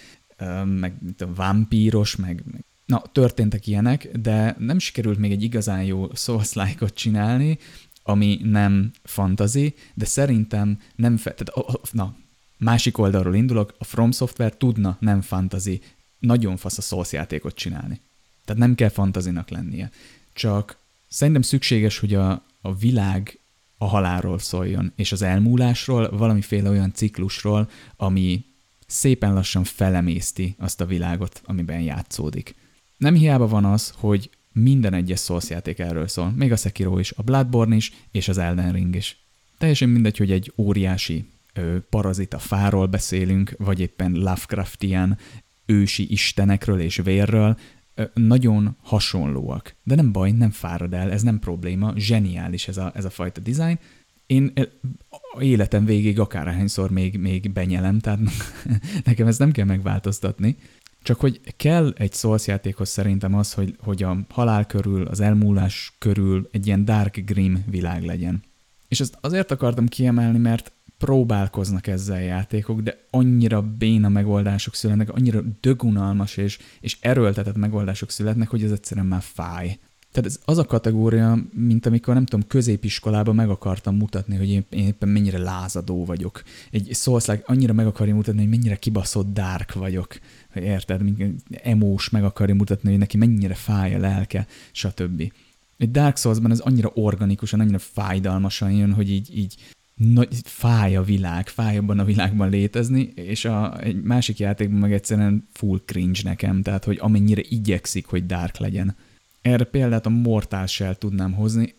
meg a vampíros, meg, meg na, történtek ilyenek, de nem sikerült még egy igazán jó souls csinálni, ami nem fantazi, de szerintem nem, fe, tehát, na, másik oldalról indulok, a From Software tudna nem fantazi, nagyon fasz a Souls játékot csinálni. Tehát nem kell fantazinak lennie. Csak szerintem szükséges, hogy a, a világ a halálról szóljon, és az elmúlásról, valamiféle olyan ciklusról, ami szépen lassan felemészti azt a világot, amiben játszódik. Nem hiába van az, hogy minden egyes Souls játék erről szól, még a Sekiro is, a Bloodborne is, és az Elden Ring is. Teljesen mindegy, hogy egy óriási ö, parazita fáról beszélünk, vagy éppen Lovecraftian ősi istenekről és vérről, ö, nagyon hasonlóak. De nem baj, nem fárad el, ez nem probléma, zseniális ez a, ez a fajta design. Én életem végig akárhányszor még, még benyelem, tehát nekem ezt nem kell megváltoztatni. Csak hogy kell egy Souls játékhoz szerintem az, hogy, hogy a halál körül, az elmúlás körül egy ilyen dark grim világ legyen. És ezt azért akartam kiemelni, mert próbálkoznak ezzel a játékok, de annyira béna megoldások születnek, annyira dögunalmas és, és erőltetett megoldások születnek, hogy ez egyszerűen már fáj. Tehát ez az a kategória, mint amikor nem tudom, középiskolában meg akartam mutatni, hogy én, én éppen mennyire lázadó vagyok. Egy szószlág annyira meg akarja mutatni, hogy mennyire kibaszott dark vagyok. Érted? Emós meg akarja mutatni, hogy neki mennyire fáj a lelke, stb. Egy Dark Souls-ban ez annyira organikusan, annyira fájdalmasan jön, hogy így, így nagy, fáj a világ, fáj abban a világban létezni, és a, egy másik játékban meg egyszerűen full cringe nekem, tehát hogy amennyire igyekszik, hogy dark legyen. Erre példát a Mortal Shell tudnám hozni.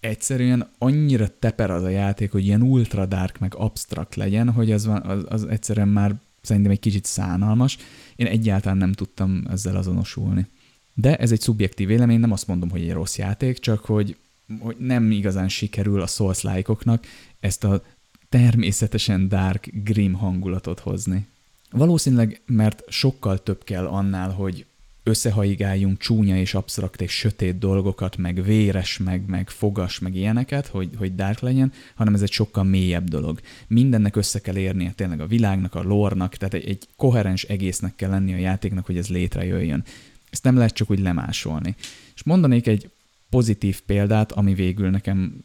Egyszerűen annyira teper az a játék, hogy ilyen ultra dark, meg abstrakt legyen, hogy az, van, az, az egyszerűen már szerintem egy kicsit szánalmas. Én egyáltalán nem tudtam ezzel azonosulni. De ez egy szubjektív vélemény, nem azt mondom, hogy egy rossz játék, csak hogy, hogy nem igazán sikerül a souls like ezt a természetesen dark, grim hangulatot hozni. Valószínűleg, mert sokkal több kell annál, hogy összehaigáljunk csúnya és absztrakt és sötét dolgokat, meg véres, meg, meg fogas, meg ilyeneket, hogy, hogy dark legyen, hanem ez egy sokkal mélyebb dolog. Mindennek össze kell érnie tényleg a világnak, a lórnak, tehát egy, egy koherens egésznek kell lenni a játéknak, hogy ez létrejöjjön. Ezt nem lehet csak úgy lemásolni. És mondanék egy pozitív példát, ami végül nekem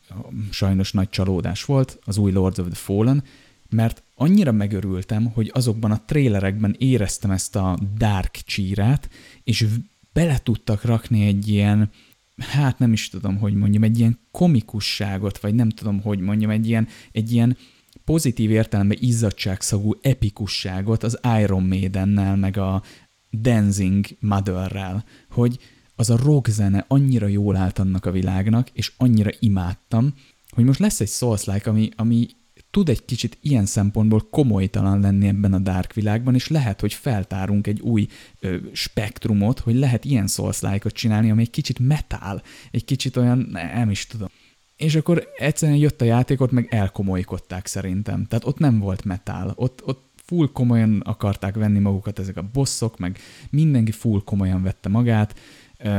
sajnos nagy csalódás volt, az új Lords of the Fallen, mert annyira megörültem, hogy azokban a trélerekben éreztem ezt a dark csírát, és bele tudtak rakni egy ilyen, hát nem is tudom, hogy mondjam, egy ilyen komikusságot, vagy nem tudom, hogy mondjam, egy ilyen, egy ilyen pozitív értelemben izzadságszagú epikusságot az Iron Maidennel, meg a Dancing Motherrel, hogy az a rock zene annyira jól állt annak a világnak, és annyira imádtam, hogy most lesz egy Souls-like, ami, ami tud egy kicsit ilyen szempontból komolytalan lenni ebben a dark világban, és lehet, hogy feltárunk egy új ö, spektrumot, hogy lehet ilyen souls csinálni, ami egy kicsit metál, egy kicsit olyan, nem is tudom. És akkor egyszerűen jött a játékot, meg elkomolykodták szerintem. Tehát ott nem volt metál, ott, ott full komolyan akarták venni magukat ezek a bosszok, meg mindenki full komolyan vette magát,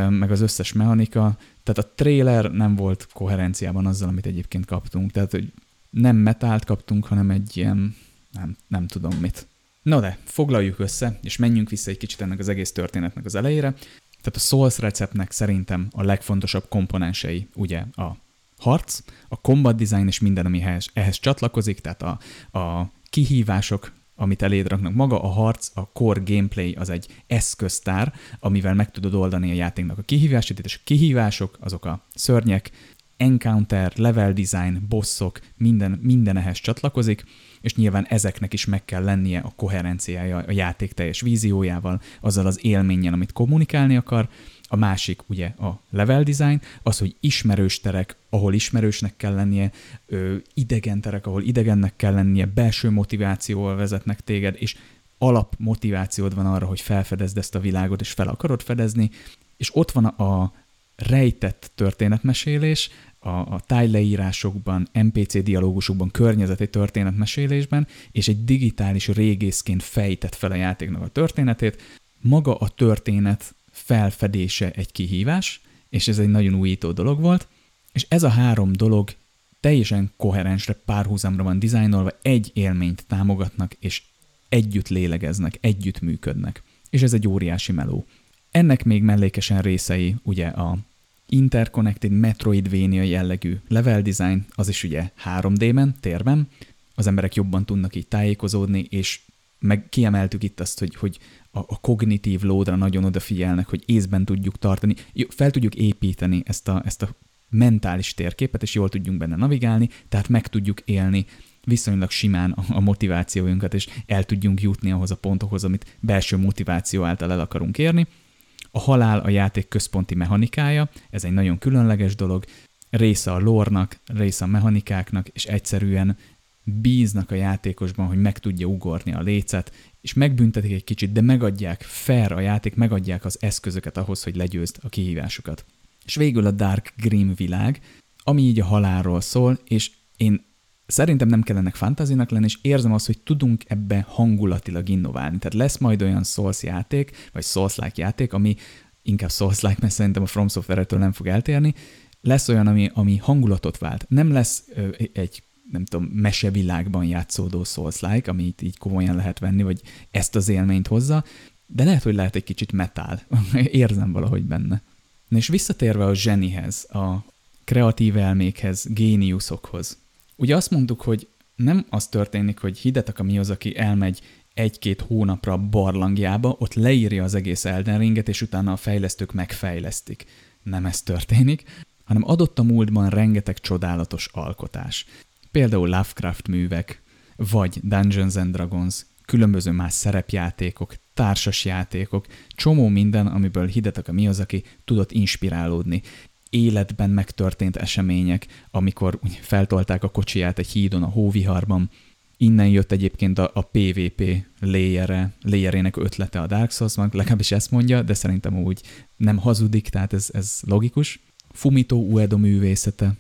meg az összes mechanika, tehát a trailer nem volt koherenciában azzal, amit egyébként kaptunk. Tehát, hogy nem metált kaptunk, hanem egy ilyen, nem, nem tudom mit. No de, foglaljuk össze, és menjünk vissza egy kicsit ennek az egész történetnek az elejére. Tehát a Souls receptnek szerintem a legfontosabb komponensei ugye a harc, a combat design és minden, ami ehhez, ehhez csatlakozik, tehát a, a kihívások, amit eléd raknak. Maga a harc, a core gameplay az egy eszköztár, amivel meg tudod oldani a játéknak a kihívásait, és a kihívások, azok a szörnyek, encounter, level design, bosszok, minden, minden ehhez csatlakozik, és nyilván ezeknek is meg kell lennie a koherenciája a játék teljes víziójával, azzal az élménnyel, amit kommunikálni akar. A másik ugye a level design, az, hogy ismerős terek, ahol ismerősnek kell lennie, ö, idegen terek, ahol idegennek kell lennie, belső motivációval vezetnek téged, és alap motivációd van arra, hogy felfedezd ezt a világot, és fel akarod fedezni, és ott van a rejtett történetmesélés, a, a tájleírásokban, NPC dialógusokban, környezeti történetmesélésben, és egy digitális régészként fejtett fel a játéknak a történetét. Maga a történet felfedése egy kihívás, és ez egy nagyon újító dolog volt, és ez a három dolog teljesen koherensre, párhuzamra van dizájnolva, egy élményt támogatnak, és együtt lélegeznek, együtt működnek. És ez egy óriási meló. Ennek még mellékesen részei ugye a interconnected Metroidvania jellegű level design, az is ugye 3D-ben, térben, az emberek jobban tudnak így tájékozódni, és meg kiemeltük itt azt, hogy, hogy a, a kognitív lódra nagyon odafigyelnek, hogy észben tudjuk tartani, fel tudjuk építeni ezt a, ezt a mentális térképet, és jól tudjunk benne navigálni, tehát meg tudjuk élni viszonylag simán a, motivációjunkat, és el tudjunk jutni ahhoz a pontokhoz, amit belső motiváció által el akarunk érni. A halál a játék központi mechanikája, ez egy nagyon különleges dolog, része a lórnak, része a mechanikáknak, és egyszerűen bíznak a játékosban, hogy meg tudja ugorni a lécet, és megbüntetik egy kicsit, de megadják, fair a játék, megadják az eszközöket ahhoz, hogy legyőzd a kihívásokat. És végül a Dark Grim világ, ami így a halálról szól, és én szerintem nem kellenek fantazinak lenni, és érzem azt, hogy tudunk ebbe hangulatilag innoválni. Tehát lesz majd olyan Souls játék, vagy Souls-like játék, ami inkább Souls-like, mert szerintem a From Software-től nem fog eltérni, lesz olyan, ami, ami hangulatot vált. Nem lesz ö, egy nem tudom, mesevilágban játszódó Souls-like, amit így komolyan lehet venni, vagy ezt az élményt hozza, de lehet, hogy lehet egy kicsit metál. Érzem valahogy benne. Na és visszatérve a zsenihez, a kreatív elmékhez, géniuszokhoz, Ugye azt mondtuk, hogy nem az történik, hogy Hidetaka Miyazaki elmegy egy-két hónapra barlangjába, ott leírja az egész Elden Ringet, és utána a fejlesztők megfejlesztik. Nem ez történik, hanem adott a múltban rengeteg csodálatos alkotás. Például Lovecraft művek, vagy Dungeons and Dragons, különböző más szerepjátékok, társas játékok, csomó minden, amiből Hidetaka Miyazaki tudott inspirálódni életben megtörtént események, amikor feltolták a kocsiját egy hídon a hóviharban, Innen jött egyébként a, a PvP layere, layerének ötlete a Dark souls legalábbis ezt mondja, de szerintem úgy nem hazudik, tehát ez, ez logikus. Fumito Uedo művészete,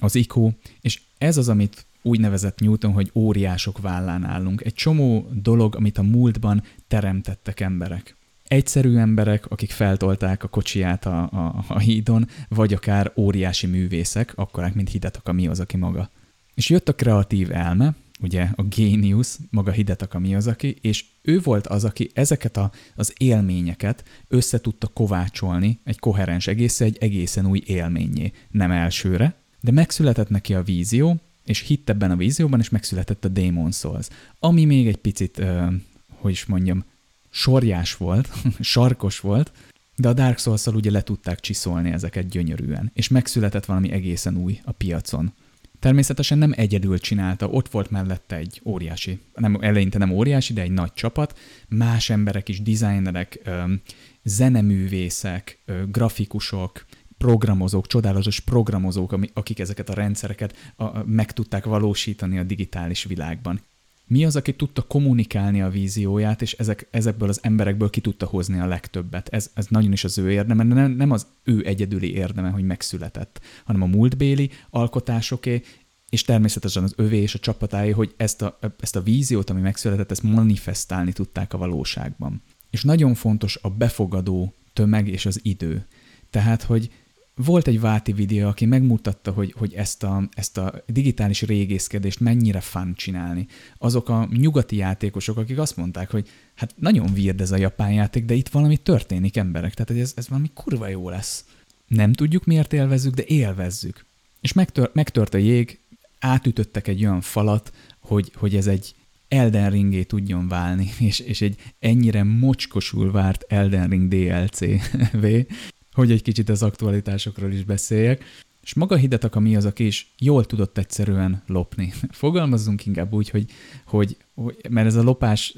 az IKO, és ez az, amit úgy nevezett Newton, hogy óriások vállán állunk. Egy csomó dolog, amit a múltban teremtettek emberek. Egyszerű emberek, akik feltolták a kocsiját a, a, a hídon, vagy akár óriási művészek, akkorák, mint Hidetaka Miyazaki maga. És jött a kreatív elme, ugye a Genius, maga Hidetaka Miyazaki, és ő volt az, aki ezeket a, az élményeket össze tudta kovácsolni egy koherens egész, egy egészen új élményé. Nem elsőre, de megszületett neki a vízió, és hitt ebben a vízióban, és megszületett a Demon Souls, ami még egy picit, uh, hogy is mondjam, sorjás volt, sarkos volt, de a Dark souls ugye le tudták csiszolni ezeket gyönyörűen, és megszületett valami egészen új a piacon. Természetesen nem egyedül csinálta, ott volt mellette egy óriási, nem, eleinte nem óriási, de egy nagy csapat, más emberek is, designerek, zeneművészek, grafikusok, programozók, csodálatos programozók, akik ezeket a rendszereket meg tudták valósítani a digitális világban. Mi az, aki tudta kommunikálni a vízióját, és ezek, ezekből az emberekből ki tudta hozni a legtöbbet? Ez, ez nagyon is az ő érdeme, nem, nem az ő egyedüli érdeme, hogy megszületett, hanem a múltbéli alkotásoké, és természetesen az övé és a csapatáé, hogy ezt a, ezt a víziót, ami megszületett, ezt manifestálni tudták a valóságban. És nagyon fontos a befogadó tömeg és az idő. Tehát, hogy volt egy Váti videó, aki megmutatta, hogy, hogy ezt, a, ezt a digitális régészkedést mennyire fun csinálni. Azok a nyugati játékosok, akik azt mondták, hogy hát nagyon weird ez a japán játék, de itt valami történik emberek, tehát hogy ez, ez valami kurva jó lesz. Nem tudjuk miért élvezzük, de élvezzük. És megtör, megtört a jég, átütöttek egy olyan falat, hogy, hogy ez egy Elden Ringé tudjon válni, és, és egy ennyire mocskosul várt Elden Ring DLC-V, hogy egy kicsit az aktualitásokról is beszéljek. És maga Hidetaka mi az, aki is jól tudott egyszerűen lopni. Fogalmazzunk inkább úgy, hogy, hogy, hogy mert ez a lopás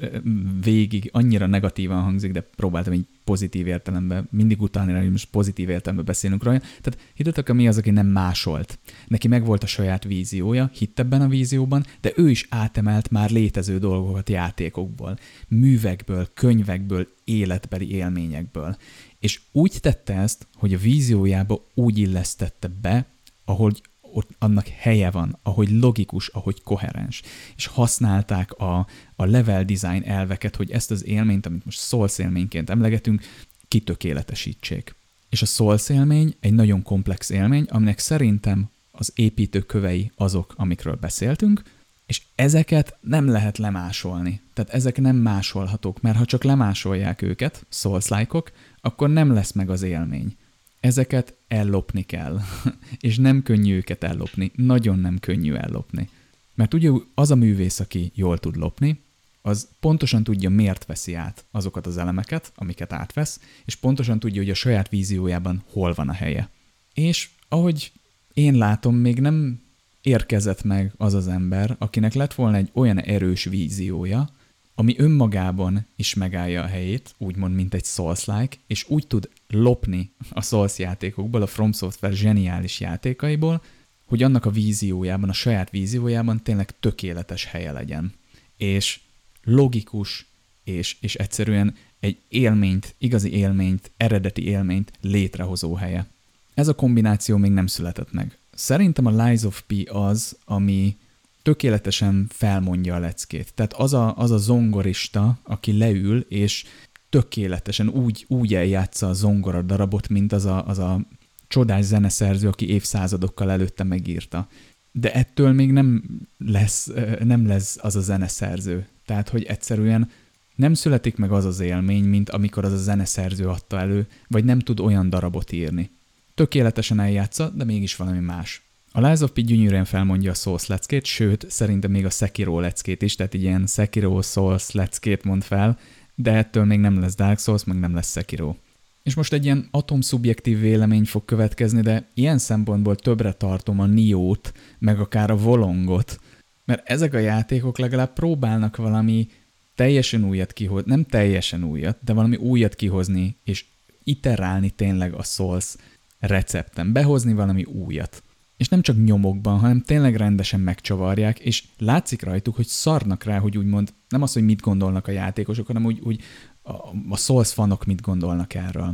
végig annyira negatívan hangzik, de próbáltam egy pozitív értelemben, mindig utána, hogy most pozitív értelemben beszélünk róla. Tehát Hidetaka mi az, aki nem másolt. Neki megvolt a saját víziója, hitt ebben a vízióban, de ő is átemelt már létező dolgokat játékokból, művekből, könyvekből, életbeli élményekből. És úgy tette ezt, hogy a víziójába úgy illesztette be, ahogy ott annak helye van, ahogy logikus, ahogy koherens. És használták a, a level design elveket, hogy ezt az élményt, amit most Souls élményként emlegetünk, kitökéletesítsék. És a Souls élmény egy nagyon komplex élmény, aminek szerintem az építőkövei azok, amikről beszéltünk, és ezeket nem lehet lemásolni. Tehát ezek nem másolhatók, mert ha csak lemásolják őket, souls -like akkor nem lesz meg az élmény. Ezeket ellopni kell, és nem könnyű őket ellopni, nagyon nem könnyű ellopni. Mert ugye az a művész, aki jól tud lopni, az pontosan tudja, miért veszi át azokat az elemeket, amiket átvesz, és pontosan tudja, hogy a saját víziójában hol van a helye. És ahogy én látom, még nem érkezett meg az az ember, akinek lett volna egy olyan erős víziója, ami önmagában is megállja a helyét, úgymond, mint egy Souls-like, és úgy tud lopni a Souls játékokból, a From Software zseniális játékaiból, hogy annak a víziójában, a saját víziójában tényleg tökéletes helye legyen. És logikus, és, és egyszerűen egy élményt, igazi élményt, eredeti élményt létrehozó helye. Ez a kombináció még nem született meg. Szerintem a Lies of P az, ami tökéletesen felmondja a leckét. Tehát az a, az a zongorista, aki leül, és tökéletesen úgy, úgy eljátsza a zongora darabot, mint az a, az a csodás zeneszerző, aki évszázadokkal előtte megírta. De ettől még nem lesz, nem lesz az a zeneszerző. Tehát, hogy egyszerűen nem születik meg az az élmény, mint amikor az a zeneszerző adta elő, vagy nem tud olyan darabot írni. Tökéletesen eljátsza, de mégis valami más. A Lies of P gyönyörűen felmondja a Souls leckét, sőt, szerintem még a Sekiro leckét is, tehát ilyen Sekiro Souls leckét mond fel, de ettől még nem lesz Dark Souls, meg nem lesz Sekiro. És most egy ilyen atomszubjektív vélemény fog következni, de ilyen szempontból többre tartom a Niót, meg akár a Volongot, mert ezek a játékok legalább próbálnak valami teljesen újat kihozni, nem teljesen újat, de valami újat kihozni, és iterálni tényleg a Souls recepten, behozni valami újat. És nem csak nyomokban, hanem tényleg rendesen megcsavarják, és látszik rajtuk, hogy szarnak rá, hogy úgymond nem az, hogy mit gondolnak a játékosok, hanem úgy, úgy a, a Souls fanok mit gondolnak erről.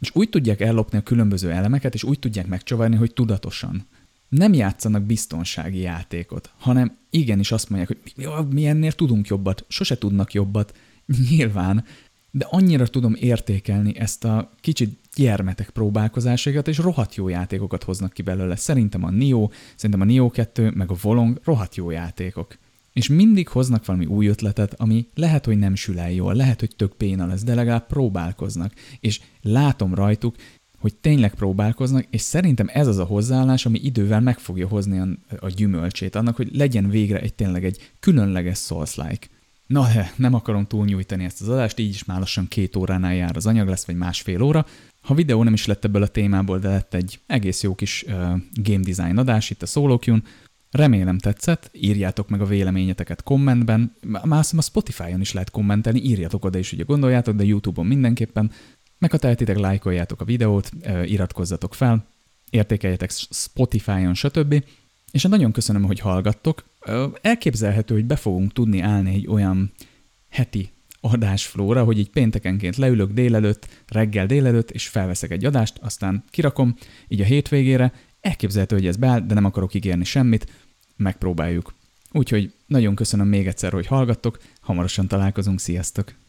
És úgy tudják ellopni a különböző elemeket, és úgy tudják megcsavarni, hogy tudatosan. Nem játszanak biztonsági játékot, hanem igenis azt mondják, hogy mi ennél tudunk jobbat, sose tudnak jobbat, nyilván, de annyira tudom értékelni ezt a kicsit gyermetek próbálkozásaikat, és rohadt jó játékokat hoznak ki belőle. Szerintem a Nio, szerintem a Nio 2, meg a Volong rohadt jó játékok. És mindig hoznak valami új ötletet, ami lehet, hogy nem sül el jól, lehet, hogy tök péna lesz, de legalább próbálkoznak. És látom rajtuk, hogy tényleg próbálkoznak, és szerintem ez az a hozzáállás, ami idővel meg fogja hozni a, a gyümölcsét, annak, hogy legyen végre egy tényleg egy különleges Souls-like. Na, nem akarom túlnyújtani ezt az adást, így is már lassan két óránál jár az anyag lesz, vagy másfél óra. Ha videó nem is lett ebből a témából, de lett egy egész jó kis uh, game design adás itt a SoloQ-n, Remélem tetszett, írjátok meg a véleményeteket kommentben, már a Spotify-on is lehet kommentelni, írjatok oda is, hogy gondoljátok, de YouTube-on mindenképpen. Meg ha tehetitek, lájkoljátok a videót, iratkozzatok fel, értékeljetek Spotify-on, stb. És hát nagyon köszönöm, hogy hallgattok. Elképzelhető, hogy be fogunk tudni állni egy olyan heti adásflóra, hogy így péntekenként leülök délelőtt, reggel délelőtt, és felveszek egy adást, aztán kirakom, így a hétvégére. Elképzelhető, hogy ez beáll, de nem akarok ígérni semmit, megpróbáljuk. Úgyhogy nagyon köszönöm még egyszer, hogy hallgattok, hamarosan találkozunk, sziasztok!